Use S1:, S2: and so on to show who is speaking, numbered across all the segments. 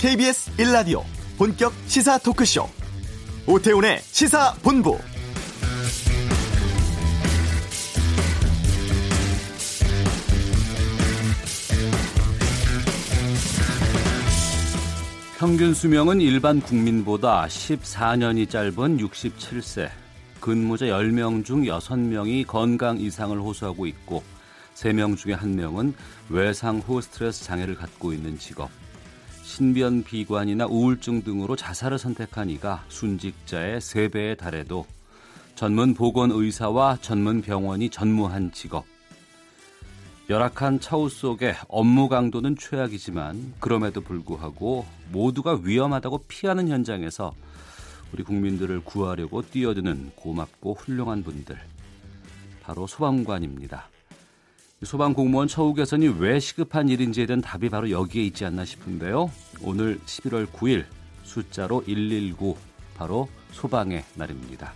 S1: KBS 1라디오 본격 시사 토크쇼 오태훈의 시사본부
S2: 평균 수명은 일반 국민보다 14년이 짧은 67세. 근무자 10명 중 6명이 건강 이상을 호소하고 있고 3명 중에 1명은 외상 후 스트레스 장애를 갖고 있는 직업. 신변 비관이나 우울증 등으로 자살을 선택한 이가 순직자의 3배에 달해도 전문 보건 의사와 전문 병원이 전무한 직업. 열악한 차후 속에 업무 강도는 최악이지만 그럼에도 불구하고 모두가 위험하다고 피하는 현장에서 우리 국민들을 구하려고 뛰어드는 고맙고 훌륭한 분들 바로 소방관입니다. 소방 공무원 처우 개선이 왜 시급한 일인지에 대한 답이 바로 여기에 있지 않나 싶은데요. 오늘 11월 9일 숫자로 119 바로 소방의 날입니다.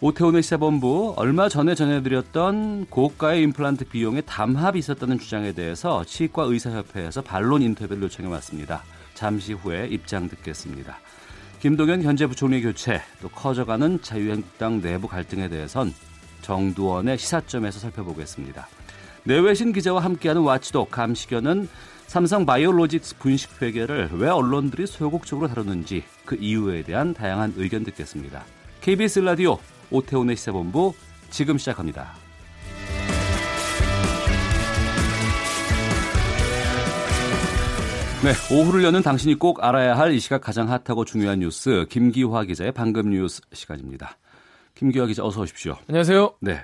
S2: 오태훈의 시사본부 얼마 전에 전해드렸던 고가의 임플란트 비용에 담합이 있었다는 주장에 대해서 치과 의사협회에서 반론 인터뷰를 요청해 왔습니다. 잠시 후에 입장 듣겠습니다. 김동연 현재 부총리 교체 또 커져가는 자유한국당 내부 갈등에 대해선 정두원의 시사점에서 살펴보겠습니다. 내외신 기자와 함께하는 와치독 감시견은 삼성 바이오로직스 분식 회계를 왜 언론들이 소극적으로 다루는지 그 이유에 대한 다양한 의견 듣겠습니다. KBS 라디오 오태훈의 시사본부 지금 시작합니다. 네, 오후를 여는 당신이 꼭 알아야 할 이 시각 가장 핫하고 중요한 뉴스 김기화 기자의 방금 뉴스 시간입니다. 김기화 기자 어서 오십시오.
S3: 안녕하세요.
S2: 네.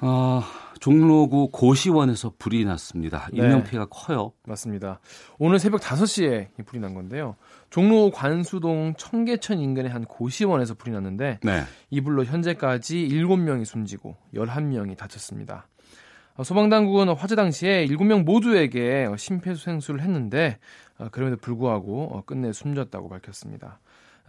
S2: 어, 종로구 고시원에서 불이 났습니다. 인명 네. 피해가 커요.
S3: 맞습니다. 오늘 새벽 5시에 불이 난 건데요. 종로 관수동 청계천 인근의 한 고시원에서 불이 났는데 네. 이 불로 현재까지 7명이 숨지고 11명이 다쳤습니다. 어, 소방당국은 화재 당시에 7명 모두에게 심폐소생술을 했는데 어, 그럼에도 불구하고 어, 끝내 숨졌다고 밝혔습니다.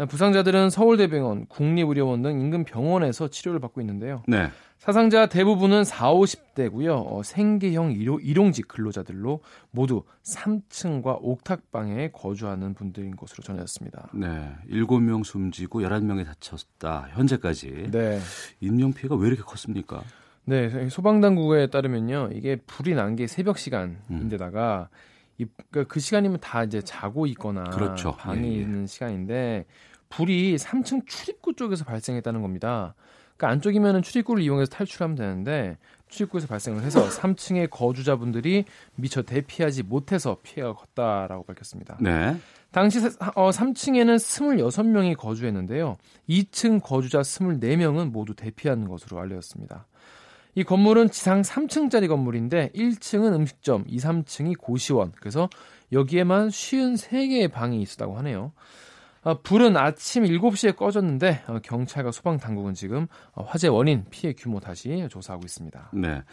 S3: 부상자들은 서울대병원, 국립의료원 등 인근 병원에서 치료를 받고 있는데요. 네. 사상자 대부분은 4, 50대고요. 어, 생계형 일용, 일용직 근로자들로 모두 3층과 옥탑방에 거주하는 분들인 것으로 전해졌습니다.
S2: 네. 7명 숨지고 11명이 다쳤다. 현재까지. 네. 인명 피해가 왜 이렇게 컸습니까?
S3: 네. 소방당국에 따르면요. 이게 불이 난 게 새벽 시간인데다가 음. 이, 그러니까 그 시간이면 다 이제 자고 있거나 그렇죠. 방에 예, 예. 있는 시간인데 불이 3층 출입구 쪽에서 발생했다는 겁니다. 그러니까 안쪽이면은 출입구를 이용해서 탈출하면 되는데 출입구에서 발생을 해서 3층의 거주자분들이 미처 대피하지 못해서 피해가 컸다라고 밝혔습니다. 네. 당시 어, 3층에는 26명이 거주했는데요. 2층 거주자 24명은 모두 대피한 것으로 알려졌습니다. 이 건물은 지상 3층짜리 건물인데 1층은 음식점, 2, 3층이 고시원. 그래서 여기에만 53개의 방이 있었다고 하네요. 어, 불은 아침 7시에 꺼졌는데 어, 경찰과 소방 당국은 지금 어, 화재 원인, 피해 규모 다시 조사하고 있습니다.
S2: 네.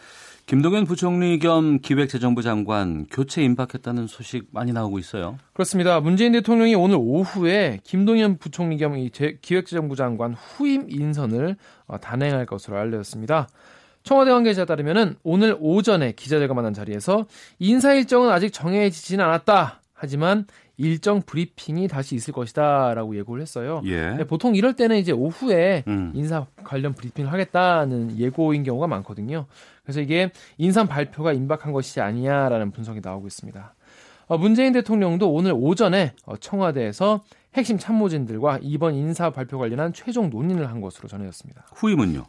S2: 김동연 부총리 겸 기획재정부 장관 교체 임박했다는 소식 많이 나오고 있어요.
S3: 그렇습니다. 문재인 대통령이 오늘 오후에 김동연 부총리 겸 기획재정부 장관 후임 인선을 단행할 것으로 알려졌습니다. 청와대 관계자에 따르면 오늘 오전에 기자들과 만난 자리에서 인사 일정은 아직 정해지지는 않았다. 하지만 일정 브리핑이 다시 있을 것이다라고 예고를 했어요. 예. 네, 보통 이럴 때는 이제 오후에 음. 인사 관련 브리핑을 하겠다는 예고인 경우가 많거든요. 그래서 이게 인사 발표가 임박한 것이 아니냐라는 분석이 나오고 있습니다. 어, 문재인 대통령도 오늘 오전에 어, 청와대에서 핵심 참모진들과 이번 인사 발표 관련한 최종 논의를 한 것으로 전해졌습니다.
S2: 후임은요?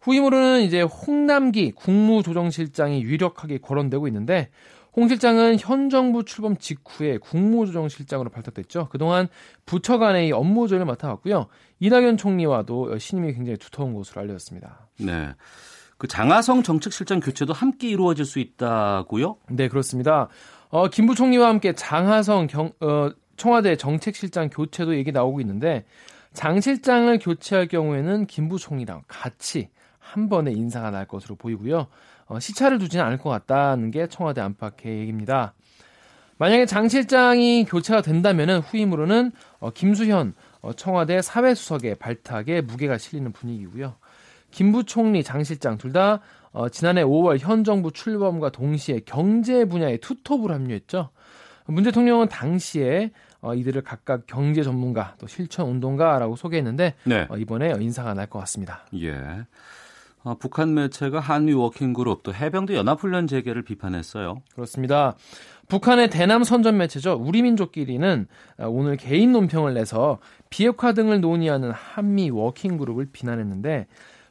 S3: 후임으로는 이제 홍남기 국무조정실장이 유력하게 거론되고 있는데 홍 실장은 현 정부 출범 직후에 국무조정실장으로 발탁됐죠. 그동안 부처 간의 업무 조율을 맡아왔고요. 이낙연 총리와도 신임이 굉장히 두터운 것으로 알려졌습니다.
S2: 네. 그 장하성 정책실장 교체도 함께 이루어질 수 있다고요?
S3: 네, 그렇습니다. 어, 김 부총리와 함께 장하성 경, 어, 청와대 정책실장 교체도 얘기 나오고 있는데 장 실장을 교체할 경우에는 김 부총리랑 같이 한 번에 인사가 날 것으로 보이고요. 어, 시차를 두지는 않을 것 같다는 게 청와대 안팎 계획입니다. 만약에 장 실장이 교체가 된다면 후임으로는 어, 김수현 어, 청와대 사회수석의 발탁에 무게가 실리는 분위기고요. 김 부총리, 장 실장 둘다 어, 지난해 5월 현 정부 출범과 동시에 경제 분야에 투톱을 합류했죠. 문 대통령은 당시에 어, 이들을 각각 경제 전문가 또 실천 운동가라고 소개했는데 네. 어, 이번에 인사가 날 것 같습니다.
S2: 예. 어, 북한 매체가 한미 워킹그룹 또 해병대 연합훈련 재개를 비판했어요.
S3: 그렇습니다. 북한의 대남 선전 매체죠. 우리 민족끼리는 어, 오늘 개인 논평을 내서 비핵화 등을 논의하는 한미 워킹그룹을 비난했는데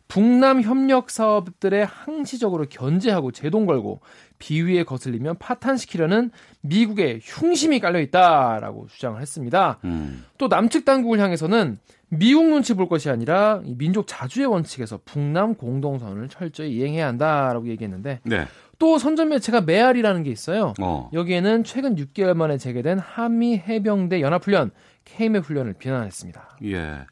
S3: 북남 협력 사업들에 항시적으로 견제하고 제동 걸고 비위에 거슬리면 파탄시키려는 미국의 흉심이 깔려 있다라고 주장을 했습니다. 음. 또 남측 당국을 향해서는 미국 눈치 볼 것이 아니라 민족 자주의 원칙에서 북남 공동선을 철저히 이행해야 한다라고 얘기했는데 네. 또 선전 매체가 메알이라는 게 있어요. 어. 여기에는 최근 6개월 만에 재개된 한미 해병대 연합훈련 KMF 훈련을 비난했습니다.
S2: 예.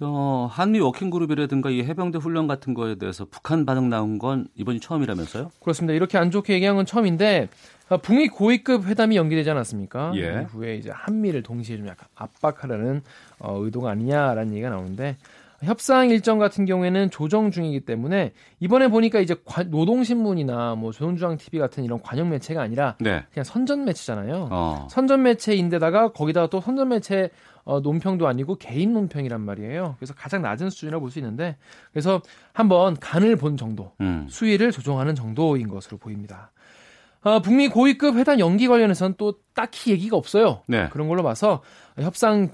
S2: 어, 한미 워킹그룹이라든가 이 해병대 훈련 같은 거에 대해서 북한 반응 나온 건 이번이 처음이라면서요?
S3: 그렇습니다. 이렇게 안 좋게 얘기한 건 처음인데 어, 북미 고위급 회담이 연기되지 않았습니까? 예. 이후에 이제 한미를 동시에 좀 약간 압박하려는 어, 의도가 아니냐라는 얘기가 나오는데 협상 일정 같은 경우에는 조정 중이기 때문에 이번에 보니까 이제 노동신문이나 뭐 조선중앙 TV 같은 이런 관영 매체가 아니라 네. 그냥 선전 매체잖아요. 어. 선전 매체인데다가 거기다가 또 선전 매체 어, 논평도 아니고 개인 논평이란 말이에요. 그래서 가장 낮은 수준이라고 볼 수 있는데 그래서 한번 간을 본 정도, 음. 수위를 조정하는 정도인 것으로 보입니다. 어, 북미 고위급 회담 연기 관련해서는 또 딱히 얘기가 없어요. 네. 그런 걸로 봐서 협상은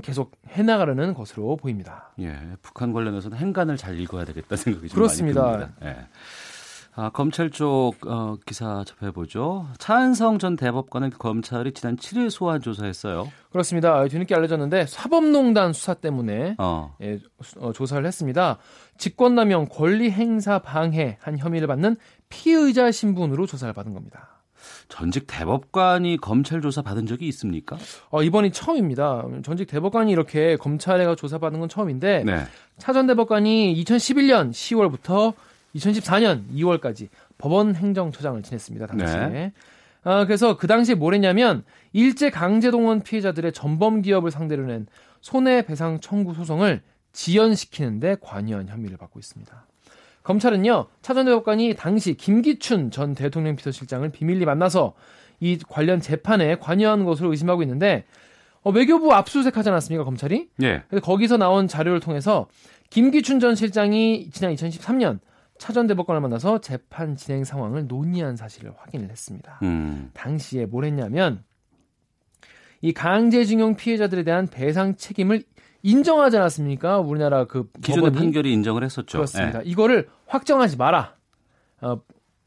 S3: 계속 해나가려는 것으로 보입니다.
S2: 예, 북한 관련해서는 행간을 잘 읽어야 되겠다 생각이 좀
S3: 그렇습니다.
S2: 많이 듭니다. 예. 아, 검찰 쪽 어, 기사 접해보죠. 차은성 전 대법관은 검찰이 지난 7일 소환 조사했어요.
S3: 그렇습니다. 뒤늦게 알려졌는데 사법농단 수사 때문에 어. 예, 어, 조사를 했습니다. 직권남용 권리행사 방해 한 혐의를 받는 피의자 신분으로 조사를 받은 겁니다.
S2: 전직 대법관이 검찰 조사 받은 적이 있습니까?
S3: 어, 이번이 처음입니다. 전직 대법관이 이렇게 검찰에 가 조사받은 건 처음인데 네. 차전 대법관이 2011년 10월부터 2014년 2월까지 법원 행정처장을 지냈습니다. 당시에. 네. 아, 그래서 그 당시에 뭘 했냐면 일제 강제동원 피해자들의 전범 기업을 상대로 낸 손해배상 청구 소송을 지연시키는데 관여한 혐의를 받고 있습니다. 검찰은요 차전 대법관이 당시 김기춘 전 대통령 비서실장을 비밀리 만나서 이 관련 재판에 관여한 것으로 의심하고 있는데 어, 외교부 압수수색하지 않았습니까 검찰이? 예. 그래서 거기서 나온 자료를 통해서 김기춘 전 실장이 지난 2013년 차전 대법관을 만나서 재판 진행 상황을 논의한 사실을 확인을 했습니다. 음. 당시에 뭘 했냐면 이 강제징용 피해자들에 대한 배상 책임을 인정하지 않았습니까? 우리나라 그
S2: 기존의 법원이? 판결이 인정을 했었죠.
S3: 그렇습니다. 네. 이거를 확정하지 마라. 어,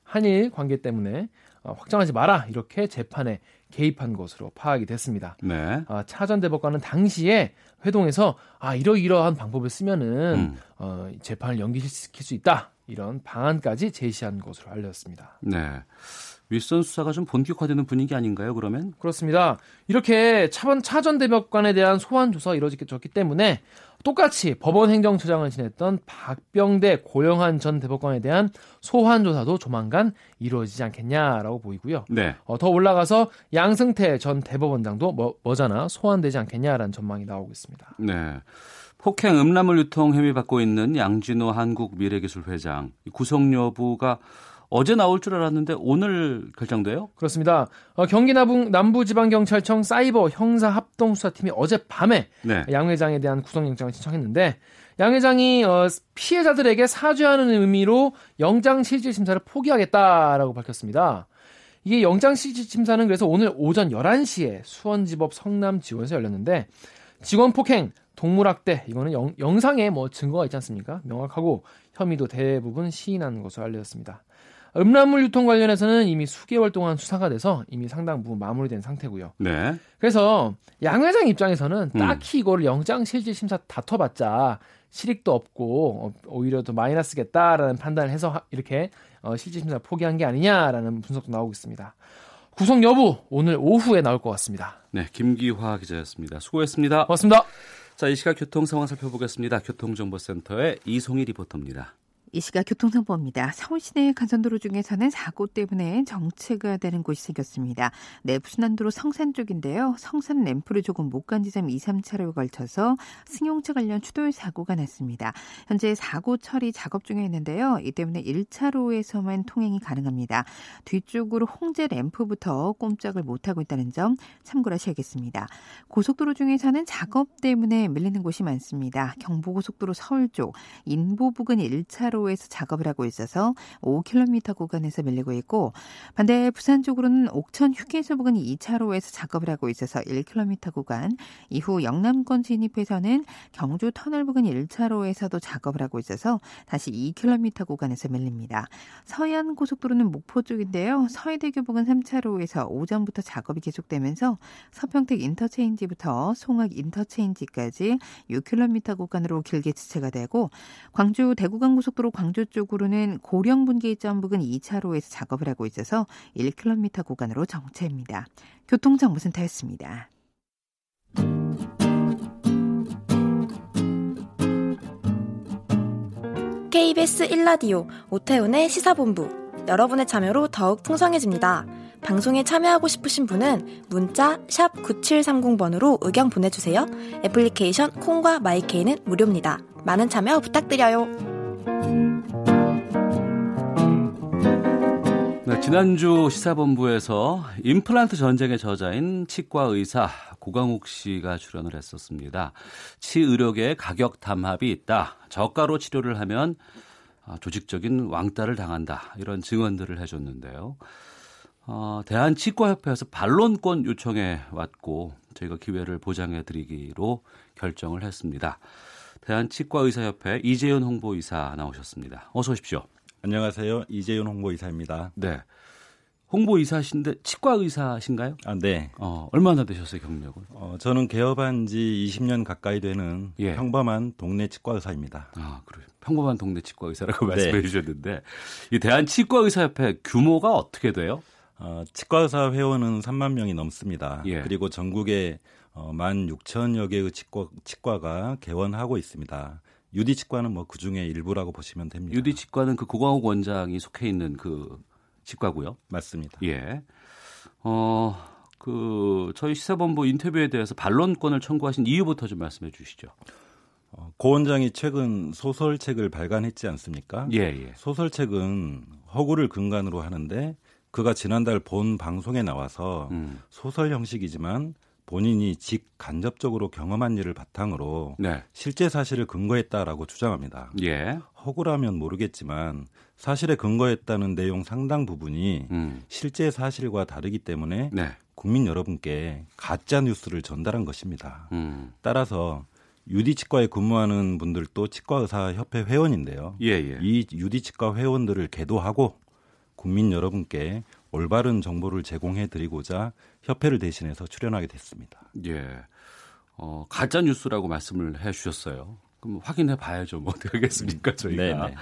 S3: 한일 관계 때문에 어, 확정하지 마라. 이렇게 재판에 개입한 것으로 파악이 됐습니다. 네. 어, 차전 대법관은 당시에 회동에서 아 이러이러한 방법을 쓰면은 음. 어, 재판을 연기시킬 수 있다. 이런 방안까지 제시한 것으로 알렸습니다.
S2: 네. 윗선 수사가 좀 본격화되는 분위기 아닌가요, 그러면?
S3: 그렇습니다. 이렇게 차번 차전 대법관에 대한 소환 조사가 이루어졌기 때문에 똑같이 법원 행정처장을 지냈던 박병대 고영한 전 대법관에 대한 소환 조사도 조만간 이루어지지 않겠냐라고 보이고요. 네. 어, 더 올라가서 양승태 전 대법원장도 뭐, 뭐잖아 소환되지 않겠냐라는 전망이 나오고 있습니다.
S2: 네. 폭행 음란물 유통 혐의 받고 있는 양진호 한국미래기술 회장 구속 여부가 어제 나올 줄 알았는데 오늘 결정돼요?
S3: 그렇습니다. 어, 경기 남부, 남부지방경찰청 사이버 형사 합동수사팀이 어젯밤에 네. 양 회장에 대한 구속영장을 신청했는데 양 회장이 어, 피해자들에게 사죄하는 의미로 영장실질심사를 포기하겠다라고 밝혔습니다. 이게 영장실질심사는 그래서 오늘 오전 11시에 수원지법 성남지원에서 열렸는데 직원 폭행, 동물학대 이거는 영, 영상에 뭐 증거가 있지 않습니까? 명확하고 혐의도 대부분 시인한 것으로 알려졌습니다. 음란물 유통 관련해서는 이미 수개월 동안 수사가 돼서 이미 상당 부분 마무리된 상태고요. 네. 그래서 양 회장 입장에서는 음. 딱히 이거를 영장 실질 심사 다퉈봤자 실익도 없고 어, 오히려 더 마이너스겠다라는 판단을 해서 이렇게 어, 실질 심사 포기한 게 아니냐라는 분석도 나오고 있습니다. 구속 여부 오늘 오후에 나올 것 같습니다.
S2: 네, 김기화 기자였습니다. 수고했습니다.
S3: 고맙습니다.
S2: 자, 이 시각 교통 상황 살펴보겠습니다. 교통정보센터의 이송희 리포터입니다.
S4: 이 시각 교통정보입니다. 서울 시내 간선도로 중에서는 사고 때문에 정체가 되는 곳이 생겼습니다. 내부순환도로 성산 쪽인데요. 성산 램프를 조금 못 간 지점 2, 3차로에 걸쳐서 승용차 관련 추돌 사고가 났습니다. 현재 사고 처리 작업 중에 있는데요. 이 때문에 1차로에서만 통행이 가능합니다. 뒤쪽으로 홍제 램프부터 꼼짝을 못하고 있다는 점 참고를 하셔야겠습니다. 고속도로 중에서는 작업 때문에 밀리는 곳이 많습니다. 경부고속도로 서울 쪽 인보 부근 1차로 도로에서 작업을 하고 있어서 5km 구간에서 밀리고 있고 반대 부산 쪽으로는 옥천 휴게소 부근 2차로에서 작업을 하고 있어서 1km 구간 이후 영남권 진입해서는 경주 터널 부근 1차로에서도 작업을 하고 있어서 다시 2km 구간에서 밀립니다. 서해안 고속도로는 목포 쪽인데요. 서해대교 부근 3차로에서 오전부터 작업이 계속되면서 서평택 인터체인지부터 송악 인터체인지까지 6km 구간으로 길게 지체가 되고 광주 대구간 고속도로 광주 쪽으로는 고령 분기점 부근 2차로에서 작업을 하고 있어서 1km 구간으로 정체입니다. 교통정보 센터였습니다.
S5: KBS 1라디오 오태훈의 시사본부 여러분의 참여로 더욱 풍성해집니다. 방송에 참여하고 싶으신 분은 문자 9730번으로 의견 보내주세요. 애플리케이션 콩과 마이케이는 무료입니다. 많은 참여 부탁드려요.
S2: 네, 지난주 시사본부에서 임플란트 전쟁의 저자인 치과 의사 고강욱 씨가 출연을 했었습니다. 치의료계에 가격 담합이 있다. 저가로 치료를 하면 아, 조직적인 왕따를 당한다. 이런 증언들을 해줬는데요. 어, 대한치과협회에서 반론권 요청해 왔고 저희가 기회를 보장해 드리기로 결정을 했습니다. 대한치과의사협회 이재현 홍보이사 나오셨습니다. 어서 오십시오.
S6: 안녕하세요. 이재윤 홍보이사입니다.
S2: 네. 홍보이사신데 치과의사신가요?
S6: 아, 네.
S2: 어, 얼마나 되셨어요, 경력은?
S6: 어, 저는 개업한 지 20년 가까이 되는 예. 평범한 동네 치과의사입니다.
S2: 아, 그래요. 평범한 동네 치과의사라고 네. 말씀해 주셨는데 이 대한치과의사협회 규모가 어떻게 돼요?
S6: 어, 치과의사 회원은 3만 명이 넘습니다. 예. 그리고 전국에 어, 1만 6천여 개의 치과, 치과가 개원하고 있습니다. 유디 치과는 뭐 그 중에 일부라고 보시면 됩니다.
S2: 유디 치과는 그 고광욱 원장이 속해 있는 그 치과고요.
S6: 맞습니다.
S2: 예. 어, 그 저희 시사본부 인터뷰에 대해서 반론권을 청구하신 이유부터 좀 말씀해 주시죠.
S6: 어, 고 원장이 최근 소설책을 발간했지 않습니까?
S2: 예, 예.
S6: 소설책은 허구를 근간으로 하는데 그가 지난달 본 방송에 나와서 음. 소설 형식이지만 본인이 직간접적으로 경험한 일을 바탕으로 네. 실제 사실을 근거했다라고 주장합니다.
S2: 예.
S6: 허구라면 모르겠지만 사실에 근거했다는 내용 상당 부분이 음. 실제 사실과 다르기 때문에 네. 국민 여러분께 가짜 뉴스를 전달한 것입니다. 음. 따라서 유디 치과에 근무하는 분들도 치과 의사 협회 회원인데요.
S2: 예, 예.
S6: 이 유디 치과 회원들을 계도하고 국민 여러분께 올바른 정보를 제공해 드리고자 협회를 대신해서 출연하게 됐습니다.
S2: 예. 어, 가짜 뉴스라고 말씀을 해 주셨어요. 그럼 확인해 봐야죠. 뭐 어떻게 하겠습니까, 저희가. 네네, 네.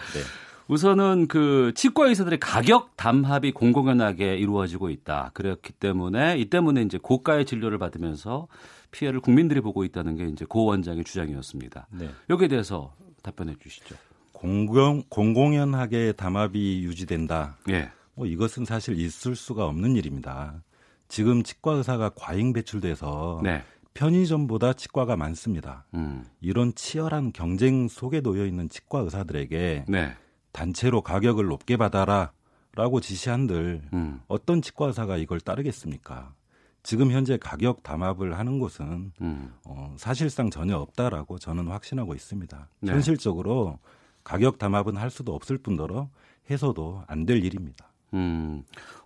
S2: 우선은 그 치과 의사들의 가격 담합이 공공연하게 이루어지고 있다. 그렇기 때문에 이 때문에 이제 고가의 진료를 받으면서 피해를 국민들이 보고 있다는 게 이제 고 원장의 주장이었습니다. 네. 여기에 대해서 답변해 주시죠.
S6: 공공 공공연하게 담합이 유지된다.
S2: 예.
S6: 뭐 이것은 사실 있을 수가 없는 일입니다. 지금 치과 의사가 과잉 배출돼서 네. 편의점보다 치과가 많습니다. 음. 이런 치열한 경쟁 속에 놓여 있는 치과 의사들에게 네. 단체로 가격을 높게 받아라라고 지시한들 음. 어떤 치과 의사가 이걸 따르겠습니까? 지금 현재 가격 담합을 하는 곳은 음. 어, 사실상 전혀 없다라고 저는 확신하고 있습니다. 네. 현실적으로 가격 담합은 할 수도 없을 뿐더러 해서도 안 될 일입니다.
S2: 음.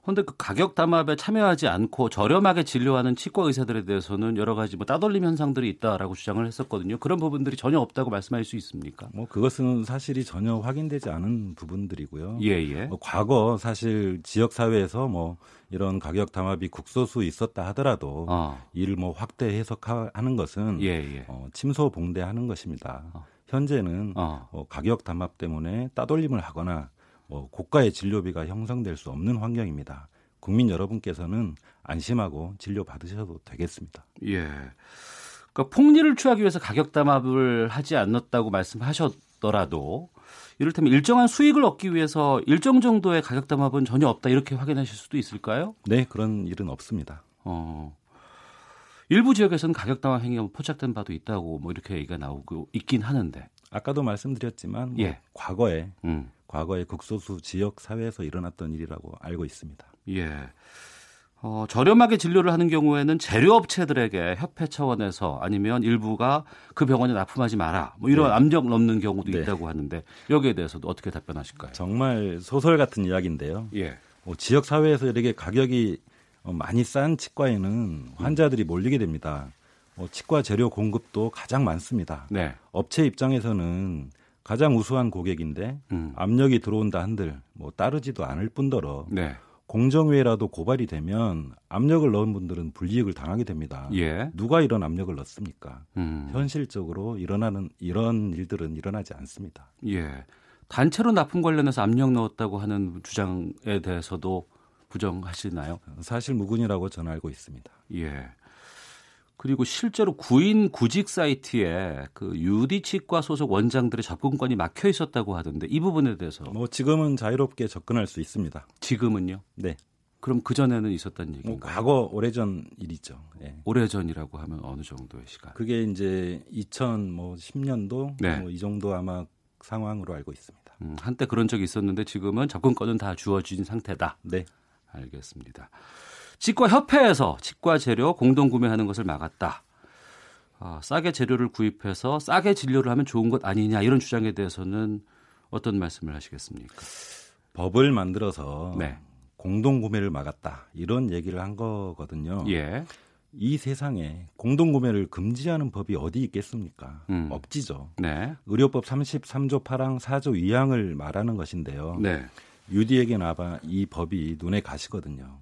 S2: 그런데 그 가격 담합에 참여하지 않고 저렴하게 진료하는 치과 의사들에 대해서는 여러 가지 뭐 따돌림 현상들이 있다라고 주장을 했었거든요. 그런 부분들이 전혀 없다고 말씀할 수 있습니까?
S6: 뭐 그것은 사실이 전혀 확인되지 않은 부분들이고요.
S2: 예, 예.
S6: 뭐 과거 사실 지역 사회에서 뭐 이런 가격 담합이 국소수 있었다 하더라도 어. 이를 뭐 확대 해석하는 것은 예, 예. 어, 침소 봉대하는 것입니다. 어. 현재는 어. 어, 가격 담합 때문에 따돌림을 하거나 뭐 고가의 진료비가 형성될 수 없는 환경입니다. 국민 여러분께서는 안심하고 진료 받으셔도 되겠습니다.
S2: 예. 그러니까 폭리를 취하기 위해서 가격 담합을 하지 않았다고 말씀하셨더라도 이를테면 일정한 수익을 얻기 위해서 일정 정도의 가격 담합은 전혀 없다 이렇게 확인하실 수도 있을까요?
S6: 네, 그런 일은 없습니다. 어.
S2: 일부 지역에서는 가격 담합 행위가 포착된 바도 있다고 뭐 이렇게 얘기가 나오고 있긴 하는데
S6: 아까도 말씀드렸지만 뭐 예. 과거에 음. 과거에 극소수 지역 사회에서 일어났던 일이라고 알고 있습니다.
S2: 예. 어, 저렴하게 진료를 하는 경우에는 재료업체들에게 협회 차원에서 아니면 일부가 그 병원에 납품하지 마라. 뭐 이런 네. 압력 넘는 경우도 네. 있다고 하는데 여기에 대해서도 어떻게 답변하실까요?
S6: 정말 소설 같은 이야기인데요. 예. 뭐 지역 사회에서 이렇게 가격이 어, 많이 싼 치과에는 환자들이 몰리게 됩니다. 어, 치과 재료 공급도 가장 많습니다. 네. 업체 입장에서는 가장 우수한 고객인데 음. 압력이 들어온다 한들 뭐 따르지도 않을 뿐더러 네. 공정위에라도 고발이 되면 압력을 넣은 분들은 불이익을 당하게 됩니다. 예. 누가 이런 압력을 넣습니까? 음. 현실적으로 일어나는 이런 일들은 일어나지 않습니다.
S2: 예. 단체로 납품 관련해서 압력 넣었다고 하는 주장에 대해서도 부정하시나요?
S6: 사실 무근이라고 저는 알고 있습니다.
S2: 예. 그리고 실제로 구인 구직 사이트에 그 유디 치과 소속 원장들의 접근권이 막혀 있었다고 하던데 이 부분에 대해서
S6: 뭐 지금은 자유롭게 접근할 수 있습니다.
S2: 지금은요?
S6: 네.
S2: 그럼 그 전에는 있었던 얘기인가요? 뭐
S6: 과거 오래전 일이죠.
S2: 네. 오래전이라고 하면 어느 정도의 시간?
S6: 그게 이제 2010년도 뭐 네. 뭐이 정도 아마 상황으로 알고 있습니다.
S2: 음, 한때 그런 적이 있었는데 지금은 접근권은 다 주어진 상태다.
S6: 네.
S2: 알겠습니다. 치과협회에서 치과 재료 공동 구매하는 것을 막았다. 아, 싸게 재료를 구입해서 싸게 진료를 하면 좋은 것 아니냐 이런 주장에 대해서는 어떤 말씀을 하시겠습니까?
S6: 법을 만들어서 네. 공동 구매를 막았다 이런 얘기를 한 거거든요. 예. 이 세상에 공동 구매를 금지하는 법이 어디 있겠습니까? 음. 없지죠. 네. 의료법 33조 8항 4조 2항을 말하는 것인데요. 네. 유디에게 나봐 이 법이 눈에 가시거든요.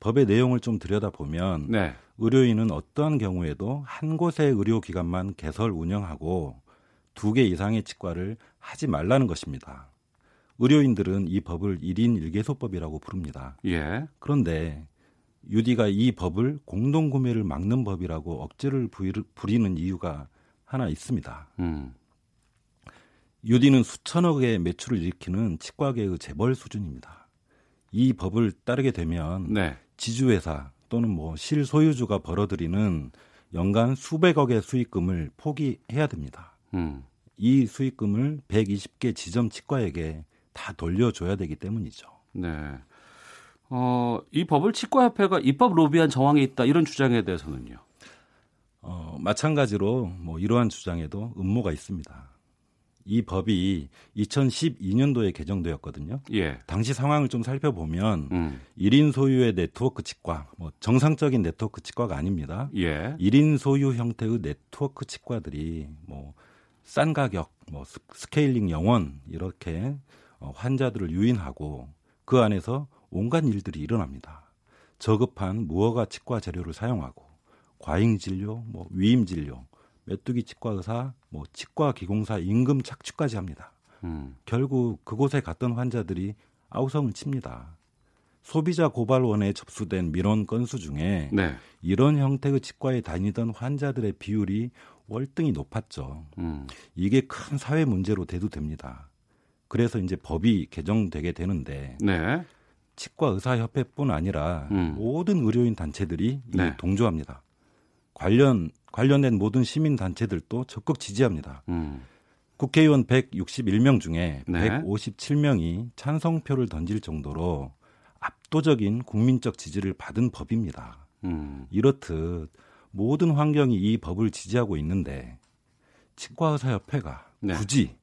S6: 법의 내용을 좀 들여다보면 네. 의료인은 어떠한 경우에도 한 곳의 의료기관만 개설 운영하고 두 개 이상의 치과를 하지 말라는 것입니다. 의료인들은 이 법을 1인 1개소법이라고 부릅니다. 예. 그런데 유디가 이 법을 공동구매를 막는 법이라고 억지를 부리는 이유가 하나 있습니다. 음. 유디는 수천억의 매출을 일으키는 치과계의 재벌 수준입니다. 이 법을 따르게 되면 네. 지주회사 또는 뭐 실소유주가 벌어들이는 연간 수백억의 수익금을 포기해야 됩니다. 음. 이 수익금을 120개 지점 치과에게 다 돌려줘야 되기 때문이죠.
S2: 네. 어, 이 법을 치과협회가 입법 로비한 정황이 있다 이런 주장에 대해서는요.
S6: 어, 마찬가지로 뭐 이러한 주장에도 음모가 있습니다. 이 법이 2012년도에 개정되었거든요. 예. 당시 상황을 좀 살펴보면 음. 1인 소유의 네트워크 치과, 뭐 정상적인 네트워크 치과가 아닙니다. 예. 1인 소유 형태의 네트워크 치과들이 뭐 싼 가격, 뭐 스케일링 영 원 이렇게 어, 환자들을 유인하고 그 안에서 온갖 일들이 일어납니다. 저급한 무허가 치과 재료를 사용하고 과잉 진료, 뭐 위임 진료, 메뚜기 치과 의사, 뭐 치과 기공사 임금 착취까지 합니다. 음. 결국 그곳에 갔던 환자들이 아우성을 칩니다. 소비자 고발원에 접수된 민원 건수 중에 네. 이런 형태의 치과에 다니던 환자들의 비율이 월등히 높았죠. 음. 이게 큰 사회 문제로 대두됩니다. 그래서 이제 법이 개정되게 되는데 네. 치과 의사 협회뿐 아니라 음. 모든 의료인 단체들이 네. 동조합니다. 관련 관련된 모든 시민 단체들도 적극 지지합니다. 음. 국회의원 161명 중에 네. 157명이 찬성표를 던질 정도로 압도적인 국민적 지지를 받은 법입니다. 음. 이렇듯 모든 환경이 이 법을 지지하고 있는데 치과의사협회가 네. 굳이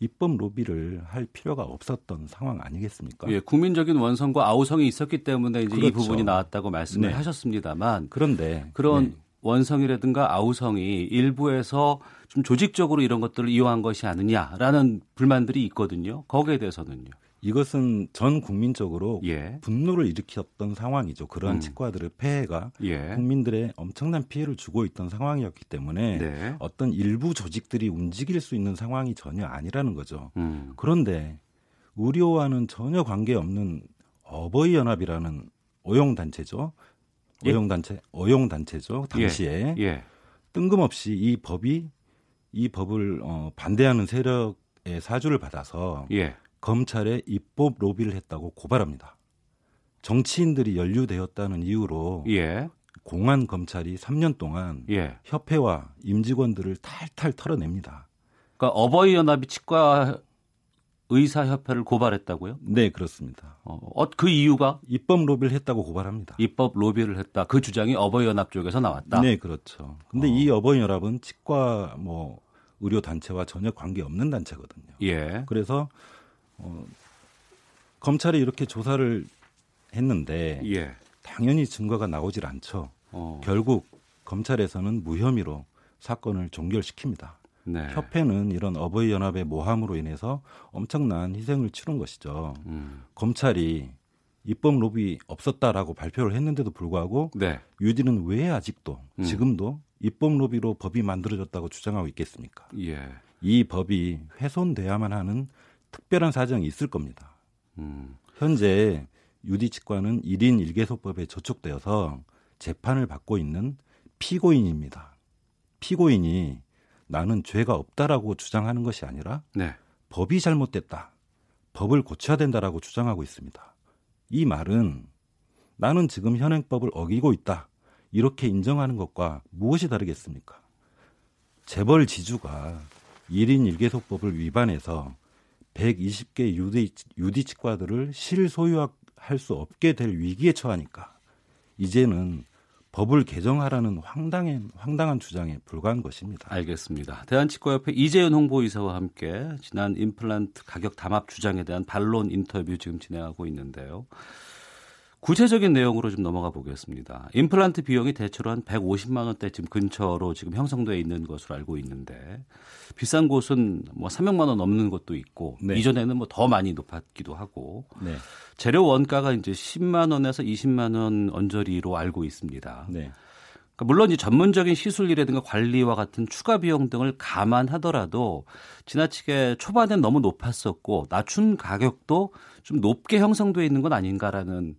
S6: 입법 로비를 할 필요가 없었던 상황 아니겠습니까?
S2: 예, 국민적인 원성과 아우성이 있었기 때문에 이제 그렇죠. 이 부분이 나왔다고 말씀을 네. 하셨습니다만
S6: 그런데
S2: 그런 네. 원성이라든가 아우성이 일부에서 좀 조직적으로 이런 것들을 이용한 것이 아니냐라는 불만들이 있거든요. 거기에 대해서는요.
S6: 이것은 전 국민적으로 예. 분노를 일으켰던 상황이죠. 그러한 음. 치과들의 폐해가 예. 국민들의 엄청난 피해를 주고 있던 상황이었기 때문에 네. 어떤 일부 조직들이 움직일 수 있는 상황이 전혀 아니라는 거죠. 음. 그런데 의료와는 전혀 관계없는 어버이 연합이라는 오용 단체죠. 어용 단체 어용 단체죠 당시에 예. 예. 뜬금없이 이 법이 이 법을 어, 반대하는 세력 사주를 받아서 예. 검찰에 입법 로비를 했다고 고발합니다. 정치인들이 연루되었다는 이유로 예. 공안 검찰이 3년 동안 예. 협회와 임직원들을 탈탈 털어냅니다.
S2: 그러니까 어버이 연합이 치과 의사협회를 고발했다고요?
S6: 네, 그렇습니다.
S2: 어, 어, 그 이유가
S6: 입법 로비를 했다고 고발합니다.
S2: 입법 로비를 했다. 그 주장이 어버이연합 쪽에서 나왔다.
S6: 네, 그렇죠. 근데 어. 이 어버이연합은 치과 뭐 의료 단체와 전혀 관계 없는 단체거든요. 예. 그래서 어, 검찰이 이렇게 조사를 했는데 예. 당연히 증거가 나오질 않죠. 어. 결국 검찰에서는 무혐의로 사건을 종결시킵니다. 네. 협회는 이런 어버이 연합의 모함으로 인해서 엄청난 희생을 치른 것이죠. 음. 검찰이 입법 로비 없었다라고 발표를 했는데도 불구하고 네. 유디는 왜 아직도 음. 지금도 입법 로비로 법이 만들어졌다고 주장하고 있겠습니까? 예. 이 법이 훼손돼야만 하는 특별한 사정이 있을 겁니다. 음. 현재 유디치과는 1인 1개소법에 저촉되어서 재판을 받고 있는 피고인입니다. 피고인이 나는 죄가 없다라고 주장하는 것이 아니라 네. 법이 잘못됐다. 법을 고쳐야 된다라고 주장하고 있습니다. 이 말은 나는 지금 현행법을 어기고 있다. 이렇게 인정하는 것과 무엇이 다르겠습니까? 재벌 지주가 1인 1개소법을 위반해서 120개 유디, 유디 치과들을 실소유할 수 없게 될 위기에 처하니까 이제는 법을 개정하라는 황당한, 황당한 주장에 불과한 것입니다.
S2: 알겠습니다. 대한치과협회 이재현 홍보이사와 함께 지난 임플란트 가격 담합 주장에 대한 반론 인터뷰 지금 진행하고 있는데요. 구체적인 내용으로 좀 넘어가 보겠습니다. 임플란트 비용이 대체로 한 150만 원대 지금 근처로 지금 형성돼 있는 것으로 알고 있는데 비싼 곳은 뭐 300만 원 넘는 것도 있고 네. 이전에는 뭐 더 많이 높았기도 하고 네. 재료 원가가 이제 10만 원에서 20만 원 언저리로 알고 있습니다. 네. 그러니까 물론 이 전문적인 시술이라든가 관리와 같은 추가 비용 등을 감안하더라도 지나치게 초반엔 너무 높았었고 낮춘 가격도 좀 높게 형성돼 있는 건 아닌가라는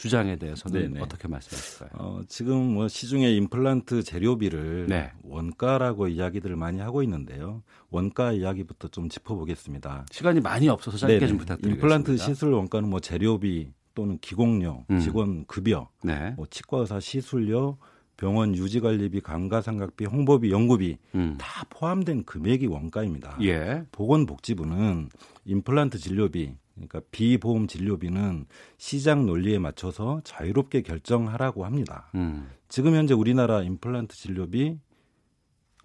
S2: 주장에 대해서는 네네. 어떻게 말씀하실까요? 어,
S6: 지금 뭐 시중에 임플란트 재료비를 네. 원가라고 이야기들을 많이 하고 있는데요. 원가 이야기부터 좀 짚어보겠습니다.
S2: 시간이 많이 없어서 짧게 네네. 좀 부탁드리겠습니다.
S6: 임플란트 시술 원가는 뭐 재료비 또는 기공료, 음. 직원 급여, 네. 뭐 치과의사 시술료, 병원 유지관리비, 감가상각비, 홍보비, 연구비 음. 다 포함된 금액이 원가입니다. 예. 보건복지부는 임플란트 진료비, 그러니까 비보험 진료비는 시장 논리에 맞춰서 자유롭게 결정하라고 합니다. 음. 지금 현재 우리나라 임플란트 진료비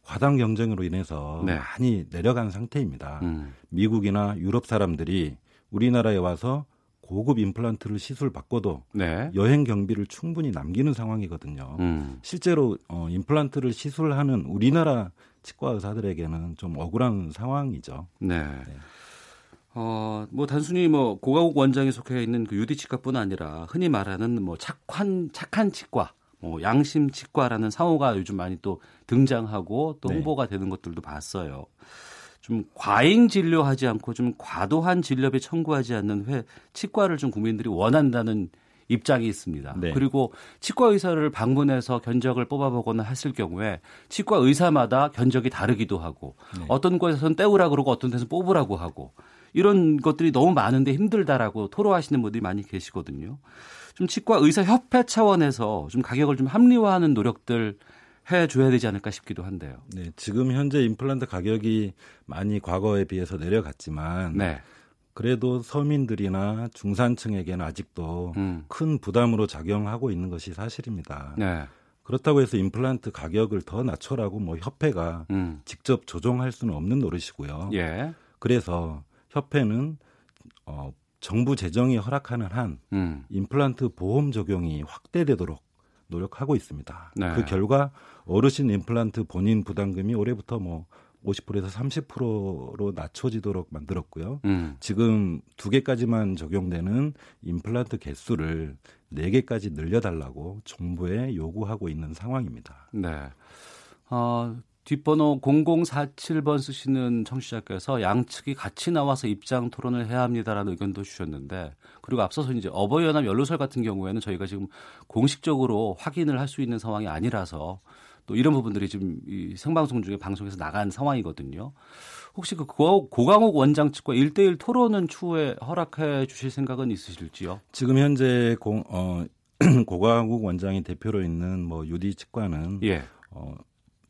S6: 과당 경쟁으로 인해서 네. 많이 내려간 상태입니다. 음. 미국이나 유럽 사람들이 우리나라에 와서 고급 임플란트를 시술 받고도 네. 여행 경비를 충분히 남기는 상황이거든요. 음. 실제로 어, 임플란트를 시술하는 우리나라 치과 의사들에게는 좀 억울한 상황이죠. 네. 네.
S2: 어, 뭐 단순히 뭐 고가국 원장에 속해 있는 그 유디 치과뿐 아니라 흔히 말하는 뭐 착한 착한 치과, 뭐 양심 치과라는 상호가 요즘 많이 또 등장하고 또 네. 홍보가 네. 되는 것들도 봤어요. 좀 과잉 진료하지 않고 좀 과도한 진료비 청구하지 않는 회 치과를 좀 국민들이 원한다는 입장이 있습니다. 네. 그리고 치과 의사를 방문해서 견적을 뽑아보거나 했을 경우에 치과 의사마다 견적이 다르기도 하고 네. 어떤 곳에서는 떼우라 그러고 어떤 데서 뽑으라고 하고 이런 것들이 너무 많은데 힘들다라고 토로하시는 분들이 많이 계시거든요. 좀 치과 의사 협회 차원에서 좀 가격을 좀 합리화하는 노력들 해줘야 되지 않을까 싶기도 한데요.
S6: 네, 지금 현재 임플란트 가격이 많이 과거에 비해서 내려갔지만 네. 그래도 서민들이나 중산층에게는 아직도 음. 큰 부담으로 작용하고 있는 것이 사실입니다. 네. 그렇다고 해서 임플란트 가격을 더 낮춰라고 뭐 협회가 음. 직접 조정할 수는 없는 노릇이고요. 예. 그래서 협회는 어, 정부 재정이 허락하는 한 음. 임플란트 보험 적용이 확대되도록 노력하고 있습니다. 네. 그 결과 어르신 임플란트 본인 부담금이 올해부터 뭐 50%에서 30%로 낮춰지도록 만들었고요. 음. 지금 두 개까지만 적용되는 임플란트 개수를 네 개까지 늘려달라고 정부에 요구하고 있는 상황입니다. 네.
S2: 어, 뒷번호 0047번 쓰시는 청취자께서 양측이 같이 나와서 입장 토론을 해야 합니다라는 의견도 주셨는데 그리고 앞서서 이제 어버이연합 연로설 같은 경우에는 저희가 지금 공식적으로 확인을 할 수 있는 상황이 아니라서 또 이런 부분들이 지금 이 생방송 중에 방송에서 나간 상황이거든요. 혹시 그 고강욱 원장 측과 1대1 토론은 추후에 허락해 주실 생각은 있으실지요?
S6: 지금 현재 공, 어, 고강욱 원장이 대표로 있는 뭐 유디 측과는 예. 어,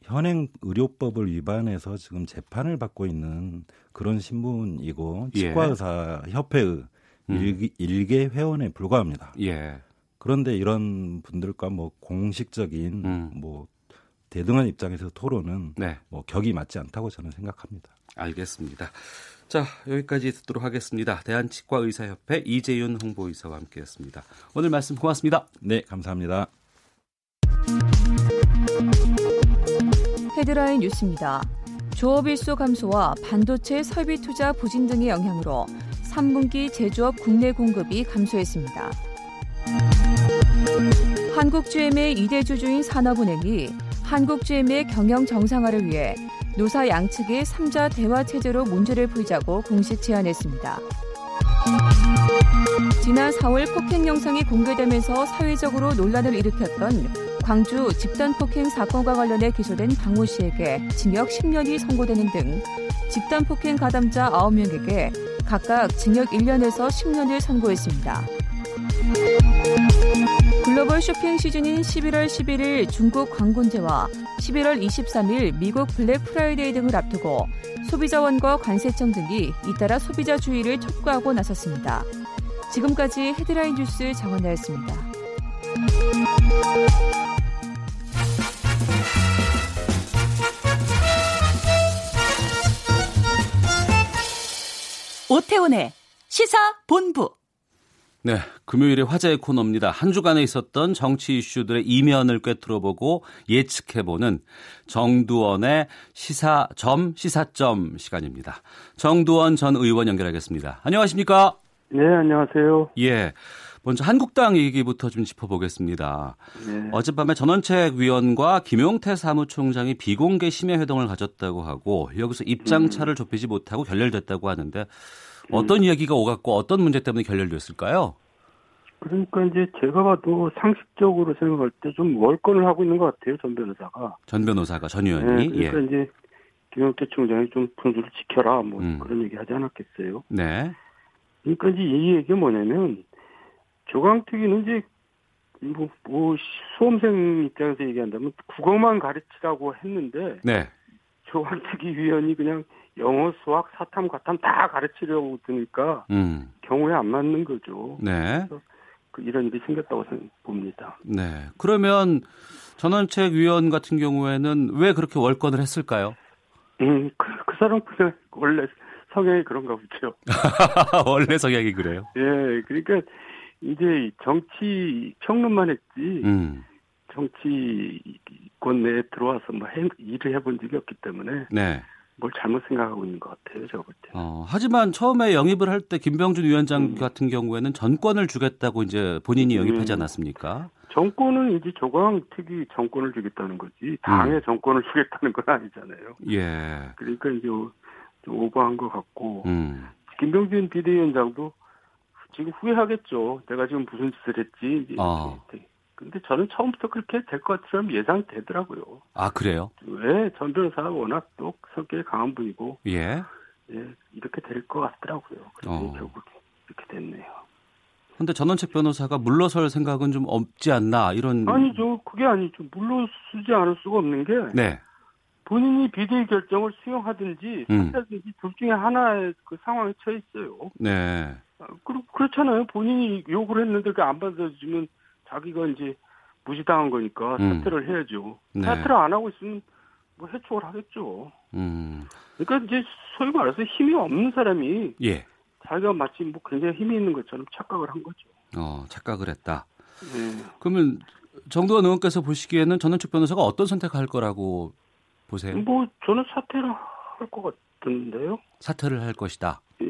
S6: 현행 의료법을 위반해서 지금 재판을 받고 있는 그런 신분이고 예. 치과의사 협회의 음. 일개 회원에 불과합니다. 예. 그런데 이런 분들과 뭐 공식적인 음. 뭐 대등한 입장에서 토론은 네. 뭐 격이 맞지 않다고 저는 생각합니다.
S2: 알겠습니다. 자, 여기까지 듣도록 하겠습니다. 대한치과의사협회 이재윤 홍보이사와 함께했습니다. 오늘 말씀 고맙습니다.
S6: 네, 감사합니다.
S7: 헤드라인 뉴스입니다. 조업일수 감소와 반도체 설비 투자 부진 등의 영향으로 3분기 제조업 국내 공급이 감소했습니다. 한국GM의 이대 주주인 산업은행이 한국GM의 경영 정상화를 위해 노사 양측의 3자 대화 체제로 문제를 풀자고 공식 제안했습니다. 지난 4월 폭행 영상이 공개되면서 사회적으로 논란을 일으켰던 광주 집단 폭행 사건과 관련해 기소된 박모 씨에게 징역 10년이 선고되는 등 집단 폭행 가담자 9명에게 각각 징역 1년에서 10년을 선고했습니다. 글로벌 쇼핑 시즌인 11월 11일 중국 광군제와 11월 23일 미국 블랙 프라이데이 등을 앞두고 소비자원과 관세청 등이 잇따라 소비자 주의를 촉구하고 나섰습니다. 지금까지 헤드라인 뉴스 정원나였습니다.
S8: 오태훈의 시사 본부.
S2: 네, 금요일의 화제의 코너입니다. 한 주간에 있었던 정치 이슈들의 이면을 꿰뚫어보고 예측해보는 정두원의 시사점, 시사점 시간입니다. 정두원 전 의원 연결하겠습니다. 안녕하십니까?
S9: 네, 안녕하세요.
S2: 예. 먼저 한국당 얘기부터 좀 짚어보겠습니다. 네. 어젯밤에 전원책 위원과 김용태 사무총장이 비공개 심야 회동을 가졌다고 하고 여기서 입장차를 음. 좁히지 못하고 결렬됐다고 하는데 어떤 음. 이야기가 오갔고 어떤 문제 때문에 결렬됐을까요?
S9: 그러니까 이제 제가 봐도 상식적으로 생각할 때 좀 월권을 하고 있는 것 같아요 전 변호사가.
S2: 전 변호사가 전 의원이.
S9: 네, 그러니까 예. 이제 김용태 총장이 좀 분수를 지켜라 뭐 음. 그런 얘기 하지 않았겠어요. 네. 그러니까 이제 이 얘기가 뭐냐면 조강특위는 이제 뭐, 뭐 수험생 입장에서 얘기한다면 국어만 가르치라고 했는데 네. 조강특위 위원이 그냥 영어, 수학, 사탐, 과탐 다 가르치려고 드니까 음. 경우에 안 맞는 거죠. 네. 그 이런 일이 생겼다고 봅니다.
S2: 네. 그러면 전원책 위원 같은 경우에는 왜 그렇게 월권을 했을까요?
S9: 음, 그, 그 사람 그냥 원래 성향이 그런가 보죠.
S2: 원래 성향이 그래요?
S9: 예, 그러니까 이제 정치 평론만 했지, 음. 정치권 내에 들어와서 뭐 해, 일을 해본 적이 없기 때문에. 네. 뭘 잘못 생각하고 있는 것 같아요, 제가 볼 때.
S2: 어, 하지만 처음에 영입을 할 때 김병준 위원장 음. 같은 경우에는 전권을 주겠다고 이제 본인이 음. 영입하지 않았습니까?
S9: 정권은 이제 조광 특위 정권을 주겠다는 거지 당의 음. 정권을 주겠다는 건 아니잖아요. 예. 그러니까 이제 좀 오버한 것 같고 음. 김병준 비대위원장도 지금 후회하겠죠. 내가 지금 무슨 짓을 했지. 이제 어. 근데 저는 처음부터 그렇게 될 것 같으면 예상되더라고요.
S2: 아 그래요?
S9: 왜? 전 변호사가 워낙 또 성격이 강한 분이고 예, 예 이렇게 될 것 같더라고요. 그래서 어. 결국 이렇게 됐네요.
S2: 근데 전원책 변호사가 물러설 생각은 좀 없지 않나 이런
S9: 아니죠. 그게 아니죠. 물러서지 않을 수가 없는 게 네. 본인이 비대위 결정을 수용하든지 음. 하든지 둘 중에 하나의 그 상황에 처해 있어요. 네. 아, 그렇, 그렇잖아요. 본인이 요구를 했는데 그안 받아주면 자기가 이제 무시당한 거니까 음. 사퇴를 해야죠. 네. 사퇴를 안 하고 있으면 뭐 해촉을 하겠죠. 음. 그러니까 이제 소위 말해서 힘이 없는 사람이 예. 자기가 마치 뭐 굉장히 힘이 있는 것처럼 착각을 한 거죠.
S2: 어, 착각을 했다. 네. 그러면 정도원 의원께서 보시기에는 전원축 변호사가 어떤 선택을 할 거라고 보세요?
S9: 뭐 저는 사퇴를 할 것 같은데요.
S2: 사퇴를 할 것이다.
S9: 예,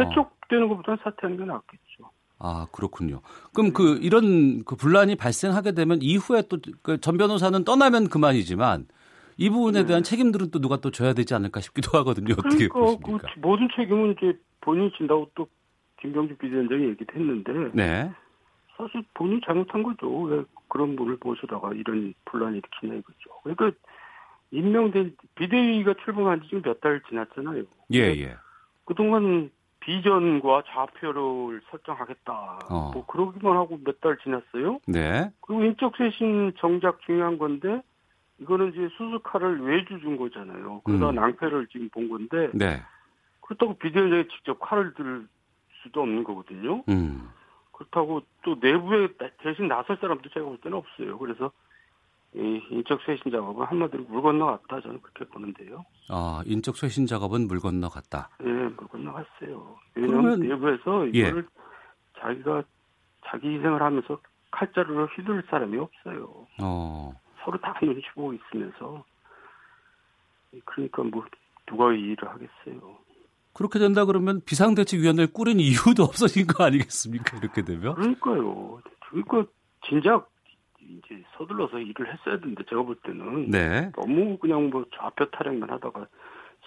S9: 해촉 어. 것보다는 사퇴하는 게 낫겠죠.
S2: 아 그렇군요. 그럼 그 이런 그 분란이 발생하게 되면 이후에 또전 그 변호사는 떠나면 그만이지만 이 부분에 네. 대한 책임들은 또 누가 또 져야 되지 않을까 싶기도 하거든요. 어떻게 그러니까 보십니까?
S9: 그 모든 책임은 이제 본인이 진다고 또 김병주 비대위원장이 얘기도 했는데 네. 사실 본인이 잘못한 거죠. 왜 그런 분을 모셔다가 이런 분란이 일으키냐 이거죠. 그러니까 임명된 비대위가 출범한 지 지금 몇 달 지났잖아요.
S2: 예, 예.
S9: 그동안 비전과 좌표를 설정하겠다. 어. 뭐 그러기만 하고 몇 달 지났어요.
S2: 네.
S9: 그리고 인적 쇄신 정작 중요한 건데 이거는 이제 수수칼을 외주 준 거잖아요. 그러다 음. 낭패를 지금 본 건데.
S2: 네.
S9: 그렇다고 비대위원장이 직접 칼을 들 수도 없는 거거든요.
S2: 음.
S9: 그렇다고 또 내부에 대신 나설 사람도 제가 볼 때는 없어요. 그래서 이 인적 쇄신 작업은 한마디로 물 건너갔다 저는 그렇게 보는데요.
S2: 아 인적 쇄신 작업은 물 건너갔다.
S9: 네, 물 건너갔어요. 왜냐하면 내부에서 예. 이거를 예. 자기가 자기 희생을 하면서 칼자루를 휘둘 사람이 없어요.
S2: 어.
S9: 서로 다 눈치 보고 있으면서 그러니까 뭐 누가 이 일을 하겠어요.
S2: 그렇게 된다 그러면 비상대책위원회를 꾸린 이유도 없어진 거 아니겠습니까? 이렇게 되면?
S9: 그러니까요. 그러니까 진작 이제 서둘러서 일을 했어야 되는데 제가 볼 때는
S2: 네.
S9: 너무 그냥 뭐 좌표 타령만 하다가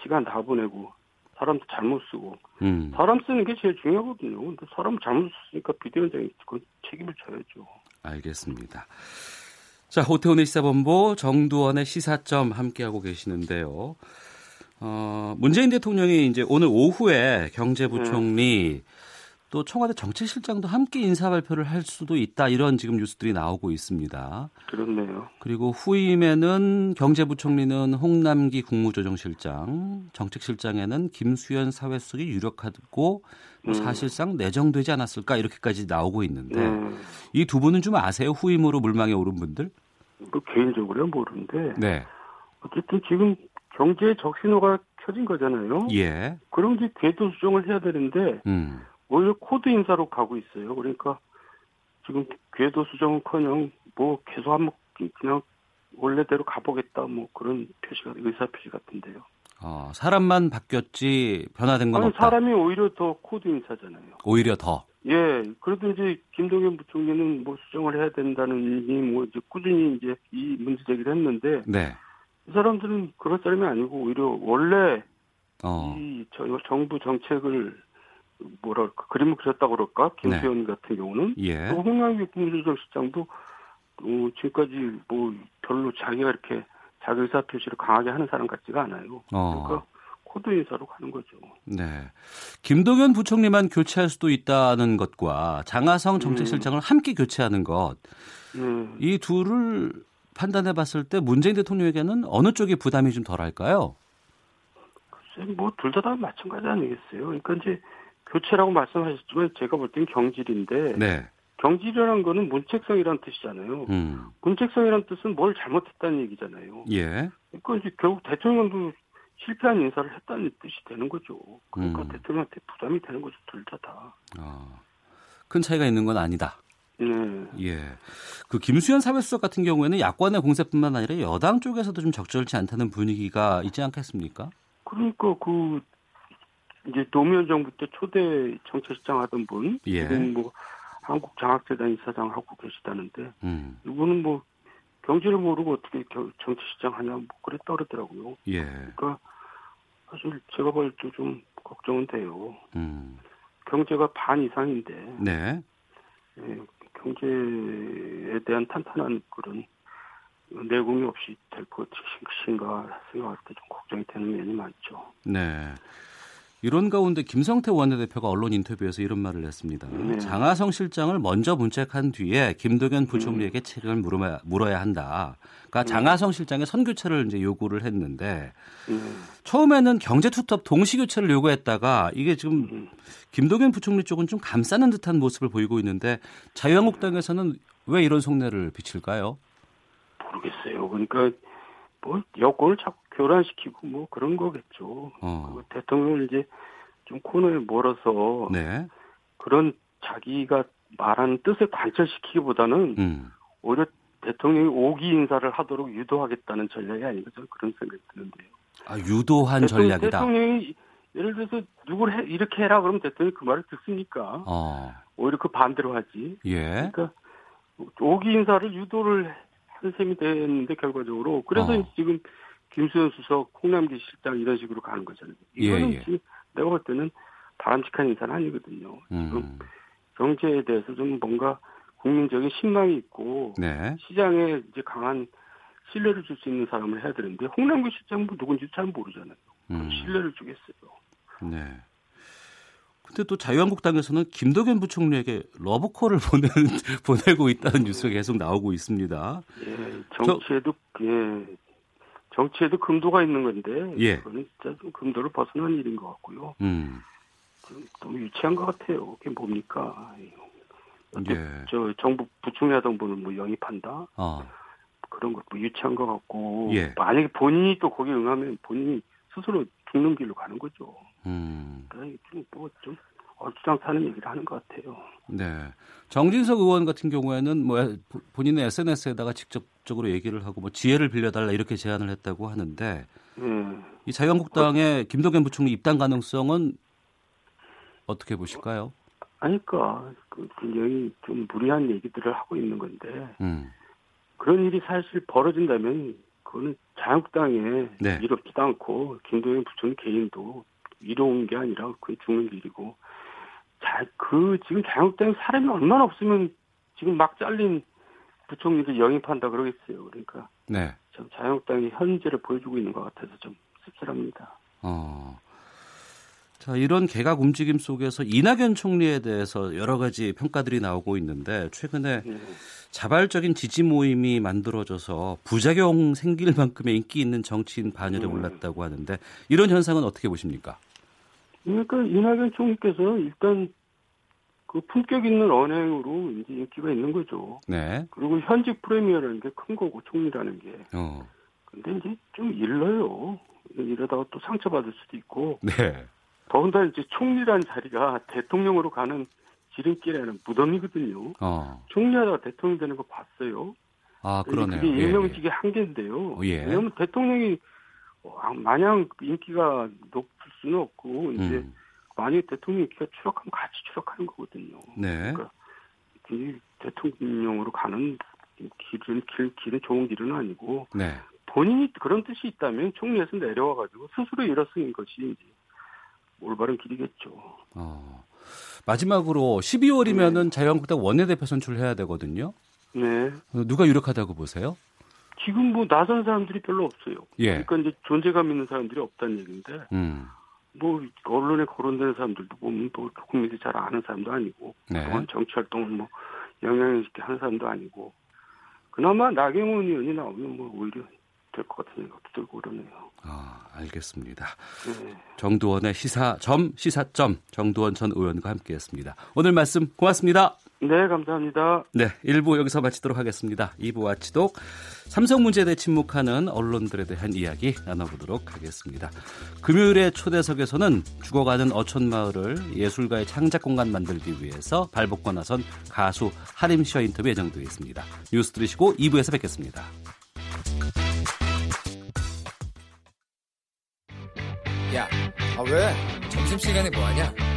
S9: 시간 다 보내고 사람도 잘못 쓰고
S2: 음.
S9: 사람 쓰는 게 제일 중요하거든요. 근데 사람 잘못 쓰니까 비대위원장이 그 책임을 져야죠.
S2: 알겠습니다. 자, 오태훈의 시사본부 정두원의 시사점 함께하고 계시는데요. 어, 문재인 대통령이 이제 오늘 오후에 경제부총리 네. 또 청와대 정책실장도 함께 인사 발표를 할 수도 있다 이런 지금 뉴스들이 나오고 있습니다.
S9: 그렇네요.
S2: 그리고 후임에는 경제부총리는 홍남기 국무조정실장, 정책실장에는 김수현 사회수석이 유력하고 뭐 음. 사실상 내정되지 않았을까 이렇게까지 나오고 있는데 음. 이 두 분은 좀 아세요? 후임으로 물망에 오른 분들?
S9: 뭐 개인적으로는 모르는데
S2: 네.
S9: 어쨌든 지금 경제 적신호가 켜진 거잖아요.
S2: 예.
S9: 그럼 이제 궤도 수정을 해야 되는데
S2: 음.
S9: 오히려 코드 인사로 가고 있어요. 그러니까 지금 궤도 수정은커녕 뭐 계속 한번 그냥 원래대로 가보겠다 뭐 그런 표시가 의사 표시 같은데요.
S2: 어, 사람만 바뀌었지 변화된 건
S9: 아니,
S2: 없다.
S9: 사람이 오히려 더 코드 인사잖아요.
S2: 오히려 더.
S9: 예, 그래도 이제 김동연 부총리는 뭐 수정을 해야 된다는 뭐 이제 꾸준히 이제 이 문제 제기를 했는데
S2: 네.
S9: 이 사람들은 그럴 사람이 아니고 오히려 원래
S2: 어.
S9: 이 정부 정책을 뭐랄까 그림을 그렸다 그럴까 김수현 네. 같은 경우는
S2: 예.
S9: 또 홍남기 국무조정 실장도 어, 지금까지 뭐 별로 자기가 이렇게 자기 의사 표시를 강하게 하는 사람 같지가 않아요.
S2: 어.
S9: 그러니까 코드 인사로 가는 거죠.
S2: 네. 김동연 부총리만 교체할 수도 있다는 것과 장하성 정책실장을 음. 함께 교체하는 것.
S9: 음.
S2: 이 둘을 판단해 봤을 때 문재인 대통령에게는 어느 쪽이 부담이 좀 덜할까요?
S9: 글쎄, 뭐, 둘 다 다 마찬가지 아니겠어요? 그러니까 이제 교체라고 말씀하셨지만 제가 볼 땐 경질인데.
S2: 네.
S9: 경질이라는 거는 문책성이라는 뜻이잖아요.
S2: 음.
S9: 문책성이라는 뜻은 뭘 잘못했다는 얘기잖아요.
S2: 예.
S9: 그러니까 이제 결국 대통령도 실패한 인사를 했다는 뜻이 되는 거죠. 그러니까
S2: 음.
S9: 대통령한테 부담이 되는 거죠. 둘 다 다.
S2: 어. 큰 차이가 있는 건 아니다.
S9: 네.
S2: 예. 그 김수현 사회수석 같은 경우에는 야권의 공세뿐만 아니라 여당 쪽에서도 좀 적절치 않다는 분위기가 있지 않겠습니까?
S9: 그러니까 그 이제 노무현 정부 때 초대 정책시장 하던 분,
S2: 예.
S9: 지금 뭐 한국 장학재단 이사장 하고 계시다는데
S2: 음.
S9: 이분은 뭐 경제를 모르고 어떻게 정치시장 하냐 뭐 그랬다 그러더라고요.
S2: 예.
S9: 그러니까 사실 제가 볼 때 좀 걱정은 돼요.
S2: 음.
S9: 경제가 반 이상인데.
S2: 네.
S9: 예, 경제에 대한 탄탄한 그런 내공이 없이 될 것인가 생각할 때 좀 걱정이 되는 면이 많죠.
S2: 네. 이런 가운데 김성태 원내대표가 언론 인터뷰에서 이런 말을 했습니다.
S9: 네.
S2: 장하성 실장을 먼저 문책한 뒤에 김동연 부총리에게 음. 책임을 물어야, 물어야 한다. 그러니까 음. 장하성 실장의 선교체를 이제 요구를 했는데
S9: 음.
S2: 처음에는 경제투톱 동시교체를 요구했다가 이게 지금
S9: 음.
S2: 김동연 부총리 쪽은 좀 감싸는 듯한 모습을 보이고 있는데 자유한국당에서는 왜 이런 속내를 비칠까요?
S9: 모르겠어요. 그러니까 뭐 여권을 자꾸 교란시키고 뭐 그런 거겠죠.
S2: 어.
S9: 그 대통령을 이제 좀 코너에 몰아서
S2: 네.
S9: 그런 자기가 말하는 뜻을 관철시키기보다는
S2: 음.
S9: 오히려 대통령이 오기 인사를 하도록 유도하겠다는 전략이 아닌가 저는 그런 생각이 드는데요.
S2: 아 유도한
S9: 대통령,
S2: 전략이다.
S9: 대통령이 예를 들어서 누굴 해, 이렇게 해라 그러면 대통령이 그 말을 듣습니까?
S2: 어.
S9: 오히려 그 반대로 하지.
S2: 예.
S9: 그러니까 오기 인사를 유도를 한 셈이 됐는데 결과적으로 그래서
S2: 어.
S9: 지금 김수현 수석, 홍남기 실장 이런 식으로 가는 거잖아요. 이거는
S2: 예, 예.
S9: 지금 내가 볼 때는 바람직한 인사는 아니거든요.
S2: 음.
S9: 지금 경제에 대해서 좀 뭔가 국민적인 신망이 있고 네. 시장에 이제 강한 신뢰를 줄 수 있는 사람을 해야 되는데 홍남기 실장도 누군지 잘 모르잖아요. 음. 신뢰를 주겠어요. 네.
S2: 근데 또 자유한국당에서는 김덕현 부총리에게 러브콜을 보내, 보내고 있다는 뉴스가 계속 나오고 있습니다.
S9: 예, 정치에도 저, 예, 정치에도 금도가 있는 건데 예. 그건 진짜 좀 금도를 벗어난 일인 것 같고요. 음. 좀 너무 유치한 것 같아요. 그게 뭡니까? 예. 저 정부 부총리 하던 분을 뭐 영입한다. 어. 그런 것도 유치한 것 같고 예. 만약에 본인이 또 거기에 응하면 본인이 스스로 죽는 길로 가는 거죠. 음. 그러니까 좀뭐좀 얼추장 사는 얘기를 하는 것 같아요.
S2: 네. 정진석 의원 같은 경우에는 뭐 본인의 SNS에다가 직접적으로 얘기를 하고 뭐 지혜를 빌려달라 이렇게 제안을 했다고 하는데 네. 이 자유한국당의 김동연 부총리 입당 가능성은 어떻게 보실까요?
S9: 아니까 그 굉장히 좀 무리한 얘기들을 하고 있는 건데 음. 그런 일이 사실 벌어진다면 그거는 자유한국당에 네. 이롭지도 않고 김동연 부총리 개인도 이로운 게 아니라 그 죽는 길이고 자, 그 지금 자유한국당에 사람이 얼마나 없으면 지금 막 잘린 부총리를 영입한다 그러겠어요. 그러니까 네. 좀 자유한국당이 현재를 보여주고 있는 것 같아서 좀 씁쓸합니다. 어.
S2: 자, 이런 개각 움직임 속에서 이낙연 총리에 대해서 여러 가지 평가들이 나오고 있는데 최근에 네. 자발적인 지지 모임이 만들어져서 부작용 생길 만큼의 인기 있는 정치인 반열에 네. 올랐다고 하는데 이런 현상은 어떻게 보십니까?
S9: 그러니까 이낙연 총리께서 일단 그 품격 있는 언행으로 이제 인기가 있는 거죠. 네. 그리고 현직 프레미어라는 게 큰 거고 총리라는 게. 어. 근데 이제 좀 일러요. 이러다가 또 상처받을 수도 있고. 네. 더군다나 이제 총리란 자리가 대통령으로 가는 지름길에는 무덤이거든요. 어. 총리하다가 대통령 되는 거 봤어요.
S2: 아, 그러네요.
S9: 그게 일명직의 예. 한계인데요. 예. 왜냐하면 대통령이 마냥 인기가 높을 수는 없고 이제 음. 만약 대통령 인기가 추락하면 같이 추락하는 거거든요. 네. 그러니까 대통령으로 가는 길은 길, 길은 좋은 길은 아니고 네. 본인이 그런 뜻이 있다면 총리에서 내려와 가지고 스스로 일어서는 것이 올바른 길이겠죠. 어.
S2: 마지막으로 12월이면은 네. 자유한국당 원내대표 선출해야 되거든요. 네. 누가 유력하다고 보세요?
S9: 지금 뭐 나선 사람들이 별로 없어요. 예. 그러니까 이제 존재감 있는 사람들이 없다는 얘기인데, 음. 뭐 언론에 거론되는 사람들도 보면 또 국민들이 잘 아는 사람도 아니고, 네. 정치 활동을 뭐 영향력 있게 하는 사람도 아니고, 그나마 나경원 의원이 나오면 뭐 오히려 될 것 같은 생각도 들고 그러네요.
S2: 아, 알겠습니다. 네. 정두원의 시사점, 시사점, 정두원 전 의원과 함께했습니다. 오늘 말씀 고맙습니다.
S9: 네, 감사합니다.
S2: 네, 1부 여기서 마치도록 하겠습니다. 2부 와치독 삼성 문제에 대해 침묵하는 언론들에 대한 이야기 나눠보도록 하겠습니다. 금요일에 초대석에서는 죽어가는 어촌마을을 예술가의 창작 공간 만들기 위해서 발벗고 나선 가수 하림 씨와 인터뷰 예정되어 있습니다. 뉴스 들으시고 2부에서 뵙겠습니다.
S10: 야, 아 왜? 점심시간에 뭐하냐?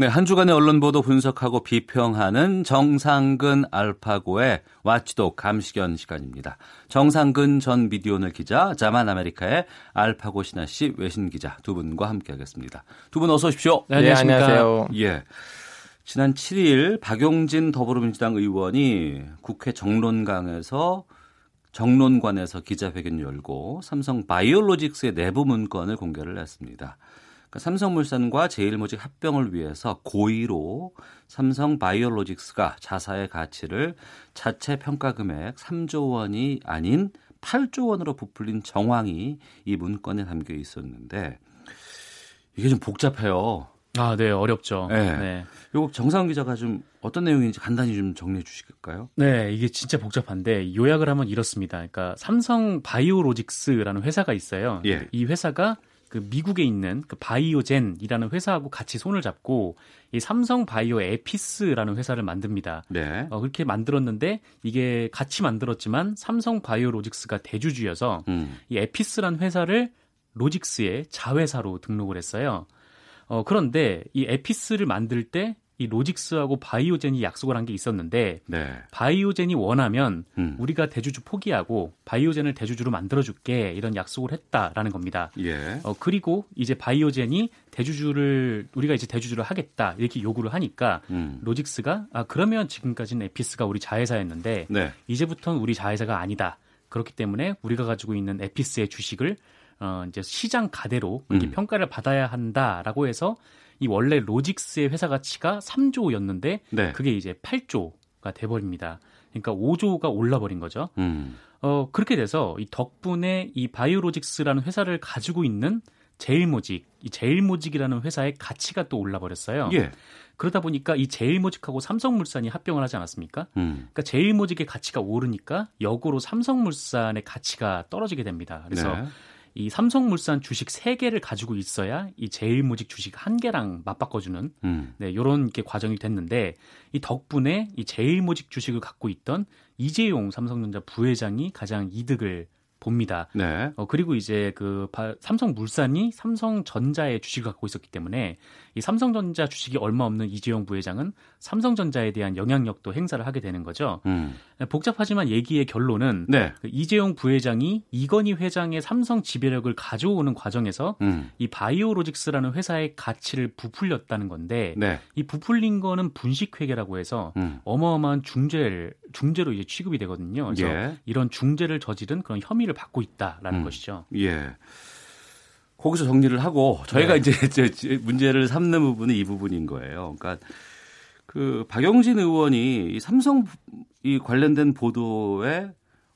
S2: 네, 한 주간의 언론 보도 분석하고 비평하는 정상근 알파고의 와치도 감시견 시간입니다. 정상근 전 미디오널 기자, 자만 아메리카의 알파고 신하 씨 외신 기자 두 분과 함께하겠습니다. 두 분 어서 오십시오.
S3: 네, 네 안녕하세요.
S2: 예. 지난 7일 박용진 더불어민주당 의원이 국회 정론강에서 정론관에서 기자회견 열고 삼성 바이오로직스의 내부 문건을 공개를 했습니다. 그러니까 삼성물산과 제일모직 합병을 위해서 고의로 삼성 바이오로직스가 자사의 가치를 자체 평가 금액 3조 원이 아닌 8조 원으로 부풀린 정황이 이 문건에 담겨 있었는데 이게 좀 복잡해요.
S3: 아, 네, 어렵죠. 네.
S2: 네. 요거 정상 기자가 좀 어떤 내용인지 간단히 좀 정리해 주시겠까요?
S3: 네, 이게 진짜 복잡한데 요약을 하면 이렇습니다. 그러니까 삼성 바이오로직스라는 회사가 있어요. 예. 이 회사가
S11: 그 미국에 있는 그 바이오젠이라는 회사하고 같이 손을 잡고 이 삼성 바이오 에피스라는 회사를 만듭니다. 네. 어, 그렇게 만들었는데 이게 같이 만들었지만 삼성 바이오로직스가 대주주여서 음. 이 에피스라는 회사를 로직스의 자회사로 등록을 했어요. 어, 그런데 이 에피스를 만들 때 이 로직스하고 바이오젠이 약속을 한 게 있었는데 네. 바이오젠이 원하면 음. 우리가 대주주 포기하고 바이오젠을 대주주로 만들어줄게 이런 약속을 했다라는 겁니다. 예. 어, 그리고 이제 바이오젠이 대주주를 우리가 이제 대주주를 하겠다 이렇게 요구를 하니까 음. 로직스가 아 그러면 지금까지는 에피스가 우리 자회사였는데 네. 이제부터는 우리 자회사가 아니다. 그렇기 때문에 우리가 가지고 있는 에피스의 주식을 어 이제 시장 가대로 이렇게 음. 평가를 받아야 한다라고 해서 이 원래 로직스의 회사 가치가 3조였는데 네. 그게 이제 8조가 돼버립니다. 그러니까 5조가 올라버린 거죠. 음. 어 그렇게 돼서 이 덕분에 이 바이오로직스라는 회사를 가지고 있는 제일모직, 이 제일모직이라는 회사의 가치가 또 올라버렸어요. 예. 그러다 보니까 이 제일모직하고 삼성물산이 합병을 하지 않았습니까? 음. 그러니까 제일모직의 가치가 오르니까 역으로 삼성물산의 가치가 떨어지게 됩니다. 그래서 네. 이 삼성물산 주식 3개를 가지고 있어야 이 제일모직 주식 1개랑 맞바꿔주는 음. 네, 요런 게 과정이 됐는데 이 덕분에 이 제일모직 주식을 갖고 있던 이재용 삼성전자 부회장이 가장 이득을 봅니다. 네. 어, 그리고 이제 그 삼성물산이 삼성전자의 주식을 갖고 있었기 때문에 이 삼성전자 주식이 얼마 없는 이재용 부회장은 삼성전자에 대한 영향력도 행사를 하게 되는 거죠. 음. 복잡하지만 얘기의 결론은 네. 그 이재용 부회장이 이건희 회장의 삼성 지배력을 가져오는 과정에서 음. 이 바이오로직스라는 회사의 가치를 부풀렸다는 건데 네. 이 부풀린 거는 분식회계라고 해서 음. 어마어마한 중재를 중재로 이제 취급이 되거든요. 그래서 예. 이런 중재를 저지른 그런 혐의를 받고 있다라는 음. 것이죠.
S2: 예. 거기서 정리를 하고 저희가 네. 이제 문제를 삼는 부분은 이 부분인 거예요. 그러니까 그 박영진 의원이 이 삼성 이 관련된 보도에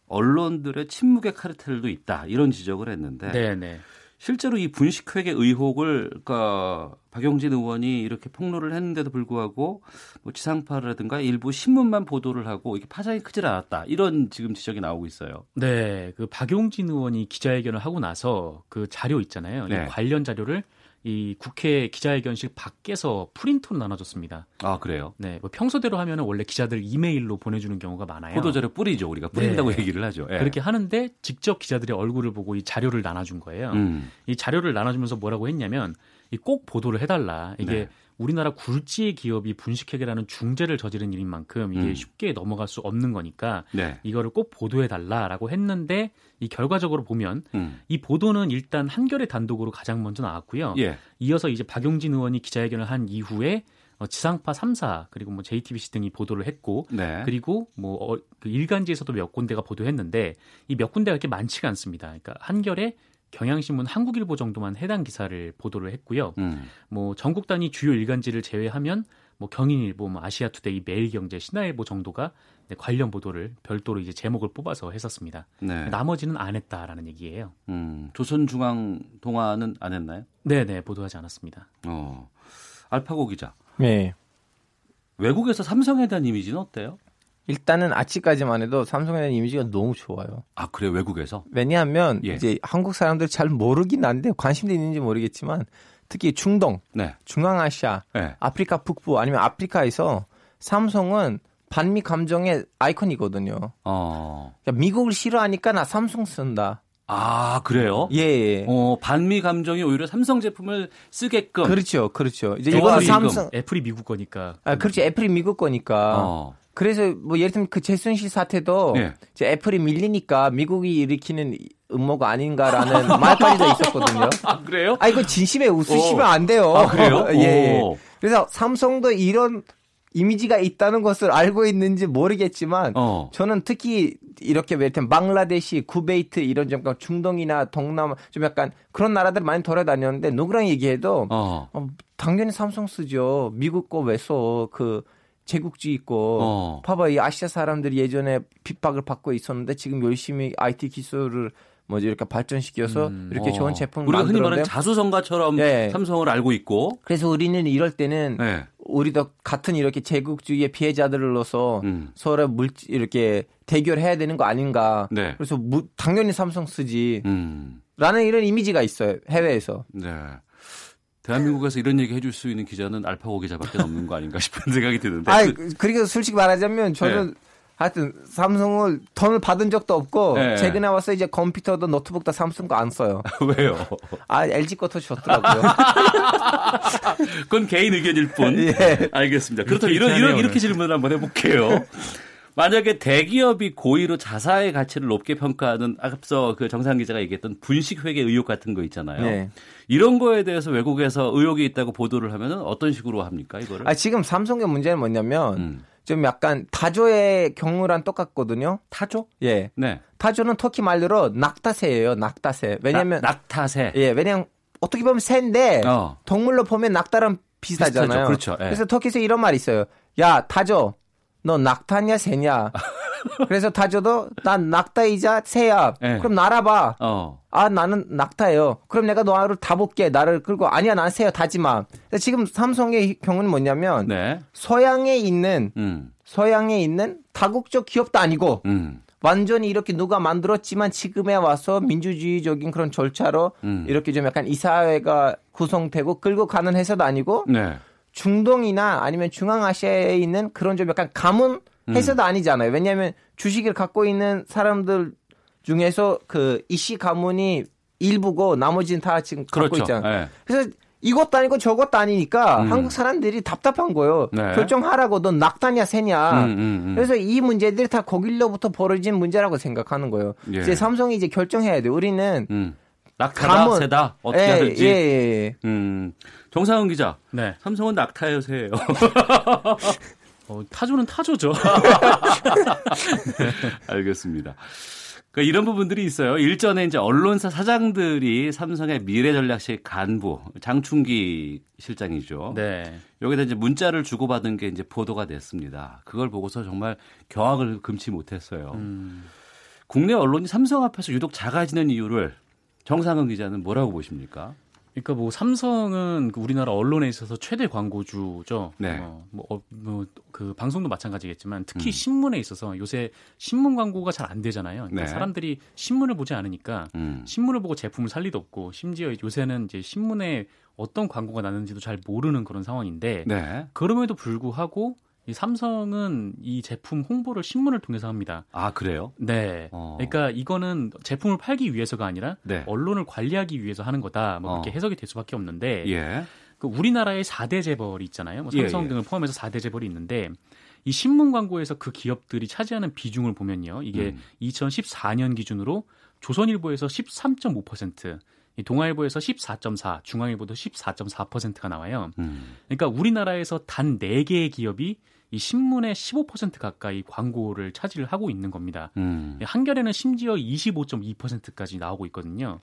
S2: 언론들의 침묵의 카르텔도 있다 이런 지적을 했는데 네네. 네. 실제로 이 분식회계 의혹을 그러니까 박용진 의원이 이렇게 폭로를 했는데도 불구하고 뭐 지상파라든가 일부 신문만 보도를 하고 이게 파장이 크질 않았다 이런 지금 지적이 나오고 있어요.
S11: 네, 그 박용진 의원이 기자회견을 하고 나서 그 자료 있잖아요. 네. 관련 자료를 이 국회 기자회견실 밖에서 프린트로 나눠줬습니다.
S2: 아 그래요?
S11: 네, 뭐 평소대로 하면 은 원래 기자들 이메일로 보내주는 경우가 많아요.
S2: 보도자료 뿌리죠, 우리가 뿌린다고 네. 얘기를 하죠.
S11: 네. 그렇게 하는데 직접 기자들의 얼굴을 보고 이 자료를 나눠준 거예요. 음. 이 자료를 나눠주면서 뭐라고 했냐면 이 꼭 보도를 해달라. 이게 네. 우리나라 굴지의 기업이 분식회계라는 중재를 저지른 일인 만큼 이게 음. 쉽게 넘어갈 수 없는 거니까 네. 이거를 꼭 보도해 달라라고 했는데 이 결과적으로 보면 음. 이 보도는 일단 한겨레 단독으로 가장 먼저 나왔고요. 예. 이어서 이제 박용진 의원이 기자회견을 한 이후에 어, 지상파 3사 그리고 뭐 JTBC 등이 보도를 했고 네. 그리고 뭐 어, 그 일간지에서도 몇 군데가 보도했는데 이 몇 군데가 그렇게 많지가 않습니다. 그러니까 한겨레 경향신문 한국일보 정도만 해당 기사를 보도를 했고요. 음. 뭐 전국 단위 주요 일간지를 제외하면 뭐 경인일보, 뭐 아시아투데이, 매일경제, 신화일보 정도가 네, 관련 보도를 별도로 이제 제목을 뽑아서 했었습니다. 네. 나머지는 안 했다라는 얘기예요.
S2: 음, 조선중앙동화는 안 했나요?
S11: 네, 네 보도하지 않았습니다.
S2: 어, 알파고 기자. 네. 외국에서 삼성에 대한 이미지는 어때요?
S12: 일단은 아직까지만 해도 삼성에 대한 이미지가 너무 좋아요.
S2: 아 그래 외국에서?
S12: 왜냐하면 예. 이제 한국 사람들 잘 모르긴 한데 관심도 있는지 모르겠지만 특히 중동, 네. 중앙아시아, 네. 아프리카 북부 아니면 아프리카에서 삼성은 반미 감정의 아이콘이거든요. 어. 그러니까 미국을 싫어하니까 나 삼성 쓴다.
S2: 아 그래요?
S12: 예, 예.
S2: 어 반미 감정이 오히려 삼성 제품을 쓰게끔.
S12: 그렇죠, 그렇죠. 이제 이거는 삼성
S11: 애플이 미국 거니까.
S12: 아 그렇죠, 애플이 미국 거니까. 어. 그래서 뭐 예를 들면 그 최순실 사태도 네. 이제 애플이 밀리니까 미국이 일으키는 음모가 아닌가라는 말까지도 있었거든요.
S2: 아, 그래요?
S12: 아, 이거 진심에 웃으시면 오. 안 돼요.
S2: 아, 그래요?
S12: 예, 예. 그래서 삼성도 이런 이미지가 있다는 것을 알고 있는지 모르겠지만 어. 저는 특히 이렇게 예를 들면 방글라데시, 쿠베이트 이런 좀 중동이나 동남아 좀 약간 그런 나라들 많이 돌아다녔는데 누구랑 얘기해도 어. 어 당연히 삼성 쓰죠. 미국 거 왜 써? 그 제국주의 있고 어. 봐봐 이 아시아 사람들이 예전에 핍박을 받고 있었는데 지금 열심히 IT 기술을 뭐지 이렇게 발전시켜서 음. 이렇게 어. 좋은 제품을
S2: 우리가 흔히 말하는 자수성가처럼 네. 삼성을 알고 있고
S12: 그래서 우리는 이럴 때는 네. 우리도 같은 이렇게 제국주의의 피해자들로서 음. 서로 물 이렇게 대결해야 되는 거 아닌가. 네. 그래서 무, 당연히 삼성 쓰지. 음. 라는 이런 이미지가 있어요 해외에서.
S2: 네. 대한민국에서 이런 얘기 해줄 수 있는 기자는 알파고 기자밖에 없는 거 아닌가 싶은 생각이 드는데.
S12: 아, 그리고 솔직히 말하자면 저는 네. 하여튼 삼성을 돈을 받은 적도 없고 네. 최근에 와서 이제 컴퓨터도 노트북도 삼성 거 안 써요.
S2: 왜요?
S12: 아 LG 거더 좋더라고요.
S2: 그건 개인 의견일 뿐. 예. 알겠습니다. 그렇다면 이런 이런 이렇게 질문을 한번 해볼게요. 만약에 대기업이 고의로 자사의 가치를 높게 평가하는 앞서 그 정상 기자가 얘기했던 분식 회계 의혹 같은 거 있잖아요. 네. 이런 거에 대해서 외국에서 의혹이 있다고 보도를 하면은 어떤 식으로 합니까 이거를?
S12: 아 지금 삼성의 문제는 뭐냐면 음. 좀 약간 타조의 경우랑 똑같거든요.
S2: 타조?
S12: 예. 네. 타조는 터키 말로 낙타새예요. 낙타새. 왜냐면
S2: 나, 낙타새.
S12: 예. 왜냐면 어떻게 보면 새인데 어. 동물로 보면 낙타랑 비슷하잖아요.
S2: 그렇죠. 예.
S12: 그래서 터키에서 이런 말이 있어요. 야 타조 너 낙타냐 새냐? 그래서 다져도 난 낙타이자 새야. 네. 그럼 날아봐. 어. 아 나는 낙타예요. 그럼 내가 너를 다 볼게. 나를 끌고 아니야 난 새야 다지 마. 지금 삼성의 경우는 뭐냐면 네. 서양에 있는 음. 서양에 있는 다국적 기업도 아니고 음. 완전히 이렇게 누가 만들었지만 지금에 와서 민주주의적인 그런 절차로 음. 이렇게 좀 약간 이 사회가 구성되고 끌고 가는 회사도 아니고 네. 중동이나 아니면 중앙아시아에 있는 그런 좀 약간 가문 회사도 음. 아니잖아요. 왜냐하면 주식을 갖고 있는 사람들 중에서 그 이씨 가문이 일부고 나머지는 다 지금 갖고 그렇죠. 있잖아요. 네. 그래서 이것도 아니고 저것도 아니니까 음. 한국 사람들이 답답한 거예요. 네. 결정하라고 넌 낙타냐 새냐. 음, 음, 음, 그래서 이 문제들이 다 거길로부터 벌어진 문제라고 생각하는 거예요. 예. 이제 삼성이 이제 결정해야 돼. 우리는 음.
S2: 낙타다 새다 어떻게 예, 하든지.
S12: 예, 예, 예.
S2: 음. 정상훈 기자. 네. 삼성은 낙타예요, 새예요.
S11: 어, 타조는 타조죠.
S2: 네, 알겠습니다. 그러니까 이런 부분들이 있어요. 일전에 이제 언론사 사장들이 삼성의 미래전략실 간부 장충기 실장이죠. 네. 여기다 이제 문자를 주고받은 게 이제 보도가 됐습니다. 그걸 보고서 정말 경악을 금치 못했어요. 음. 국내 언론이 삼성 앞에서 유독 작아지는 이유를 정상은 기자는 뭐라고 보십니까?
S11: 그러니까 뭐 삼성은 그 우리나라 언론에 있어서 최대 광고주죠. 네. 어, 뭐, 어, 뭐, 그 방송도 마찬가지겠지만 특히 음. 신문에 있어서 요새 신문 광고가 잘 안 되잖아요. 그러니까 네. 사람들이 신문을 보지 않으니까 음. 신문을 보고 제품을 살 리도 없고 심지어 요새는 이제 신문에 어떤 광고가 나는지도 잘 모르는 그런 상황인데 네. 그럼에도 불구하고 이 삼성은 이 제품 홍보를 신문을 통해서 합니다.
S2: 아 그래요?
S11: 네. 어. 그러니까 이거는 제품을 팔기 위해서가 아니라 네. 언론을 관리하기 위해서 하는 거다. 뭐 그렇게 어. 해석이 될 수밖에 없는데 예. 그 우리나라의 4대 재벌이 있잖아요. 뭐 삼성 예, 예. 등을 포함해서 4대 재벌이 있는데 이 신문 광고에서 그 기업들이 차지하는 비중을 보면요. 이게 음. 2014년 기준으로 조선일보에서 13.5%, 이 동아일보에서 14.4, 중앙일보도 14.4%가 나와요. 음. 그러니까 우리나라에서 단 4개의 기업이 이 신문의 15% 가까이 광고를 차지를 하고 있는 겁니다. 음. 한겨레는 심지어 25.2%까지 나오고 있거든요.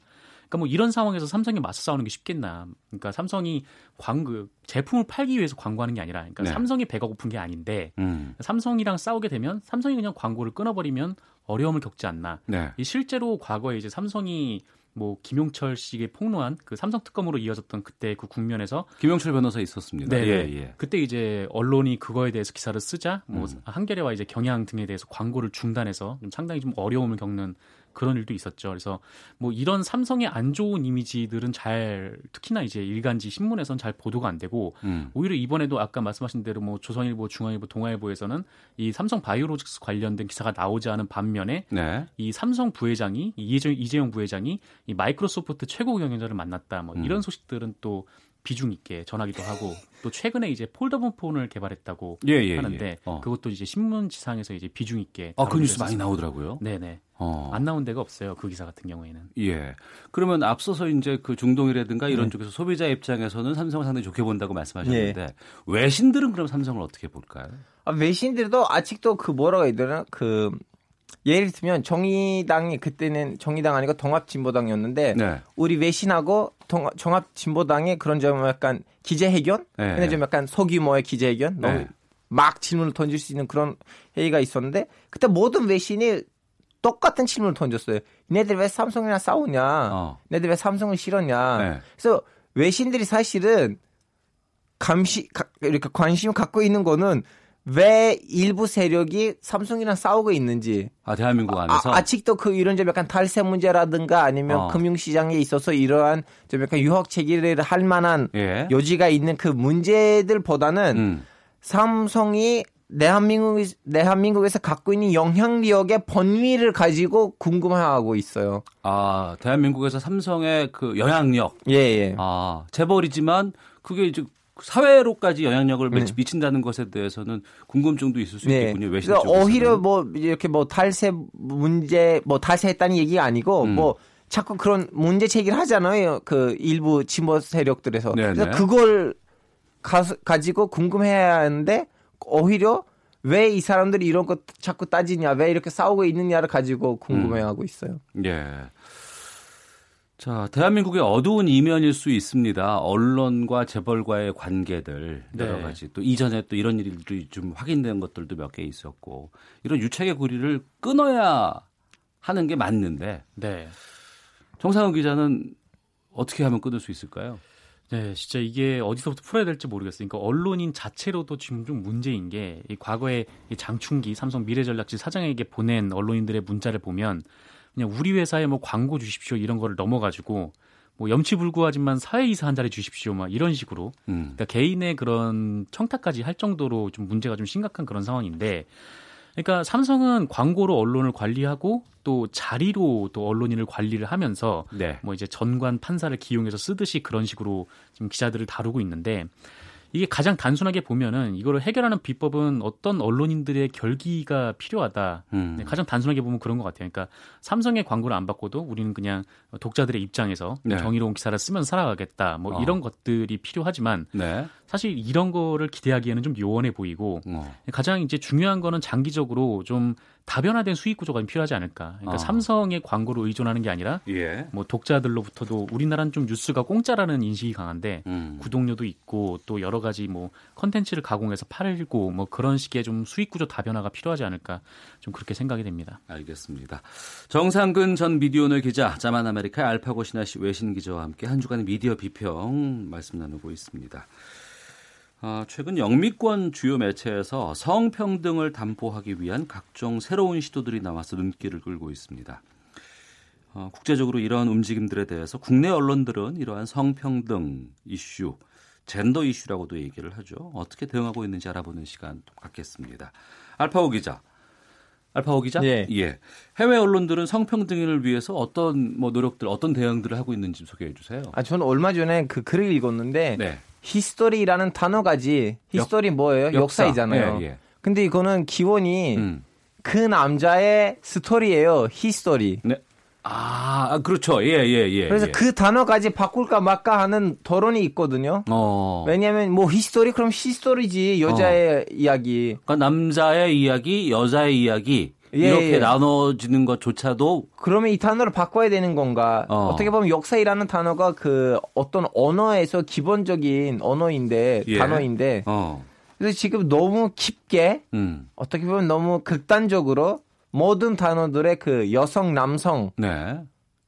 S11: 그러니까 뭐 이런 상황에서 삼성이 맞서 싸우는 게 쉽겠나. 그러니까 삼성이 광고 제품을 팔기 위해서 광고하는 게 아니라 그러니까 네. 삼성이 배가 고픈 게 아닌데 음. 삼성이랑 싸우게 되면 삼성이 그냥 광고를 끊어버리면 어려움을 겪지 않나. 네. 이 실제로 과거에 이제 삼성이 뭐 김용철 씨에게 폭로한 그 삼성 특검으로 이어졌던 그때 그 국면에서
S2: 김용철 변호사 있었습니다.
S11: 네, 예, 예. 그때 이제 언론이 그거에 대해서 기사를 쓰자 뭐 음. 한겨레와 이제 경향 등에 대해서 광고를 중단해서 좀 상당히 좀 어려움을 겪는 그런 일도 있었죠. 그래서 뭐 이런 삼성의 안 좋은 이미지들은 잘 특히나 이제 일간지 신문에선 잘 보도가 안 되고 음. 오히려 이번에도 아까 말씀하신 대로 뭐 조선일보, 중앙일보, 동아일보에서는 이 삼성 바이오로직스 관련된 기사가 나오지 않은 반면에 네. 이 삼성 부회장이 이재용, 이재용 부회장이 이 마이크로소프트 최고 경영자를 만났다. 뭐 음. 이런 소식들은 또 비중 있게 전하기도 하고 또 최근에 이제 폴더폰 폰을 개발했다고 예, 예, 예. 하는데 예. 어. 그것도 이제 신문 지상에서 이제 비중 있게
S2: 아, 그 뉴스 많이 나오더라고요.
S11: 네네. 어. 안 나온 데가 없어요. 그 기사 같은 경우에는.
S2: 예. 그러면 앞서서 이제 그 중동이라든가 이런 네. 쪽에서 소비자 입장에서는 삼성을 상당히 좋게 본다고 말씀하셨는데 네. 외신들은 그럼 삼성을 어떻게 볼까요?
S12: 아, 외신들도 아직도 그 뭐라고 해야 되나 그 예를 들면 정의당이 그때는 정의당 아니고 통합진보당이었는데 네. 우리 외신하고 종합진보당의 그런 좀 약간 기재회견, 네. 근데 좀 약간 소규모의 기재회견, 너무 네. 막 질문을 던질 수 있는 그런 회의가 있었는데 그때 모든 외신이 똑같은 질문을 던졌어요. 얘네들 왜 삼성이랑 싸우냐? 어. 얘네들 왜 삼성을 싫었냐? 네. 그래서 외신들이 사실은 감시 이렇게 관심 을 갖고 있는 거는 왜 일부 세력이 삼성이랑 싸우고 있는지.
S2: 아, 대한민국 안에서?
S12: 아, 직도그 이런 좀 약간 탈세 문제라든가 아니면 어. 금융시장에 있어서 이러한 좀 약간 유학 체계를 할 만한 예. 여지가 있는 그 문제들보다는 음. 삼성이 대한민국, 대한민국에서 갖고 있는 영향력의 번위를 가지고 궁금해하고 있어요.
S2: 아, 대한민국에서 삼성의 그 영향력.
S12: 예, 예.
S2: 아, 재벌이지만 그게 이제 사회로까지 영향력을 네. 미친다는 것에 대해서는 궁금증도 있을 수 네. 있겠군요. 외신 그러니까
S12: 오히려 뭐 이렇게 뭐 탈세 문제 뭐 탈세했다는 얘기가 아니고 음. 뭐 자꾸 그런 문제 제기를 하잖아요. 그 일부 진보 세력들에서. 네네. 그래서 그걸 가, 가지고 궁금해야 하는데 오히려 왜 이 사람들이 이런 거 자꾸 따지냐, 왜 이렇게 싸우고 있느냐를 가지고 궁금해하고 음. 있어요.
S2: 예. 자, 대한민국의 어두운 이면일 수 있습니다. 언론과 재벌과의 관계들 여러 네. 가지 또 이전에 또 이런 일들이 좀 확인된 것들도 몇 개 있었고 이런 유착의 고리를 끊어야 하는 게 맞는데 네. 정상훈 기자는 어떻게 하면 끊을 수 있을까요?
S11: 네, 진짜 이게 어디서부터 풀어야 될지 모르겠어요. 그러니까 언론인 자체로도 지금 좀 문제인 게 이 과거에 이 장충기 삼성 미래전략지 사장에게 보낸 언론인들의 문자를 보면 그냥 우리 회사에 뭐 광고 주십시오 이런 거를 넘어가지고 뭐 염치불구하지만 사회이사 한 자리 주십시오 막 이런 식으로 음. 그러니까 개인의 그런 청탁까지 할 정도로 좀 문제가 좀 심각한 그런 상황인데 그러니까 삼성은 광고로 언론을 관리하고 또 자리로 또 언론인을 관리를 하면서 네. 뭐 이제 전관 판사를 기용해서 쓰듯이 그런 식으로 지금 기자들을 다루고 있는데 이게 가장 단순하게 보면은 이거를 해결하는 비법은 어떤 언론인들의 결기가 필요하다. 음. 네, 가장 단순하게 보면 그런 것 같아요. 그러니까 삼성의 광고를 안 받고도 우리는 그냥 독자들의 입장에서 네. 정의로운 기사를 쓰면 살아가겠다. 뭐 어. 이런 것들이 필요하지만 네. 사실 이런 거를 기대하기에는 좀 요원해 보이고 어. 가장 이제 중요한 거는 장기적으로 좀 다변화된 수익 구조가 필요하지 않을까. 그러니까 어. 삼성의 광고로 의존하는 게 아니라 예. 뭐 독자들로부터도 우리나라는 좀 뉴스가 공짜라는 인식이 강한데 음. 구독료도 있고 또 여러 가지 뭐 컨텐츠를 가공해서 팔고 뭐 그런 식의 좀 수익 구조 다변화가 필요하지 않을까 좀 그렇게 생각이 됩니다.
S2: 알겠습니다. 정상근 전 미디어오늘 기자, 자만 아메리카 알파고 신하시 외신 기자와 함께 한 주간의 미디어 비평 말씀 나누고 있습니다. 아, 최근 영미권 주요 매체에서 성평등을 담보하기 위한 각종 새로운 시도들이 나와서 눈길을 끌고 있습니다. 어, 국제적으로 이러한 움직임들에 대해서 국내 언론들은 이러한 성평등 이슈, 젠더 이슈라고도 얘기를 하죠. 어떻게 대응하고 있는지 알아보는 시간 갖겠습니다. 알파고 기자. 알파고 기자? 예. 예. 해외 언론들은 성평등을 위해서 어떤 뭐 노력들, 어떤 대응들을 하고 있는지 소개해 주세요.
S12: 아, 저는 얼마 전에 그 글을 읽었는데 네. history라는 단어가지 history 역, 뭐예요? 역사. 이잖아요 예, 예. 근데 이거는 기원이 음. 그 남자의 스토리예요. his story. 네.
S2: 아, 아, 그렇죠. 예, 예, 예.
S12: 그래서
S2: 예.
S12: 그 단어까지 바꿀까 말까 하는 토론이 있거든요. 어. 왜냐하면 뭐 history 그럼 his story지 여자의 어. 이야기.
S2: 그러니까 남자의 이야기, 여자의 이야기. 예, 이렇게 예. 나눠지는 것조차도
S12: 그러면 이 단어를 바꿔야 되는 건가? 어. 떻게 보면 역사이라는 단어가 그 어떤 언어에서 기본적인 언어인데 예. 단어인데 어. 그래서 지금 너무 깊게 음. 어떻게 보면 너무 극단적으로 모든 단어들의 그 여성 남성 네.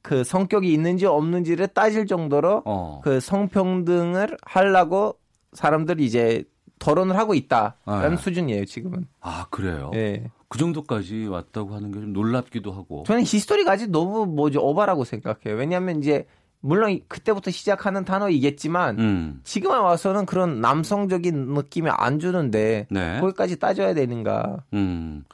S12: 그 성격이 있는지 없는지를 따질 정도로 어. 그 성평등을 하려고 사람들이 이제 토론을 하고 있다라는 네. 수준이에요 지금은.
S2: 아 그래요? 예. 그 정도까지 왔다고 하는 게 좀 놀랍기도 하고.
S12: 저는 히스토리까지 너무 뭐지 오바라고 생각해요. 왜냐하면 이제 물론 그때부터 시작하는 단어이겠지만 음. 지금 와서는 그런 남성적인 느낌이 안 주는데 네. 거기까지 따져야 되는가? 음.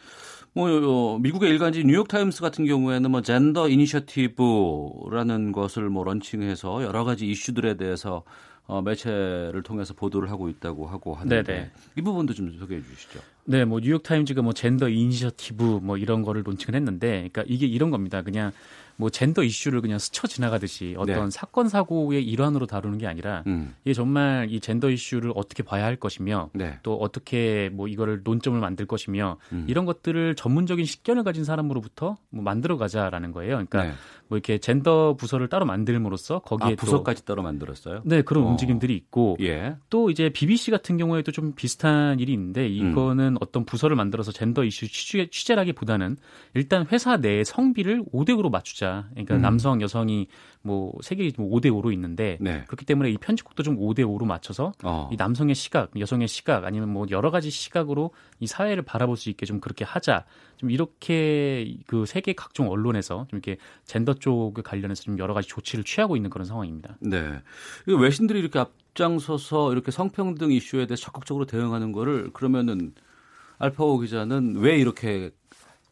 S2: 뭐 어, 미국의 일간지 뉴욕 타임스 같은 경우에는 뭐 젠더 이니셔티브라는 것을 뭐 런칭해서 여러 가지 이슈들에 대해서 어, 매체를 통해서 보도를 하고 있다고 하고 하는데 네네. 이 부분도 좀 소개해 주시죠.
S11: 네, 뭐 뉴욕 타임즈가 뭐 젠더 이니셔티브 뭐 이런 거를 론칭을 했는데, 그러니까 이게 이런 겁니다. 그냥 뭐 젠더 이슈를 그냥 스쳐 지나가듯이 어떤 네. 사건 사고의 일환으로 다루는 게 아니라 음. 이게 정말 이 젠더 이슈를 어떻게 봐야 할 것이며 네. 또 어떻게 뭐 이거를 논점을 만들 것이며 음. 이런 것들을 전문적인 식견을 가진 사람으로부터 뭐 만들어 가자라는 거예요. 그러니까 네. 뭐 이렇게 젠더 부서를 따로 만들므로써 거기에 아,
S2: 부서까지 따로 만들었어요?
S11: 네, 그런 어. 움직임들이 있고 예. 또 이제 BBC 같은 경우에도 좀 비슷한 일이 있는데 이거는 음. 어떤 부서를 만들어서 젠더 이슈 취재, 취재라기보다는 일단 회사 내 성비를 5대 5로 맞추자. 그러니까 음. 남성, 여성이 뭐 세계 뭐 5대 5로 있는데 네. 그렇기 때문에 이 편집국도 좀 5대 5로 맞춰서 어. 이 남성의 시각, 여성의 시각 아니면 뭐 여러 가지 시각으로 이 사회를 바라볼 수 있게 좀 그렇게 하자. 좀 이렇게 그 세계 각종 언론에서 좀 이렇게 젠더 쪽에 관련해서 좀 여러 가지 조치를 취하고 있는 그런 상황입니다.
S2: 네. 외신들이 이렇게 앞장서서 이렇게 성평등 이슈에 대해 적극적으로 대응하는 거를 그러면은 알파오 기자는 왜 이렇게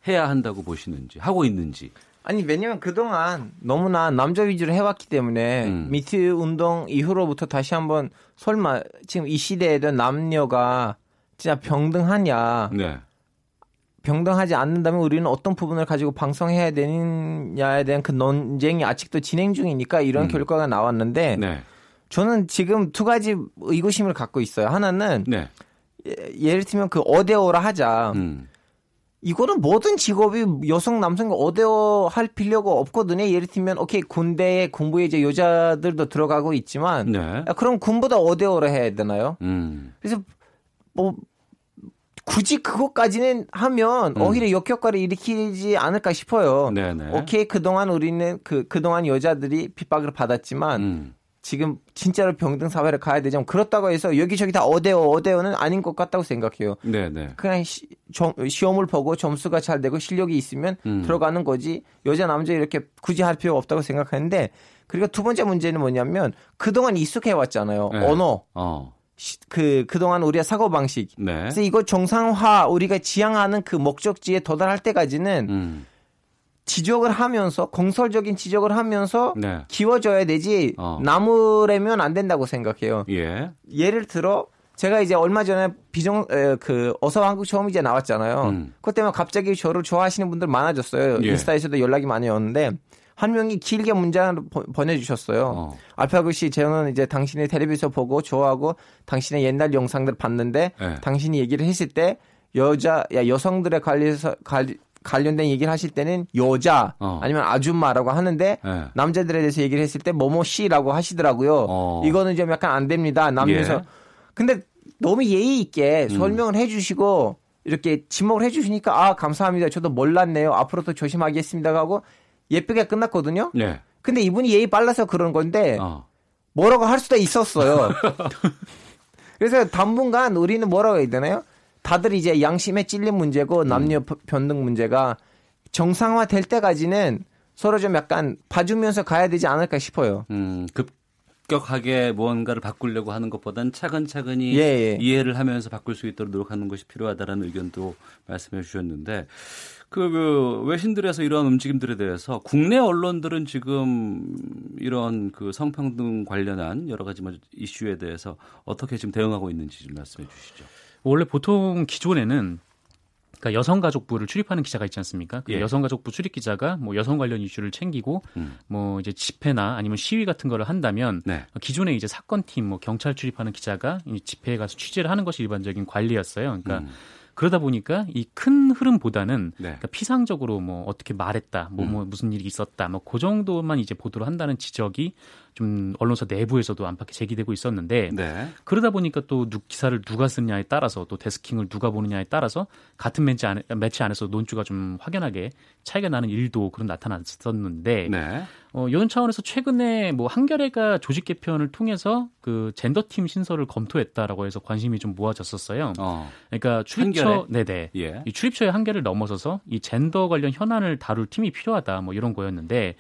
S2: 해야 한다고 보시는지 하고 있는지
S12: 아니 왜냐면 그동안 너무나 남자 위주로 해왔기 때문에 음. 미트 운동 이후로부터 다시 한번 설마 지금 이 시대에도 남녀가 진짜 병등하냐 네. 병등하지 않는다면 우리는 어떤 부분을 가지고 방송해야 되느냐에 대한 그 논쟁이 아직도 진행 중이니까 이런 음. 결과가 나왔는데 네. 저는 지금 두 가지 의구심을 갖고 있어요. 하나는 네. 예, 를 들면 그 어데오라 하자. 음. 이거는 모든 직업이 여성 남성 어데오 할 필요가 없거든요. 예를 들면 오케이 군대에 공부에 이제 여자들도 들어가고 있지만 네. 그럼 군보다 어데오라 해야 되나요? 음. 그래서 뭐 굳이 그것까지는 하면 음. 오히려 역효과를 일으키지 않을까 싶어요. 네네. 오케이 그동안 우리는 그 그동안 여자들이 핍박을 받았지만 음. 지금 진짜로 병등 사회를 가야 되죠. 그렇다고 해서 여기저기 다 어대어 어대어는 아닌 것 같다고 생각해요. 네네. 그냥 시, 점, 시험을 보고 점수가 잘 되고 실력이 있으면 음. 들어가는 거지 여자 남자 이렇게 굳이 할 필요 없다고 생각하는데 그리고 두 번째 문제는 뭐냐면 그동안 익숙해 왔잖아요. 네. 언어. 어. 그 그동안 우리가 사고 방식. 네. 그래서 이거 정상화 우리가 지향하는 그 목적지에 도달할 때까지는 음. 지적을 하면서 공설적인 지적을 하면서 네. 키워줘야 되지 어. 나무래면 안 된다고 생각해요. 예. 예를 들어 제가 이제 얼마 전에 비정 에, 그 어서 한국 처음 이제 나왔잖아요. 음. 그것 때문에 갑자기 저를 좋아하시는 분들 많아졌어요. 예. 인스타에서도 연락이 많이 오는데 한 명이 길게 문장을 보내주셨어요. 어. 알파고 씨, 저는 이제 당신의 텔레비전 보고 좋아하고 당신의 옛날 영상들 봤는데 네. 당신이 얘기를 했을 때 여자, 야, 여성들에 관련해서 관, 관련된 얘기를 하실 때는 여자 어. 아니면 아줌마라고 하는데 네. 남자들에 대해서 얘기를 했을 때 뭐뭐 씨라고 하시더라고요. 어. 이거는 좀 약간 안 됩니다. 남녀에서. 예. 근데 너무 예의 있게 음. 설명을 해주시고 이렇게 지목을 해주시니까 아 감사합니다. 저도 몰랐네요. 앞으로도 조심하겠습니다. 하고 예쁘게 끝났거든요. 네. 근데 이분이 예의 빨라서 그런 건데 어. 뭐라고 할 수도 있었어요. 그래서 당분간 우리는 뭐라고 해야 되나요? 다들 이제 양심에 찔린 문제고 음. 남녀 변등 문제가 정상화 될 때까지는 서로 좀 약간 봐주면서 가야 되지 않을까 싶어요. 음,
S2: 급 격하게 무언가를 바꾸려고 하는 것보다는 차근차근히 예, 예. 이해를 하면서 바꿀 수 있도록 노력하는 것이 필요하다는 의견도 말씀해 주셨는데 그, 그 외신들에서 이러한 움직임들에 대해서 국내 언론들은 지금 이런 그 성평등 관련한 여러 가지 뭐 이슈에 대해서 어떻게 지금 대응하고 있는지 좀 말씀해 주시죠.
S11: 원래 보통 기존에는 그러니까 여성가족부를 출입하는 기자가 있지 않습니까? 그 예. 여성가족부 출입 기자가 뭐 여성 관련 이슈를 챙기고 음. 뭐 이제 집회나 아니면 시위 같은 거를 한다면 네. 기존에 이제 사건팀 뭐 경찰 출입하는 기자가 집회에 가서 취재를 하는 것이 일반적인 관리였어요. 그러니까 음. 그러다 보니까 이 큰 흐름보다는 네. 그러니까 피상적으로 뭐 어떻게 말했다, 뭐, 뭐 음. 무슨 일이 있었다, 뭐 그 정도만 이제 보도를 한다는 지적이 좀 언론사 내부에서도 안팎에 제기되고 있었는데 네. 그러다 보니까 또 기사를 누가 쓰느냐에 따라서 또 데스킹을 누가 보느냐에 따라서 같은 매치, 안에, 매치 안에서 논주가 좀 확연하게 차이가 나는 일도 그런 나타났었는데 네. 어, 이런 차원에서 최근에 뭐 한겨레가 조직 개편을 통해서 그 젠더팀 신설을 검토했다라고 해서 관심이 좀 모아졌었어요. 어. 그러니까 출입처 네네 예. 이 출입처의 한계를 넘어서서 이 젠더 관련 현안을 다룰 팀이 필요하다 뭐 이런 거였는데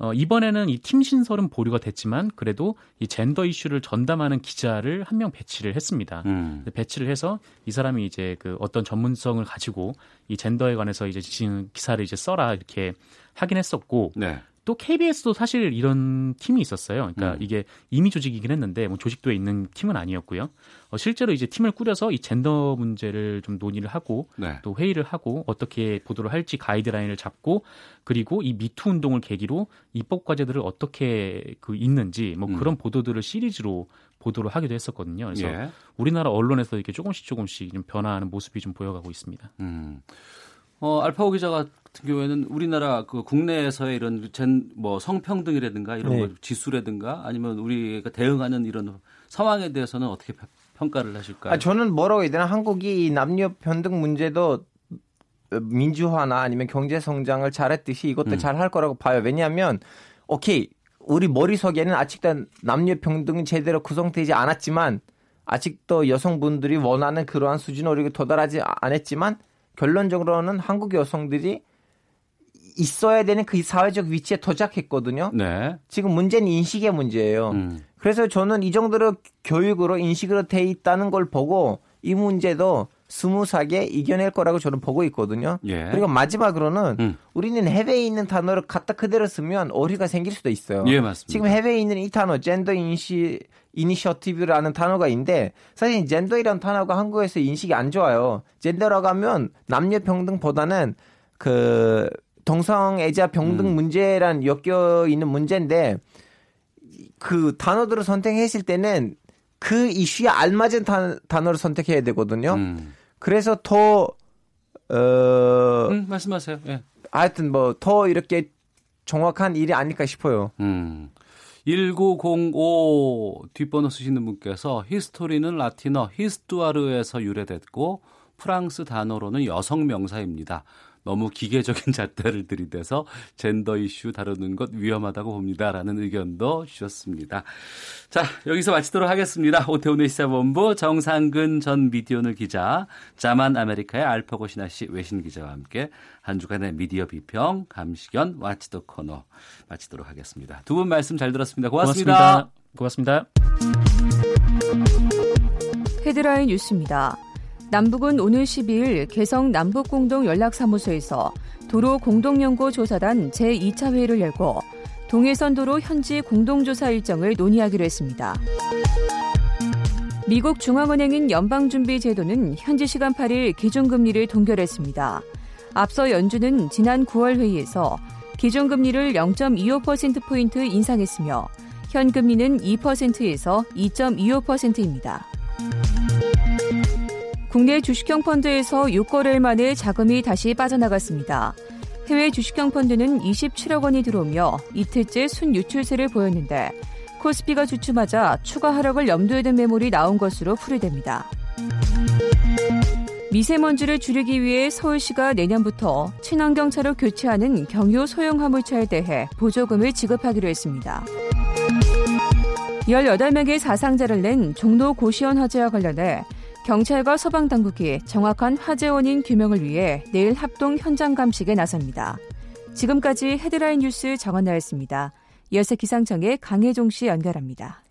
S11: 어, 이번에는 이 팀 신설은 보류가 됐지만 그래도 이 젠더 이슈를 전담하는 기자를 한 명 배치를 했습니다. 음. 배치를 해서 이 사람이 이제 그 어떤 전문성을 가지고 이 젠더에 관해서 이제 지금 기사를 이제 써라 이렇게 하긴 했었고 네. 또 KBS도 사실 이런 팀이 있었어요. 그러니까 음. 이게 임의 조직이긴 했는데 뭐 조직도에 있는 팀은 아니었고요. 어, 실제로 이제 팀을 꾸려서 이 젠더 문제를 좀 논의를 하고 네. 또 회의를 하고 어떻게 보도를 할지 가이드라인을 잡고 그리고 이 미투 운동을 계기로 입법 과제들을 어떻게 그 있는지 뭐 음. 그런 보도들을 시리즈로 보도를 하기도 했었거든요. 그래서 예. 우리나라 언론에서 이렇게 조금씩 조금씩 좀 변화하는 모습이 좀 보여가고 있습니다. 음.
S2: 어, 알파오 기자 같은 경우에는 우리나라 그 국내에서의 이런 젠 뭐 성평등이라든가 이런 네. 거 지수라든가 아니면 우리가 대응하는 이런 상황에 대해서는 어떻게 평가를 하실까요?
S12: 아, 저는 뭐라고 해야 되나 한국이 남녀 평등 문제도 민주화나 아니면 경제 성장을 잘했듯이 이것도 음. 잘할 거라고 봐요. 왜냐하면 오케이 우리 머릿속에는 아직도 남녀 평등이 제대로 구성되지 않았지만 아직도 여성분들이 원하는 그러한 수준으로 도달하지 않았지만 결론적으로는 한국 여성들이 있어야 되는 그 사회적 위치에 도착했거든요. 네. 지금 문제는 인식의 문제예요. 음. 그래서 저는 이 정도로 교육으로 인식으로 돼 있다는 걸 보고 이 문제도 스무하게 이겨낼 거라고 저는 보고 있거든요. 예. 그리고 마지막으로는 음. 우리는 해외에 있는 단어를 갖다 그대로 쓰면 오류가 생길 수도 있어요.
S2: 예, 맞습니다.
S12: 지금 해외에 있는 이 단어 젠더 인시 이니셔티브라는 단어가 있는데 사실 젠더이라는 단어가 한국에서 인식이 안 좋아요. 젠더라고 하면 남녀 평등보다는 그 동성애자 평등 음. 문제란 엮여 있는 문제인데 그 단어들을 선택했을 때는 그 이슈에 알맞은 단, 단어를 선택해야 되거든요. 음. 그래서 더 어,
S2: 음, 말씀하세요. 예.
S12: 하여튼 뭐 더 이렇게 정확한 일이 아닐까 싶어요.
S2: 음. 1905 뒷번호 쓰시는 분께서 히스토리는 라틴어 히스투아르에서 유래됐고 프랑스 단어로는 여성 명사입니다. 너무 기계적인 잣대를 들이대서 젠더 이슈 다루는 것 위험하다고 봅니다라는 의견도 주셨습니다. 자, 여기서 마치도록 하겠습니다. 오태훈의 시사본부 정상근 전 미디어널 기자, 자만 아메리카의 알파고 신하 씨 외신 기자와 함께 한 주간의 미디어 비평, 감시견, 와치도 코너 마치도록 하겠습니다. 두 분 말씀 잘 들었습니다. 고맙습니다.
S11: 고맙습니다. 고맙습니다.
S7: 헤드라인 뉴스입니다. 남북은 오늘 12일 개성 남북공동연락사무소에서 도로 공동연구 조사단 제2차 회의를 열고 동해선 도로 현지 공동조사 일정을 논의하기로 했습니다. 미국 중앙은행인 연방준비제도는 현지 시간 8일 기준금리를 동결했습니다. 앞서 연준은 지난 9월 회의에서 기준금리를 0.25%포인트 인상했으며 현금리는 2%에서 2.25%입니다. 국내 주식형 펀드에서 6거래일 만에 자금이 다시 빠져나갔습니다. 해외 주식형 펀드는 27억 원이 들어오며 이틀째 순유출세를 보였는데 코스피가 주춤하자 추가 하락을 염두에 둔 매물이 나온 것으로 풀이됩니다. 미세먼지를 줄이기 위해 서울시가 내년부터 친환경차로 교체하는 경유 소형 화물차에 대해 보조금을 지급하기로 했습니다. 18명의 사상자를 낸 종로 고시원 화재와 관련해 경찰과 소방 당국이 정확한 화재 원인 규명을 위해 내일 합동 현장 감식에 나섭니다. 지금까지 헤드라인 뉴스 정한나였습니다. 이어서 기상청의 강혜종 씨 연결합니다.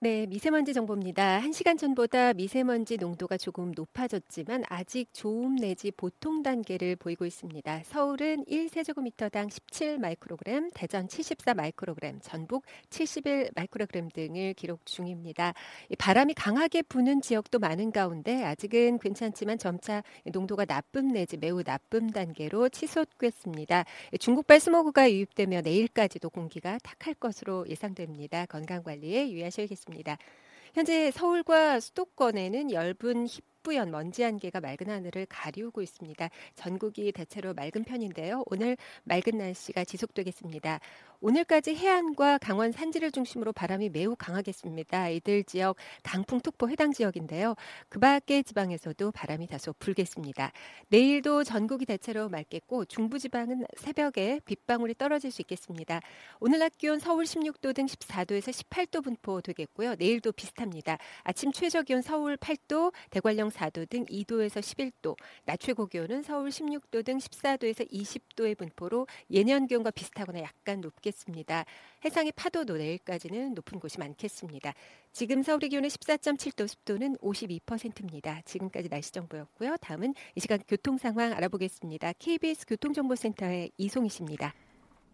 S13: 네, 미세먼지 정보입니다. 1시간 전보다 미세먼지 농도가 조금 높아졌지만 아직 좋음 내지 보통 단계를 보이고 있습니다. 서울은 1세제곱미터당 17 마이크로그램, 대전 74 마이크로그램, 전북 71 마이크로그램 등을 기록 중입니다. 바람이 강하게 부는 지역도 많은 가운데 아직은 괜찮지만 점차 농도가 나쁨 내지 매우 나쁨 단계로 치솟겠습니다. 중국발 스모그가 유입되며 내일까지도 공기가 탁할 것으로 예상됩니다. 건강 관리에 유의하셔야겠습니다. 있습니다. 현재 서울과 수도권에는 엷은 희뿌연 먼지 안개가 맑은 하늘을 가리우고 있습니다. 전국이 대체로 맑은 편인데요. 오늘 맑은 날씨가 지속되겠습니다. 오늘까지 해안과 강원 산지를 중심으로 바람이 매우 강하겠습니다. 이들 지역 강풍특보 해당 지역인데요. 그 밖의 지방에서도 바람이 다소 불겠습니다. 내일도 전국이 대체로 맑겠고 중부지방은 새벽에 빗방울이 떨어질 수 있겠습니다. 오늘 낮 기온 서울 16도 등 14도에서 18도 분포 되겠고요. 내일도 비슷합니다. 아침 최저 기온 서울 8도, 대관령 4도 등 2도에서 11도, 낮 최고 기온은 서울 16도 등 14도에서 20도의 분포로 예년 기온과 비슷하거나 약간 높게 있겠습니다. 해상의 파도도 내일까지는 높은 곳이 많겠습니다. 지금 서울의 기온은 14.7도, 습도는 52%입니다. 지금까지 날씨 정보였고요. 다음은 이 시간 교통 상황 알아보겠습니다. KBS 교통정보센터의 이송희 씨입니다.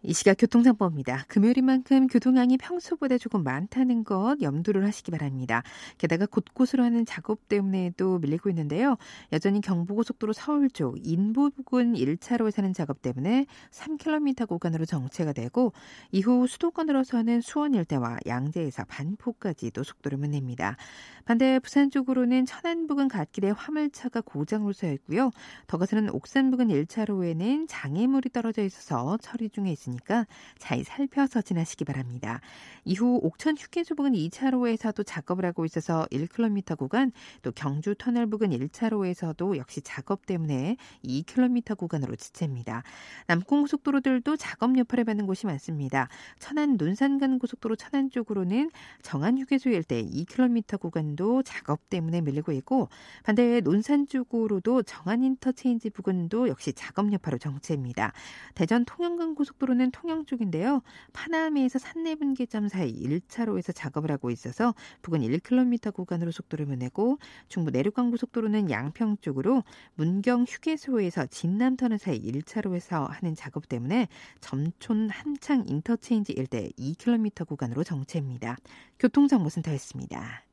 S4: 이 시각 교통상보입니다. 금요일인 만큼 교통량이 평소보다 조금 많다는 것 염두를 하시기 바랍니다. 게다가 곳곳으로 하는 작업 때문에도 밀리고 있는데요. 여전히 경부고속도로 서울 쪽 인부 부근 1차로에서 하는 작업 때문에 3km 구간으로 정체가 되고 이후 수도권으로서 하는 수원 일대와 양재에서 반포까지도 속도를 못 냅니다. 반대 부산 쪽으로는 천안 부근 갓길에 화물차가 고장으로 서 있고요. 더 가서는 옥산 부근 1차로에는 장애물이 떨어져 있어서 처리 중에 있으니 있으니까 잘 살펴서 지나시기 바랍니다. 이후 옥천 휴게소 부근 2차로에서도 작업을 하고 있어서 1km 구간, 또 경주 터널 부근 1차로에서도 역시 작업 때문에 2km 구간으로 지체입니다. 남고속도로들도 작업 여파를 받는 곳이 많습니다. 천안 논산 간 고속도로 천안 쪽으로는 정안 휴게소 일대 2km 구간도 작업 때문에 밀리고 있고 반대 논산 쪽으로도 정안 인터체인지 부근도 역시 작업 여파로 정체입니다. 대전 통영간 고속도로 는 통영 쪽인데요. 판암에서 산내분기점 사이 1차로에서 작업을 하고 있어서 부근 1km 구간으로 속도를 보내고 중부 내륙간 고속도로는 양평 쪽으로 문경 휴게소에서 진남터널 사이 1차로에서 하는 작업 때문에 점촌 함창 인터체인지 일대 2km 구간으로 정체입니다. 교통정보 센터였습니다.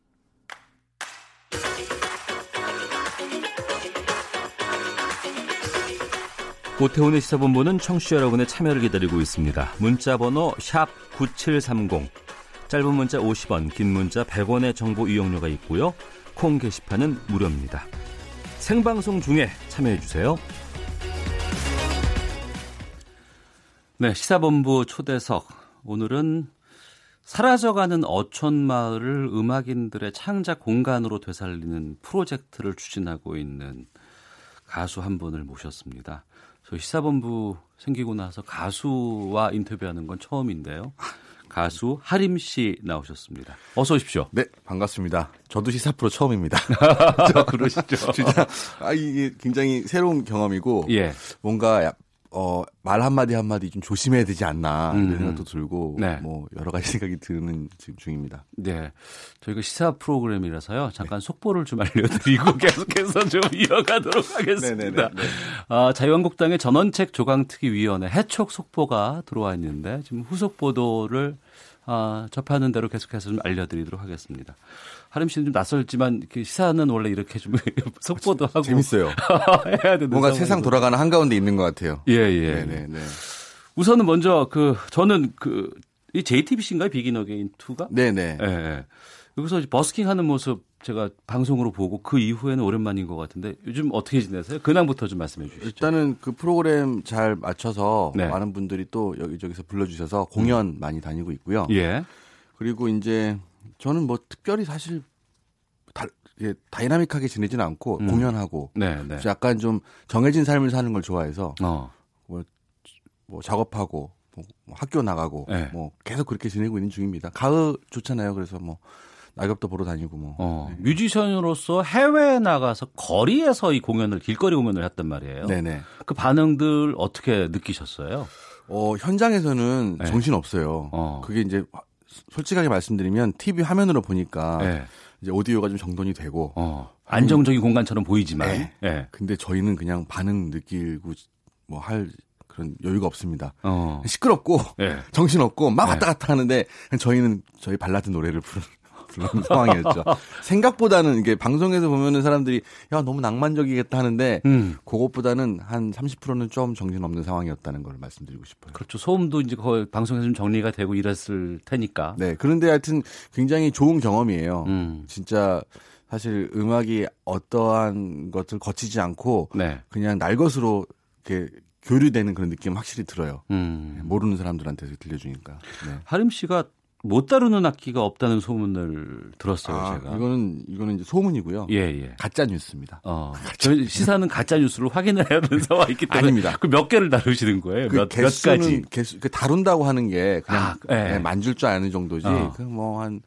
S2: 오태훈의 시사본부는 청취자 여러분의 참여를 기다리고 있습니다. 문자 번호 9730, 짧은 문자 50원, 긴 문자 100원의 정보 이용료가 있고요. 콩 게시판은 무료입니다. 생방송 중에 참여해 주세요. 네, 시사본부 초대석. 오늘은 사라져가는 어촌 마을을 음악인들의 창작 공간으로 되살리는 프로젝트를 추진하고 있는 가수 한 분을 모셨습니다. 저 시사본부 생기고 나서 가수와 인터뷰하는 건 처음인데요. 가수 하림 씨 나오셨습니다. 어서 오십시오.
S14: 네, 반갑습니다. 저도 시사 프로 처음입니다.
S2: 저 그러시죠.
S14: 진짜 아 이게 굉장히 새로운 경험이고 예. 뭔가 어, 말 한마디 한마디 좀 조심해야 되지 않나, 이런 음. 생각도 들고, 네. 뭐, 여러 가지 생각이 드는 지금 중입니다.
S2: 네. 저희가 시사 프로그램이라서요, 잠깐 네. 속보를 좀 알려드리고 계속해서 좀 이어가도록 하겠습니다. 네네네. 네. 아, 자유한국당의 전원책 조강특위위원회 해촉 속보가 들어와 있는데, 지금 후속 보도를 아, 접하는 대로 계속해서 좀 알려드리도록 하겠습니다. 하림 씨는 좀 낯설지만 시사는 원래 이렇게 좀 속보도 하고
S14: 재밌어요. 해야 되는 뭔가 세상 돌아가는 한 가운데 있는 것 같아요.
S2: 예 예. 네네. 네. 우선은 먼저 그 저는 그 이 JTBC인가요 비긴 어게인 2가?
S14: 네네.
S2: 예. 예. 여기서 버스킹 하는 모습 제가 방송으로 보고 그 이후에는 오랜만인 것 같은데 요즘 어떻게 지내세요? 근황부터 좀 말씀해 주시죠.
S14: 일단은 그 프로그램 잘 마쳐서 네. 많은 분들이 또 여기저기서 불러주셔서 공연 음. 많이 다니고 있고요. 예. 그리고 이제 저는 뭐 특별히 사실 다, 예, 다이나믹하게 지내지는 않고 음. 공연하고 네, 네. 약간 좀 정해진 삶을 사는 걸 좋아해서 어. 뭐, 뭐 작업하고 뭐 학교 나가고 네. 뭐 계속 그렇게 지내고 있는 중입니다. 가을 좋잖아요. 그래서 뭐 낙엽도 보러 다니고 뭐. 어,
S2: 네. 뮤지션으로서 해외에 나가서 거리에서 이 공연을 길거리 공연을 했단 말이에요. 네네. 그 반응들 어떻게 느끼셨어요?
S14: 어, 현장에서는 네. 정신 없어요. 어. 그게 이제 솔직하게 말씀드리면 TV 화면으로 보니까 네. 이제 오디오가 좀 정돈이 되고 어,
S2: 안정적인 음, 공간처럼 보이지만
S14: 네. 네. 근데 저희는 그냥 반응 느끼고 뭐 할 그런 여유가 없습니다. 어. 시끄럽고 네. 정신 없고 막 왔다 네. 갔다 하는데 저희는 저희 발라드 노래를 부르는 그런 상황이었죠. 생각보다는 이게 방송에서 보면은 사람들이 야 너무 낭만적이겠다 하는데 음. 그것보다는 한 30%는 좀 정신없는 상황이었다는 걸 말씀드리고 싶어요.
S2: 그렇죠. 소음도 이제 거의 방송에서 좀 정리가 되고 이랬을 테니까.
S14: 네. 그런데 하여튼 굉장히 좋은 경험이에요. 음. 진짜 사실 음악이 어떠한 것을 거치지 않고 네. 그냥 날 것으로 이렇게 교류되는 그런 느낌 확실히 들어요. 음. 모르는 사람들한테 들려주니까. 네.
S2: 하림 씨가 못 다루는 악기가 없다는 소문을 들었어요, 아, 제가.
S14: 이거는 이거는 이제 소문이고요. 예, 예. 가짜 뉴스입니다. 어.
S2: 저희 시사는 가짜 뉴스를 확인을 해야 되는 상황이 있기 때문에
S14: 아닙니다.
S2: 그 몇 개를 다루시는 거예요? 그 몇, 개수는, 몇 가지?
S14: 개수, 그 다룬다고 하는 게 그냥 아, 예. 네, 만질 줄 아는 정도지. 어. 그뭐한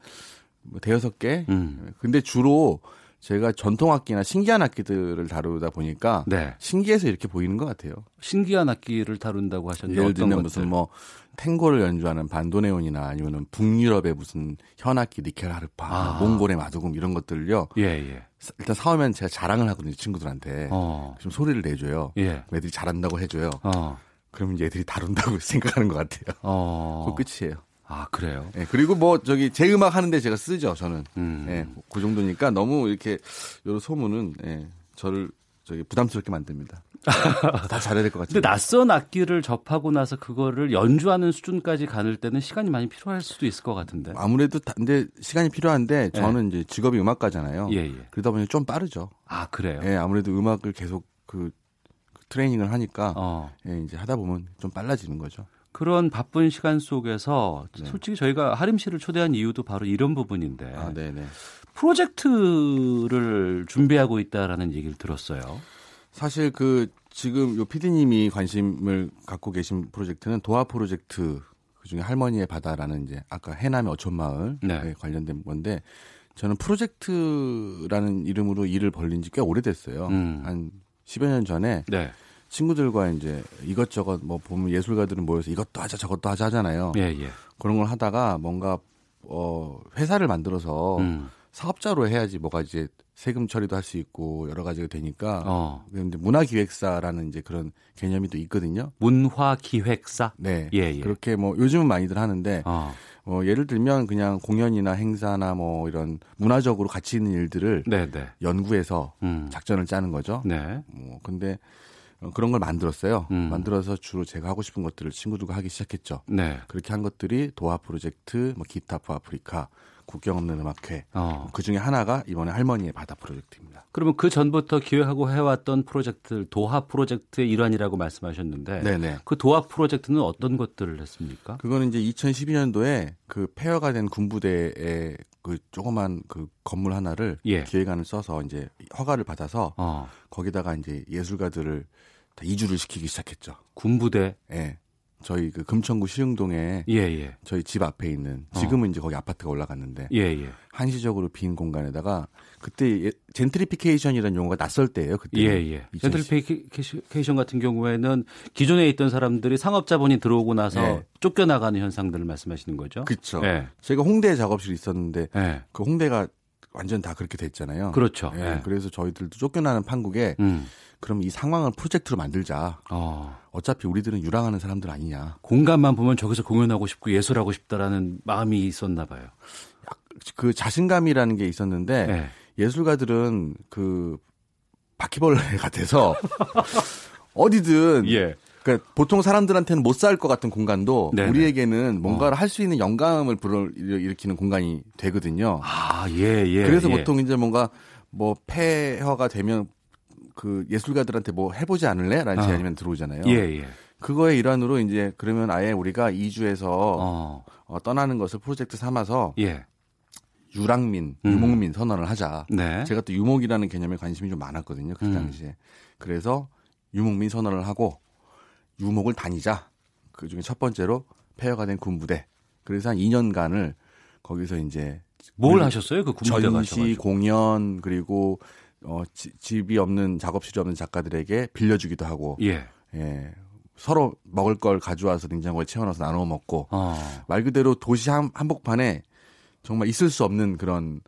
S14: 뭐 대여섯 개. 음. 근데 주로 제가 전통 악기나 신기한 악기들을 다루다 보니까 네. 신기해서 이렇게 보이는 것 같아요.
S2: 신기한 악기를 다룬다고 하셨는데
S14: 예를 들면 무슨 뭐 탱고를 연주하는 반도네온이나 아니면은 북유럽의 무슨 현악기 니켈 하르파, 아. 몽골의 마두금 이런 것들요. 예, 예. 일단 사오면 제가 자랑을 하거든요 친구들한테. 어. 좀 소리를 내줘요. 예. 애들이 잘한다고 해줘요. 어. 그러면 애들이 다룬다고 생각하는 것 같아요. 어. 그 끝이에요.
S2: 아 그래요?
S14: 네, 그리고 뭐 저기 제 음악 하는데 제가 쓰죠 저는. 음. 네, 그 정도니까 너무 이렇게 여러 소문은 네, 저를 저기 부담스럽게 만듭니다. 다 잘해야 될 것 같아요.
S2: 근데 낯선 악기를 접하고 나서 그거를 연주하는 수준까지 가는 때는 시간이 많이 필요할 수도 있을 것 같은데.
S14: 아무래도 다, 근데 시간이 필요한데 네. 저는 네. 이제 직업이 음악가잖아요. 예, 예. 그러다 보니 좀 빠르죠.
S2: 아 그래요?
S14: 예, 아무래도 음악을 계속 그, 그 트레이닝을 하니까 어. 예, 이제 하다 보면 좀 빨라지는 거죠.
S2: 그런 바쁜 시간 속에서 네. 솔직히 저희가 하림 씨를 초대한 이유도 바로 이런 부분인데
S14: 아, 네네.
S2: 프로젝트를 준비하고 있다라는 얘기를 들었어요.
S14: 사실 그 지금 요 PD님이 관심을 갖고 계신 프로젝트는 도화 프로젝트 그중에 할머니의 바다라는 이제 아까 해남의 어촌마을 네. 관련된 건데 저는 프로젝트라는 이름으로 일을 벌린 지 꽤 오래됐어요. 음. 한 10여 년 전에 네. 친구들과 이제 이것저것 뭐 보면 예술가들은 모여서 이것도 하자 저것도 하자 하잖아요. 예, 예. 그런 걸 하다가 뭔가 어 회사를 만들어서 음. 사업자로 해야지 뭐가 이제 세금 처리도 할 수 있고 여러 가지가 되니까 어. 근데 문화기획사라는 이제 그런 개념이 또 있거든요.
S2: 문화기획사.
S14: 네. 예, 예. 그렇게 뭐 요즘은 많이들 하는데 어. 어, 예를 들면 그냥 공연이나 행사나 뭐 이런 문화적으로 가치 있는 일들을 네, 네. 연구해서 음. 작전을 짜는 거죠. 네. 뭐 근데 어, 그런 걸 만들었어요. 음. 만들어서 주로 제가 하고 싶은 것들을 친구들과 하기 시작했죠. 네. 그렇게 한 것들이 도화 프로젝트, 뭐 기타 프 아프리카, 국경 없는 음악회. 어. 그 중에 하나가 이번에 할머니의 바다 프로젝트입니다.
S2: 그러면 그 전부터 기획하고 해왔던 프로젝트들 도하 프로젝트의 일환이라고 말씀하셨는데 네네. 그 도하 프로젝트는 어떤 것들을 했습니까?
S14: 그거는 이제 2012년도에 그 폐허가 된 군부대의 그 조그만 그 건물 하나를 예. 기획안을 써서 이제 허가를 받아서 어. 거기다가 이제 예술가들을 다 이주를 시키기 시작했죠.
S2: 군부대.
S14: 예. 저희 그 금천구 시흥동에 예, 예. 저희 집 앞에 있는 지금은 어. 이제 거기 아파트가 올라갔는데 예, 예. 한시적으로 빈 공간에다가 그때 예, 젠트리피케이션이라는 용어가 낯설 때예요. 그때.
S2: 예, 예. 젠트리피케이션 같은 경우에는 기존에 있던 사람들이 상업 자본이 들어오고 나서 예. 쫓겨나가는 현상들을 말씀하시는 거죠.
S14: 그렇죠. 예. 제가 홍대 작업실이 있었는데 예. 그 홍대가 완전 다 그렇게 됐잖아요.
S2: 그렇죠.
S14: 예. 그래서 저희들도 쫓겨나는 판국에 음. 그럼 이 상황을 프로젝트로 만들자. 어. 어차피 우리들은 유랑하는 사람들 아니냐.
S2: 공간만 보면 저기서 공연하고 싶고 예술하고 싶다라는 마음이 있었나 봐요.
S14: 그 자신감이라는 게 있었는데 네. 예술가들은 그 바퀴벌레 같아서 어디든 예. 그러니까 보통 사람들한테는 못 살 것 같은 공간도 네네. 우리에게는 뭔가를 어. 할수 있는 영감을 불러 일으키는 공간이 되거든요.
S2: 아, 예, 예.
S14: 그래서
S2: 예.
S14: 보통 이제 뭔가 뭐 폐허가 되면 그 예술가들한테 뭐 해보지 않을래? 라는 어. 제안이면 들어오잖아요. 예, 예. 그거의 일환으로 이제 그러면 아예 우리가 이주해서 어. 어, 떠나는 것을 프로젝트 삼아서 예. 유랑민, 음. 유목민 선언을 하자. 네. 제가 또 유목이라는 개념에 관심이 좀 많았거든요. 그 음. 당시에. 음. 그래서 유목민 선언을 하고 유목을 다니자. 그 중에 첫 번째로 폐허가 된 군부대. 그래서 한 2년간을 거기서 이제
S2: 뭘 하셨어요? 그 군부대
S14: 전시, 가셔가지고. 공연 그리고 어, 지, 집이 없는 작업실이 없는 작가들에게 빌려주기도 하고 예. 예. 서로 먹을 걸 가져와서 냉장고에 채워넣어서 나눠 먹고 어. 말 그대로 도시 한, 한복판에 정말 있을 수 없는 그런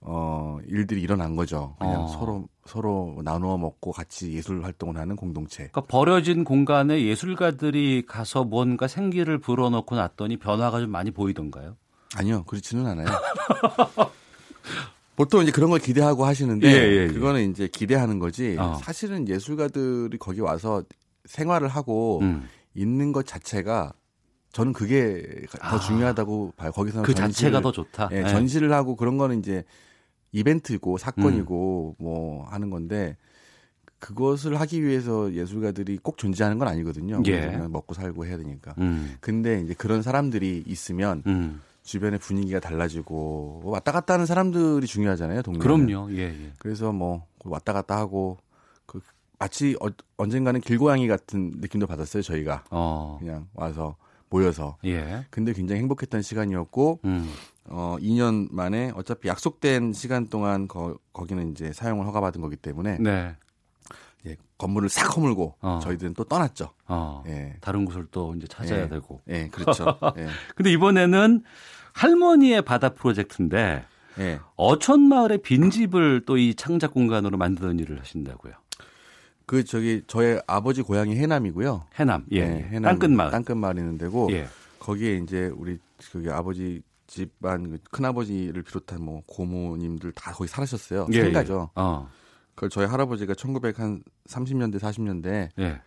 S14: 어 일들이 일어난 거죠. 그냥 어. 서로 서로 나누어 먹고 같이 예술 활동을 하는 공동체.
S2: 그러니까 버려진 공간에 예술가들이 가서 뭔가 생기를 불어넣고 났더니 변화가 좀 많이 보이던가요?
S14: 아니요, 그렇지는 않아요. 보통 이제 그런 걸 기대하고 하시는데 예, 예, 예. 그거는 이제 기대하는 거지. 어. 사실은 예술가들이 거기 와서 생활을 하고 음. 있는 것 자체가 저는 그게 아. 더 중요하다고 봐요. 거기서는
S2: 그 자체가 더 좋다.
S14: 예, 네. 전시를 하고 그런 거는 이제 이벤트고 사건이고 음. 뭐 하는 건데 그것을 하기 위해서 예술가들이 꼭 존재하는 건 아니거든요. 예. 먹고 살고 해야 되니까. 음. 근데 이제 그런 사람들이 있으면 음. 주변의 분위기가 달라지고 뭐 왔다 갔다 하는 사람들이 중요하잖아요. 동네.
S2: 그럼요. 예, 예.
S14: 그래서 뭐 왔다 갔다 하고 그 마치 어, 언젠가는 길고양이 같은 느낌도 받았어요. 저희가 어. 그냥 와서 모여서. 예. 근데 굉장히 행복했던 시간이었고 음. 어 2년 만에 어차피 약속된 시간 동안 거, 거기는 이제 사용을 허가받은 거기 때문에 네. 예, 건물을 싹 허물고 어. 저희들은 또 떠났죠. 어.
S2: 예. 다른 곳을 또 이제 찾아야
S14: 예.
S2: 되고.
S14: 예, 그렇죠. 예.
S2: 근데 이번에는 할머니의 바다 프로젝트인데 예. 어촌마을의 빈집을 또 이 창작 공간으로 만드는 일을 하신다고요.
S14: 그 저기 저의 아버지 고향이 해남이고요.
S2: 해남, 예, 네, 해남 땅끝마을,
S14: 땅끝마을 있는 데고 예. 거기에 이제 우리 그게 아버지 집안 그 큰아버지를 비롯한 뭐 고모님들 다 거기 살으셨어요. 예, 생가죠. 예. 어. 그걸 저희 할아버지가 1930년대 40년대 예.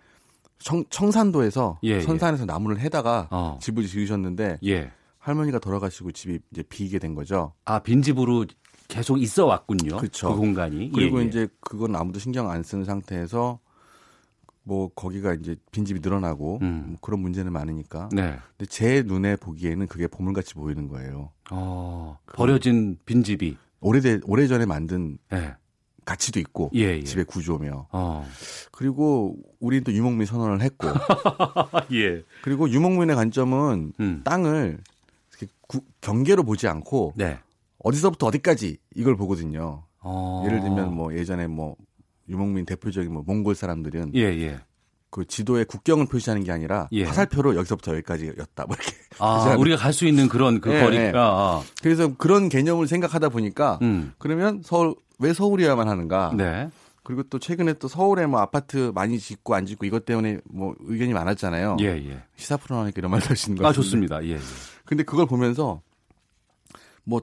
S14: 청, 청산도에서 예, 예. 선산에서 나무를 해다가 어. 집을 지으셨는데 예. 할머니가 돌아가시고 집이 이제 비게 된 거죠.
S2: 아 빈집으로 계속 있어 왔군요. 그렇죠. 그 공간이.
S14: 그리고 예, 예. 이제 그건 아무도 신경 안 쓰는 상태에서 뭐 거기가 이제 빈집이 늘어나고 음. 뭐 그런 문제는 많으니까. 네. 근데 제 눈에 보기에는 그게 보물같이 보이는 거예요.
S2: 어, 버려진 빈집이
S14: 오래돼 오래전에 만든 네. 가치도 있고 예, 예. 집의 구조며. 어. 그리고 우리는 또 유목민 선언을 했고. 예. 그리고 유목민의 관점은 음. 땅을 구, 경계로 보지 않고 네. 어디서부터 어디까지 이걸 보거든요. 어. 예를 들면 뭐 예전에 뭐 유목민 대표적인 뭐 몽골 사람들은 예, 예. 그 지도에 국경을 표시하는 게 아니라 예. 화살표로 여기서부터 여기까지였다. 뭐 이렇게.
S2: 아, 우리가 갈 수 있는 그런 그 예, 거리가. 예. 아.
S14: 그래서 그런 개념을 생각하다 보니까 음. 그러면 서울 왜 서울이어야만 하는가? 네. 그리고 또 최근에 또 서울에 뭐 아파트 많이 짓고 안 짓고 이것 때문에 뭐 의견이 많았잖아요. 예, 예. 시사 프로 나니까 이런 말 하시는 거
S2: 아, 좋습니다. 예, 예.
S14: 근데 그걸 보면서 뭐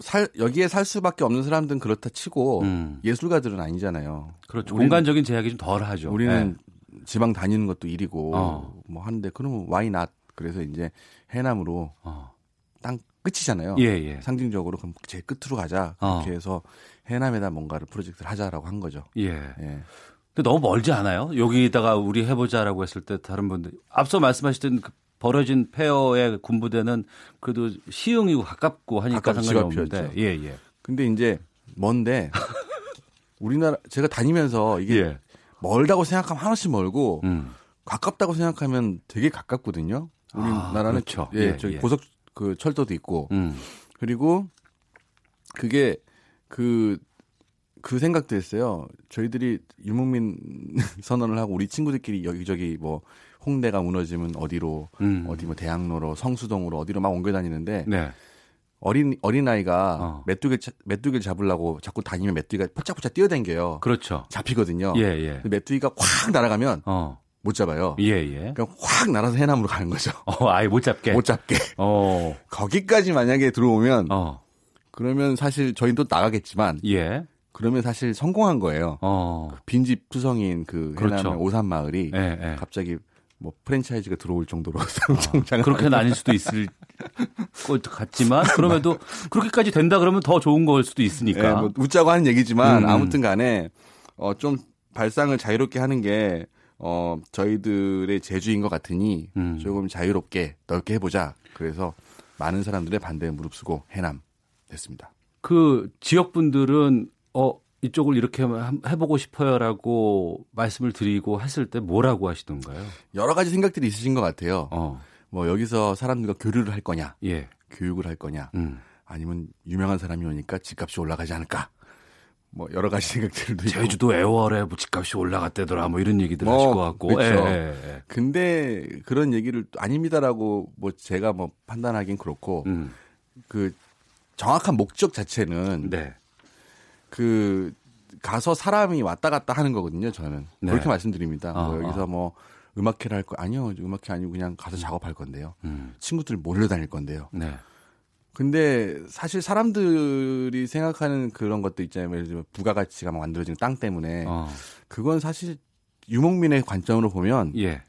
S14: 살, 여기에 살 수밖에 없는 사람들은 그렇다 치고 음. 예술가들은 아니잖아요.
S2: 그렇죠. 우리는, 공간적인 제약이 좀 덜 하죠.
S14: 우리는 네. 지방 다니는 것도 일이고 어. 뭐 하는데 그러면 와이 낫 그래서 이제 해남으로 어. 땅 끝이잖아요. 예, 예. 상징적으로 그럼 제 끝으로 가자. 어. 그렇게 해서 해남에다 뭔가를 프로젝트를 하자라고 한 거죠. 예. 예.
S2: 근데 너무 멀지 않아요? 여기다가 우리 해보자라고 했을 때 다른 분들 앞서 말씀하셨던 그 벌어진 폐허의 군부대는 그래도 시흥이고 가깝고 하니까 상관이 없는데. 예, 예.
S14: 근데 이제 먼데 우리나라 제가 다니면서 이게 예. 멀다고 생각하면 하나씩 멀고 음. 가깝다고 생각하면 되게 가깝거든요. 우리나라는 아, 그렇죠. 예, 예, 저기 예. 고속 그 철도도 있고 음. 그리고 그게 그그 그 생각도 했어요. 저희들이 유목민 선언을 하고 우리 친구들끼리 여기저기 뭐 홍대가 무너지면 어디로 음. 어디 뭐 대학로로 성수동으로 어디로 막 옮겨 다니는데 네. 어린 어린 아이가 어. 메뚜기 메뚜기를 잡으려고 자꾸 다니면 메뚜기가 포짝포짝 뛰어댕겨요.
S2: 그렇죠.
S14: 잡히거든요. 예, 예. 메뚜기가 확 날아가면 어. 못 잡아요. 예, 예. 그냥 확 날아서 해남으로 가는 거죠.
S2: 어, 아예 못 잡게.
S14: 못 잡게. 어. 거기까지 만약에 들어오면 어. 그러면 사실 저희도 나가겠지만 예. 그러면 사실 성공한 거예요. 어. 그 빈집 투성인 그 해남의 그렇죠. 오산 마을이 예, 예. 갑자기 뭐 프랜차이즈가 들어올 정도로 성장.
S2: 아, 그렇게는 아닐 수도 있을 것 같지만 그럼에도 그렇게까지 된다 그러면 더 좋은 걸 수도 있으니까. 네, 뭐
S14: 웃자고 하는 얘기지만 음. 아무튼간에 어, 좀 발상을 자유롭게 하는 게 어, 저희들의 재주인 것 같으니 음. 조금 자유롭게 넓게 해보자. 그래서 많은 사람들의 반대에 무릅쓰고 해남 됐습니다.
S2: 그 지역 분들은 어 이쪽을 이렇게 해보고 싶어요라고 말씀을 드리고 했을 때 뭐라고 하시던가요?
S14: 여러 가지 생각들이 있으신 것 같아요. 어. 뭐 여기서 사람들과 교류를 할 거냐, 예. 교육을 할 거냐, 음. 아니면 유명한 사람이 오니까 집값이 올라가지 않을까. 뭐 여러 가지 생각들도.
S2: 제주도 애월에 뭐 집값이 올라갔대더라 뭐 이런 얘기들 뭐, 하실 것 같고.
S14: 그렇죠. 예, 예. 근데 그런 얘기를 아닙니다라고 뭐 제가 뭐 판단하긴 그렇고 음. 그 정확한 목적 자체는 네. 그 가서 사람이 왔다 갔다 하는 거거든요. 저는 네. 그렇게 말씀드립니다. 어, 뭐 여기서 어. 뭐 음악회를 할 거 아니요 음악회 아니고 그냥 가서 음. 작업할 건데요. 음. 친구들 몰려 다닐 건데요. 네. 근데 사실 사람들이 생각하는 그런 것도 있잖아요. 예를 들면 부가가치가 막 만들어지는 땅 때문에 어. 그건 사실 유목민의 관점으로 보면 예.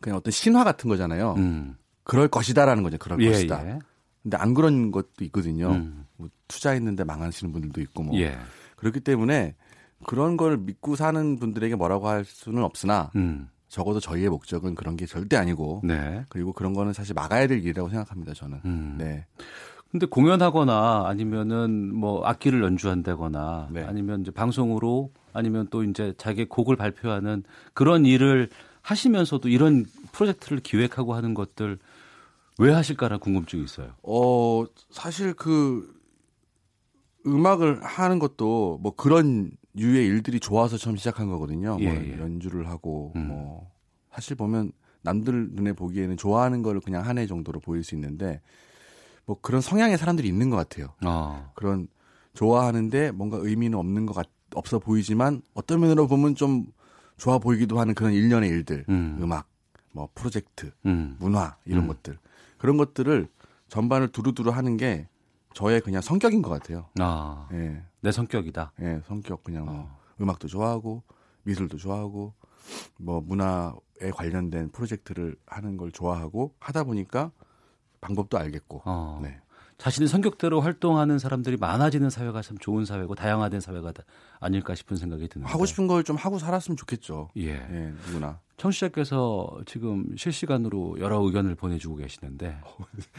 S14: 그냥 어떤 신화 같은 거잖아요. 음. 그럴 것이다라는 거죠. 그럴 예, 것이다. 예. 근데 안 그런 것도 있거든요. 음. 뭐 투자했는데 망하시는 분들도 있고 뭐 예. 그렇기 때문에 그런 걸 믿고 사는 분들에게 뭐라고 할 수는 없으나 음. 적어도 저희의 목적은 그런 게 절대 아니고 네. 그리고 그런 거는 사실 막아야 될 일이라고 생각합니다. 저는. 음. 네.
S2: 근데 공연하거나 아니면은 뭐 악기를 연주한다거나 네. 아니면 이제 방송으로 아니면 또 이제 자기 곡을 발표하는 그런 일을 하시면서도 이런 프로젝트를 기획하고 하는 것들 왜 하실까라는 궁금증이 있어요.
S14: 어, 사실 그 음악을 하는 것도 뭐 그런 유의 일들이 좋아서 처음 시작한 거거든요. 뭐 예, 뭐 예. 연주를 하고 음. 뭐 사실 보면 남들 눈에 보기에는 좋아하는 거를 그냥 한 해 정도로 보일 수 있는데 뭐 그런 성향의 사람들이 있는 것 같아요. 어. 그런 좋아하는데 뭔가 의미는 없는 것 같, 없어 보이지만 어떤 면으로 보면 좀 좋아 보이기도 하는 그런 일련의 일들, 음. 악뭐 프로젝트, 음. 문화 이런 음. 것들 그런 것들을 전반을 두루두루 하는 게 저의 그냥 성격인 것 같아요. 아,
S2: 예. 내 성격이다.
S14: 예, 성격 그냥 뭐 어. 음악도 좋아하고 미술도 좋아하고 뭐 문화에 관련된 프로젝트를 하는 걸 좋아하고 하다 보니까 방법도 알겠고. 어. 네.
S2: 자신의 성격대로 활동하는 사람들이 많아지는 사회가 참 좋은 사회고 다양화된 사회가 아닐까 싶은 생각이 드는데
S14: 하고 싶은 걸 좀 하고 살았으면 좋겠죠. 예. 예 누구나.
S2: 청취자께서 지금 실시간으로 여러 의견을 보내주고 계시는데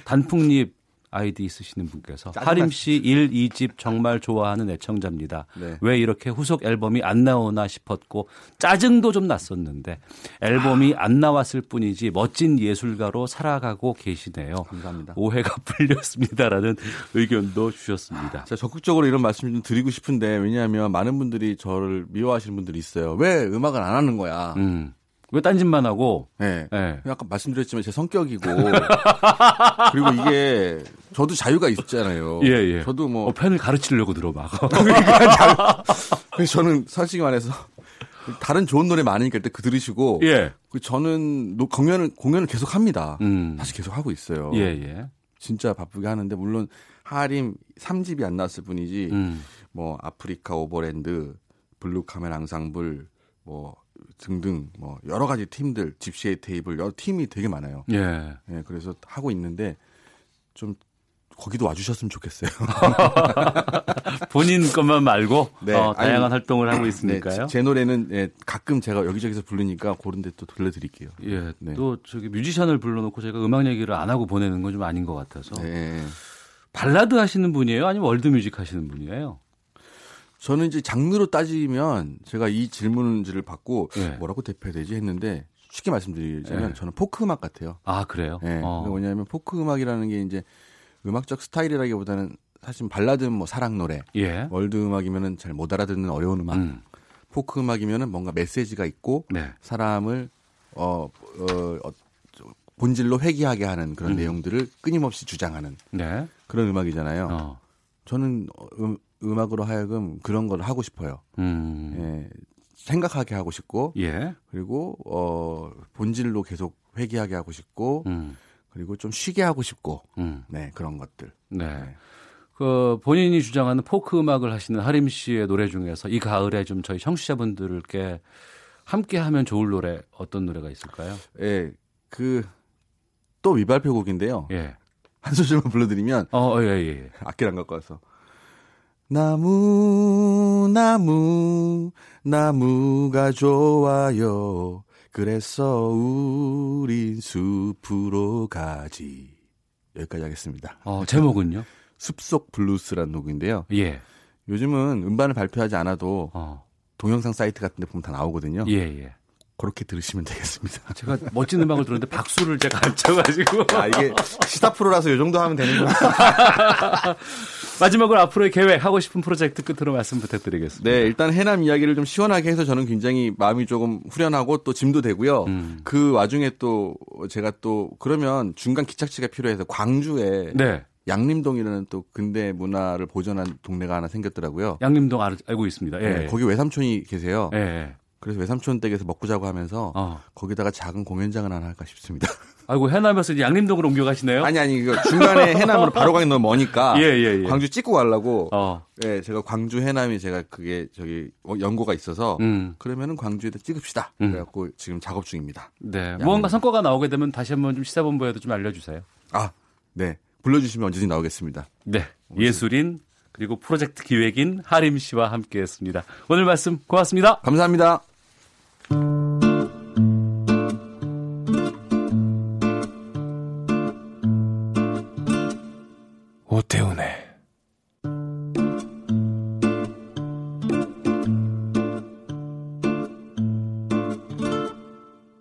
S2: 단풍잎 아이디 있으시는 분께서 하림 씨 1, 2집 정말 좋아하는 애청자입니다. 네. 왜 이렇게 후속 앨범이 안 나오나 싶었고 짜증도 좀 났었는데 앨범이 아. 안 나왔을 뿐이지 멋진 예술가로 살아가고 계시네요.
S14: 감사합니다.
S2: 오해가 풀렸습니다라는 의견도 주셨습니다.
S14: 제가 적극적으로 이런 말씀 좀 드리고 싶은데 왜냐하면 많은 분들이 저를 미워하시는 분들이 있어요. 왜 음악을 안 하는 거야? 음.
S2: 왜 딴짓만 하고?
S14: 네. 네. 아까 말씀드렸지만 제 성격이고 그리고 이게 저도 자유가 있잖아요. 예, 예. 저도 뭐
S2: 어, 팬을 가르치려고 들어 막.
S14: 그래서 저는 솔직히 말해서 다른 좋은 노래 많으니까 일단 그 들으시고 예. 그 저는 공연을 공연을 계속 합니다. 음. 다시 계속 하고 있어요. 예, 예. 진짜 바쁘게 하는데 물론 하림 3집이 안 나왔을 뿐이지 음. 뭐 아프리카 오버랜드 블루 카멜 앙상블 뭐 등등 뭐 여러 가지 팀들 집시의 테이블 여러 팀이 되게 많아요. 예. 예. 그래서 하고 있는데 좀 거기도 와주셨으면 좋겠어요.
S2: 본인 것만 말고 네, 어, 다양한 아니, 활동을 하고 있으니까요.
S14: 네, 제 노래는 예, 가끔 제가 여기저기서 부르니까 그런 데또 들려드릴게요.
S2: 예, 네. 또 저기 뮤지션을 불러놓고 제가 음악 얘기를 안 하고 보내는 건 좀 아닌 것 같아서. 네. 발라드 하시는 분이에요? 아니면 월드뮤직 하시는 분이에요?
S14: 저는 이제 장르로 따지면 제가 이 질문지를 받고 네. 뭐라고 대표해야 되지 했는데 쉽게 말씀드리자면 네. 저는 포크 음악 같아요.
S2: 아 그래요?
S14: 네. 어. 뭐냐면 포크 음악이라는 게 이제 음악적 스타일이라기보다는 사실 발라드는 뭐 사랑 노래, 예. 월드 음악이면은 잘 못 알아듣는 어려운 음악, 음. 포크 음악이면은 뭔가 메시지가 있고 네. 사람을 어, 어, 어 본질로 회귀하게 하는 그런 음. 내용들을 끊임없이 주장하는 네. 그런 음악이잖아요. 어. 저는 음, 음악으로 하여금 그런 걸 하고 싶어요. 음. 예, 생각하게 하고 싶고, 예. 그리고 어 본질로 계속 회귀하게 하고 싶고, 음. 그리고 좀 쉬게 하고 싶고, 음. 네 그런 것들. 네. 네.
S2: 그 본인이 주장하는 포크 음악을 하시는 하림 씨의 노래 중에서 이 가을에 좀 저희 청취자분들께 함께 하면 좋을 노래 어떤 노래가 있을까요?
S14: 예, 그 또 미발표곡인데요. 예. 한 소절만 불러드리면, 어, 예, 예. 악기를 안 갖고 와서. 나무, 나무, 나무가 좋아요. 그래서 우린 숲으로 가지. 여기까지 하겠습니다.
S2: 어, 제목은요?
S14: 숲속 블루스라는 곡인데요. 예. 요즘은 음반을 발표하지 않아도 어. 동영상 사이트 같은 데 보면 다 나오거든요. 예, 예. 그렇게 들으시면 되겠습니다.
S2: 제가 멋진 음악을 들었는데 박수를 제가 안 쳐가지고.
S14: 아, 이게 시사 프로라서 이 정도 하면 되는 거예요.
S2: 마지막으로 앞으로의 계획, 하고 싶은 프로젝트 끝으로 말씀 부탁드리겠습니다.
S14: 네, 일단 해남 이야기를 좀 시원하게 해서 저는 굉장히 마음이 조금 후련하고 또 짐도 되고요. 음. 그 와중에 또 제가 또 그러면 중간 기착지가 필요해서 광주에 네. 양림동이라는 또 근대 문화를 보존한 동네가 하나 생겼더라고요.
S2: 양림동 알, 고 있습니다. 예. 네,
S14: 거기 외삼촌이 계세요. 예. 그래서 외삼촌 댁에서 먹고 자고 하면서 어. 거기다가 작은 공연장을 하나 할까 싶습니다.
S2: 아이고 해남에서 이제 양림동으로 옮겨가시네요.
S14: 아니 아니 이거 중간에 해남으로 바로 가기 너무 머니까 예, 예, 예. 광주 찍고 가려고. 어. 예, 제가 광주 해남이 제가 그게 저기 어, 연고가 있어서 음. 그러면은 광주에다 찍읍시다. 음. 그래갖고 지금 작업 중입니다.
S2: 네, 무언가 성과가 나오게 되면 다시 한번 좀 시사본부에도 좀 알려주세요.
S14: 아, 네, 불러주시면 언제든지 나오겠습니다.
S2: 네, 예술인 그리고 프로젝트 기획인 하림 씨와 함께했습니다. 오늘 말씀 고맙습니다.
S14: 감사합니다.
S2: 오태훈의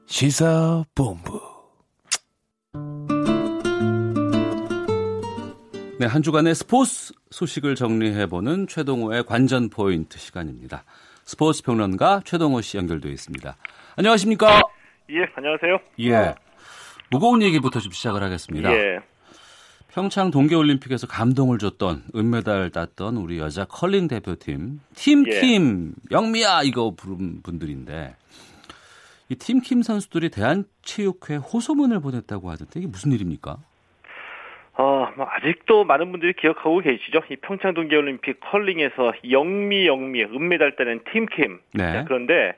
S2: 시사본부 네, 한 주간의 스포츠 소식을 정리해보는 최동호의 관전 포인트 시간입니다. 스포츠 평론가 최동호 씨 연결되어 있습니다. 안녕하십니까?
S15: 예, 안녕하세요.
S2: 예. 무거운 얘기부터 좀 시작을 하겠습니다. 예. 평창 동계올림픽에서 감동을 줬던 은메달 땄던 우리 여자 컬링 대표팀 팀킴 예. 영미야 이거 부른 분들인데 이 팀킴 선수들이 대한체육회 호소문을 보냈다고 하던데 이게 무슨 일입니까?
S15: 어, 뭐 아직도 많은 분들이 기억하고 계시죠? 이 평창 동계올림픽 컬링에서 영미 영미 은메달 따는 팀킴. 네. 그런데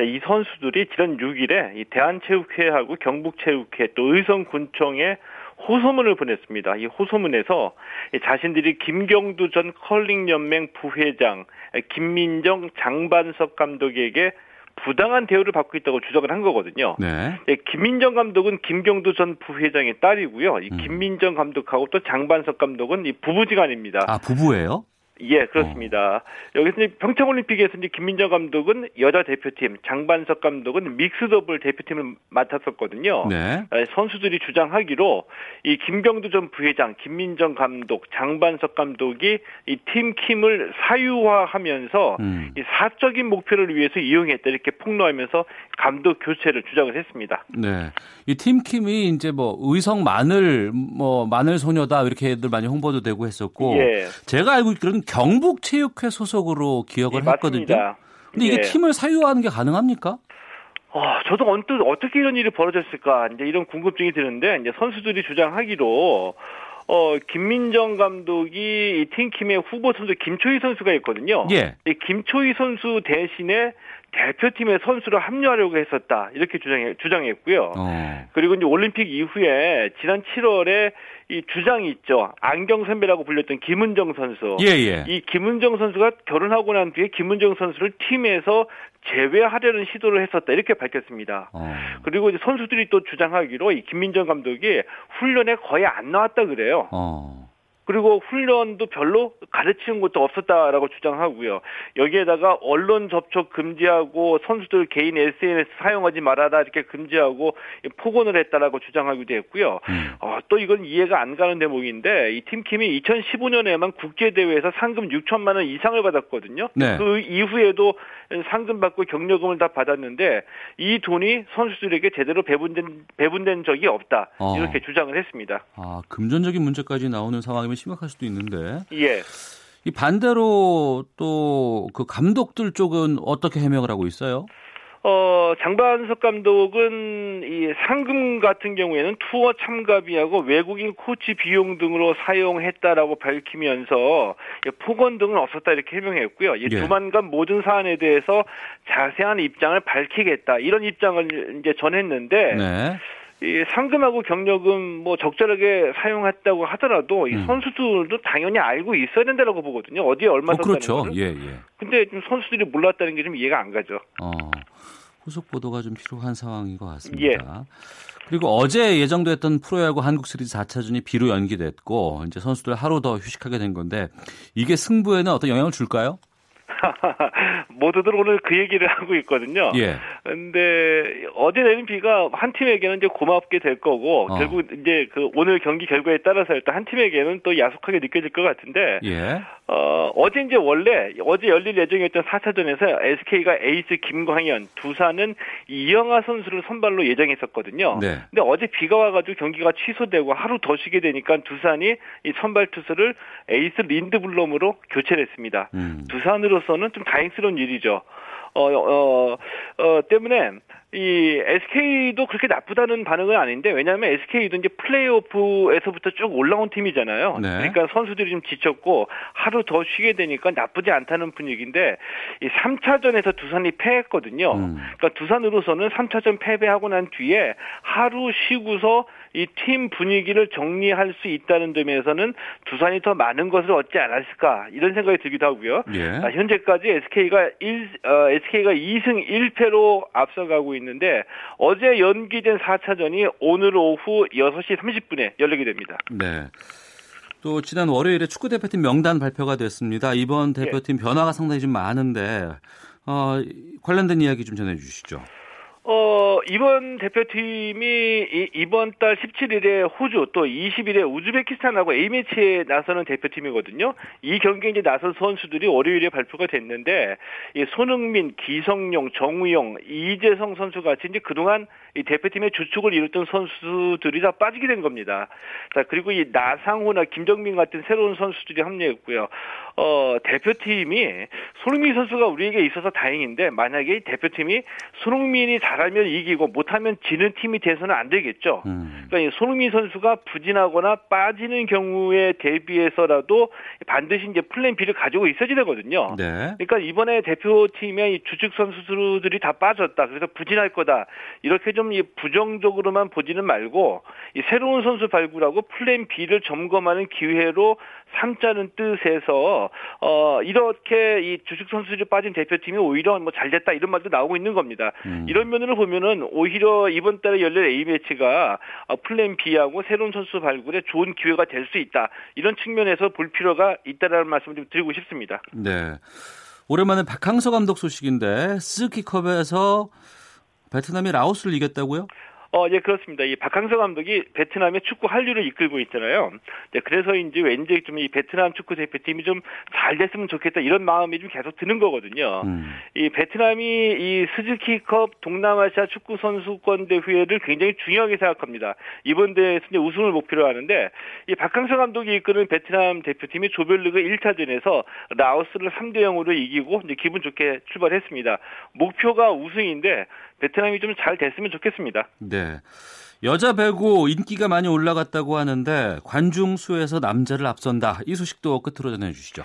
S15: 이 선수들이 지난 6일에 이 대한체육회하고 경북체육회 또 의성군청에 호소문을 보냈습니다. 이 호소문에서 자신들이 김경두 전 컬링 연맹 부회장, 김민정 장반석 감독에게 부당한 대우를 받고 있다고 주장을 한 거거든요. 네. 예, 김민정 감독은 김경두 전 부회장의 딸이고요. 이 음. 김민정 감독하고 또 장반석 감독은 이 부부지간입니다.
S2: 아 부부예요?
S15: 예, 그렇습니다. 어. 여기서 이제 평창올림픽에서 이제 김민정 감독은 여자 대표팀, 장반석 감독은 믹스 더블 대표팀을 맡았었거든요. 네. 선수들이 주장하기로 이 김경두 전 부회장, 김민정 감독, 장반석 감독이 이 팀 킴을 사유화하면서 음. 이 사적인 목표를 위해서 이용했다 이렇게 폭로하면서 감독 교체를 주장을 했습니다.
S2: 네. 이 팀 킴이 이제 뭐 의성 마늘 뭐 마늘 소녀다 이렇게들 많이 홍보도 되고 했었고 예. 제가 알고 있기로는 경북체육회 소속으로 기억을 예, 했거든요. 맞습니다. 근데 이게 예. 팀을 사유화하는 게 가능합니까?
S15: 어, 저도 언뜻 어떻게 이런 일이 벌어졌을까 이제 이런 궁금증이 드는데 이제 선수들이 주장하기로 어, 김민정 감독이 이 팀킴의 후보 선수 김초희 선수가 있거든요. 예. 이 김초희 선수 대신에 대표팀의 선수로 합류하려고 했었다 이렇게 주장해, 주장했고요. 어. 그리고 이제 올림픽 이후에 지난 7월에 이 주장이 있죠. 안경 선배라고 불렸던 김은정 선수. 예, 예. 이 김은정 선수가 결혼하고 난 뒤에 김은정 선수를 팀에서 제외하려는 시도를 했었다 이렇게 밝혔습니다. 어. 그리고 이제 선수들이 또 주장하기로 이 김민정 감독이 훈련에 거의 안 나왔다 그래요. 어. 그리고 훈련도 별로 가르치는 것도 없었다라고 주장하고요. 여기에다가 언론 접촉 금지하고 선수들 개인 SNS 사용하지 말아라 이렇게 금지하고 폭언을 했다라고 주장하기도 했고요. 음. 어, 또 이건 이해가 안 가는 대목인데 이 팀킴이 2015년에만 국제 대회에서 상금 6천만 원 이상을 받았거든요. 네. 그 이후에도 상금 받고 경력금을 다 받았는데 이 돈이 선수들에게 제대로 배분된 배분된 적이 없다 어. 이렇게 주장을 했습니다.
S2: 아 금전적인 문제까지 나오는 상황이면 심각할 수도 있는데.
S15: 예.
S2: 이 반대로 또 그 감독들 쪽은 어떻게 해명을 하고 있어요?
S15: 어, 장반석 감독은 이 상금 같은 경우에는 투어 참가비하고 외국인 코치 비용 등으로 사용했다라고 밝히면서 폭언 등은 없었다 이렇게 해명했고요. 이 예. 조만간 모든 사안에 대해서 자세한 입장을 밝히겠다 이런 입장을 이제 전했는데 네. 이 상금하고 경력은 뭐 적절하게 사용했다고 하더라도 이 음. 선수들도 당연히 알고 있어야 된다고 보거든요. 어디에 얼마 어, 그렇죠. 거를. 예, 예. 근데 좀 선수들이 몰랐다는 게 좀 이해가 안 가죠. 어,
S2: 후속 보도가 좀 필요한 상황인 것 같습니다. 예. 그리고 어제 예정됐던 프로야구 한국 시리즈 4차전이 비로 연기됐고 이제 선수들 하루 더 휴식하게 된 건데 이게 승부에는 어떤 영향을 줄까요?
S15: 모두들 오늘 그 얘기를 하고 있거든요. 예. 근데 어제 내린 비가 한 팀에게는 이제 고맙게 될 거고 어. 결국 이제 그 오늘 경기 결과에 따라서 일단 한 팀에게는 또 야속하게 느껴질 것 같은데 예. 어, 어제 이제 원래 어제 열릴 예정이었던 4차전에서 SK가 에이스 김광현, 두산은 이영하 선수를 선발로 예정했었거든요. 네. 근데 어제 비가 와가지고 경기가 취소되고 하루 더 쉬게 되니까 두산이 이 선발 투수를 에이스 린드블럼으로 교체를 했습니다. 음. 두산으로서는 좀 다행스러운 일이죠. 어, 어, 어, 때문에 이 SK도 그렇게 나쁘다는 반응은 아닌데 왜냐하면 SK도 이제 플레이오프에서부터 쭉 올라온 팀이잖아요. 네. 그러니까 선수들이 좀 지쳤고 하루 더 쉬게 되니까 나쁘지 않다는 분위기인데 이 3차전에서 두산이 패했거든요. 음. 그러니까 두산으로서는 3차전 패배하고 난 뒤에 하루 쉬고서 이 팀 분위기를 정리할 수 있다는 점에서는 두산이 더 많은 것을 얻지 않았을까 이런 생각이 들기도 하고요. 예. 아, 현재까지 SK가 1 어, SK가 2승 1패로 앞서가고 있는데 어제 연기된 4차전이 오늘 오후 6시 30분에 열리게 됩니다.
S2: 네. 또 지난 월요일에 축구 대표팀 명단 발표가 됐습니다. 이번 대표팀 예. 변화가 상당히 좀 많은데 어, 관련된 이야기 좀 전해 주시죠.
S15: 어, 이번 대표팀이 이 번 달 17일에 호주 또 20일에 우즈베키스탄하고 A매치에 나서는 대표팀이거든요. 이 경기에 이제 나선 선수들이 월요일에 발표가 됐는데 이 손흥민, 기성용, 정우영, 이재성 선수 같이 이제 그동안 이 대표팀의 주축을 이뤘던 선수들이 다 빠지게 된 겁니다. 자, 그리고 이 나상호나 김정민 같은 새로운 선수들이 합류했고요. 어, 대표팀이 손흥민 선수가 우리에게 있어서 다행인데 만약에 대표팀이 손흥민이 잘하면 이기고 못하면 지는 팀이 돼서는 안 되겠죠. 음. 그러니까 손흥민 선수가 부진하거나 빠지는 경우에 대비해서라도 반드시 이제 플랜 B를 가지고 있어야 되거든요. 네. 그러니까 이번에 대표팀의 주축 선수들이 다 빠졌다. 그래서 부진할 거다. 이렇게 좀좀 부정적으로만 보지는 말고 이 새로운 선수 발굴하고 플랜 B를 점검하는 기회로 삼자는 뜻에서 어 이렇게 이 주식 선수들이 빠진 대표팀이 오히려 뭐 잘 됐다 이런 말도 나오고 있는 겁니다. 음. 이런 면으로 보면은 오히려 이번 달에 열릴 A 매치가 어, 플랜 B하고 새로운 선수 발굴에 좋은 기회가 될 수 있다 이런 측면에서 볼 필요가 있다라는 말씀을 좀 드리고 싶습니다.
S2: 네. 오랜만에 박항서 감독 소식인데 스키컵에서 베트남이 라오스를 이겼다고요?
S15: 어, 예, 그렇습니다. 이 박항서 감독이 베트남의 축구 한류를 이끌고 있잖아요. 네, 그래서인지 왠지 좀 이 베트남 축구 대표팀이 좀 잘 됐으면 좋겠다 이런 마음이 좀 계속 드는 거거든요. 음. 이 베트남이 이 스즈키컵 동남아시아 축구 선수권 대회를 굉장히 중요하게 생각합니다. 이번 대회에서 이제 우승을 목표로 하는데 이 박항서 감독이 이끄는 베트남 대표팀이 조별리그 1차전에서 라오스를 3대 0으로 이기고 이제 기분 좋게 출발했습니다. 목표가 우승인데 베트남이 좀 잘 됐으면 좋겠습니다.
S2: 네. 여자 배구 인기가 많이 올라갔다고 하는데 관중 수에서 남자를 앞선다. 이 소식도 끝으로 전해 주시죠.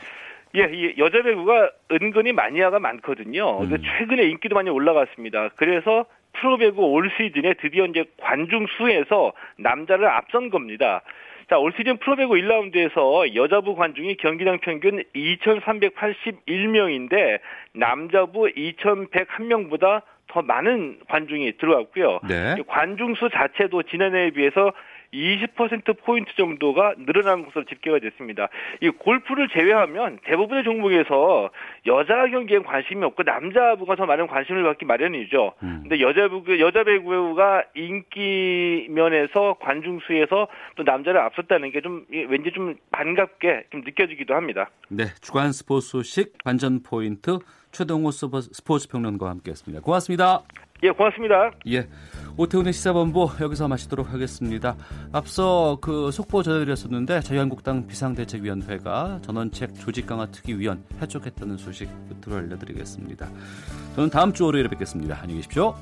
S15: 예, 이 여자 배구가 은근히 마니아가 많거든요. 음. 최근에 인기도 많이 올라갔습니다. 그래서 프로배구 올 시즌에 드디어 이제 관중 수에서 남자를 앞선 겁니다. 자, 올 시즌 프로배구 1라운드에서 여자부 관중이 경기당 평균 2,381명인데 남자부 2,101명보다 더 많은 관중이 들어왔고요. 네. 관중 수 자체도 지난해에 비해서 20%포인트 정도가 늘어난 것으로 집계가 됐습니다. 이 골프를 제외하면 대부분의 종목에서 여자 경기에 관심이 없고 남자부가 더 많은 관심을 받기 마련이죠. 음. 근데 여자부, 여자 배구가 인기 면에서 관중 수에서 또 남자를 앞섰다는 게 좀 왠지 좀 반갑게 좀 느껴지기도 합니다.
S2: 네. 주간 스포츠 소식 관전 포인트 최동호 스포츠 평론가와 함께 했습니다. 고맙습니다.
S15: 예, 고맙습니다.
S2: 예. 오태훈의 시사본부 여기서 마치도록 하겠습니다. 앞서 그 속보 전해드렸었는데 자유한국당 비상대책위원회가 전원책 조직 강화 특위위원 해촉했다는 소식 끝으로 알려드리겠습니다. 저는 다음 주 월요일에 뵙겠습니다. 안녕히 계십시오.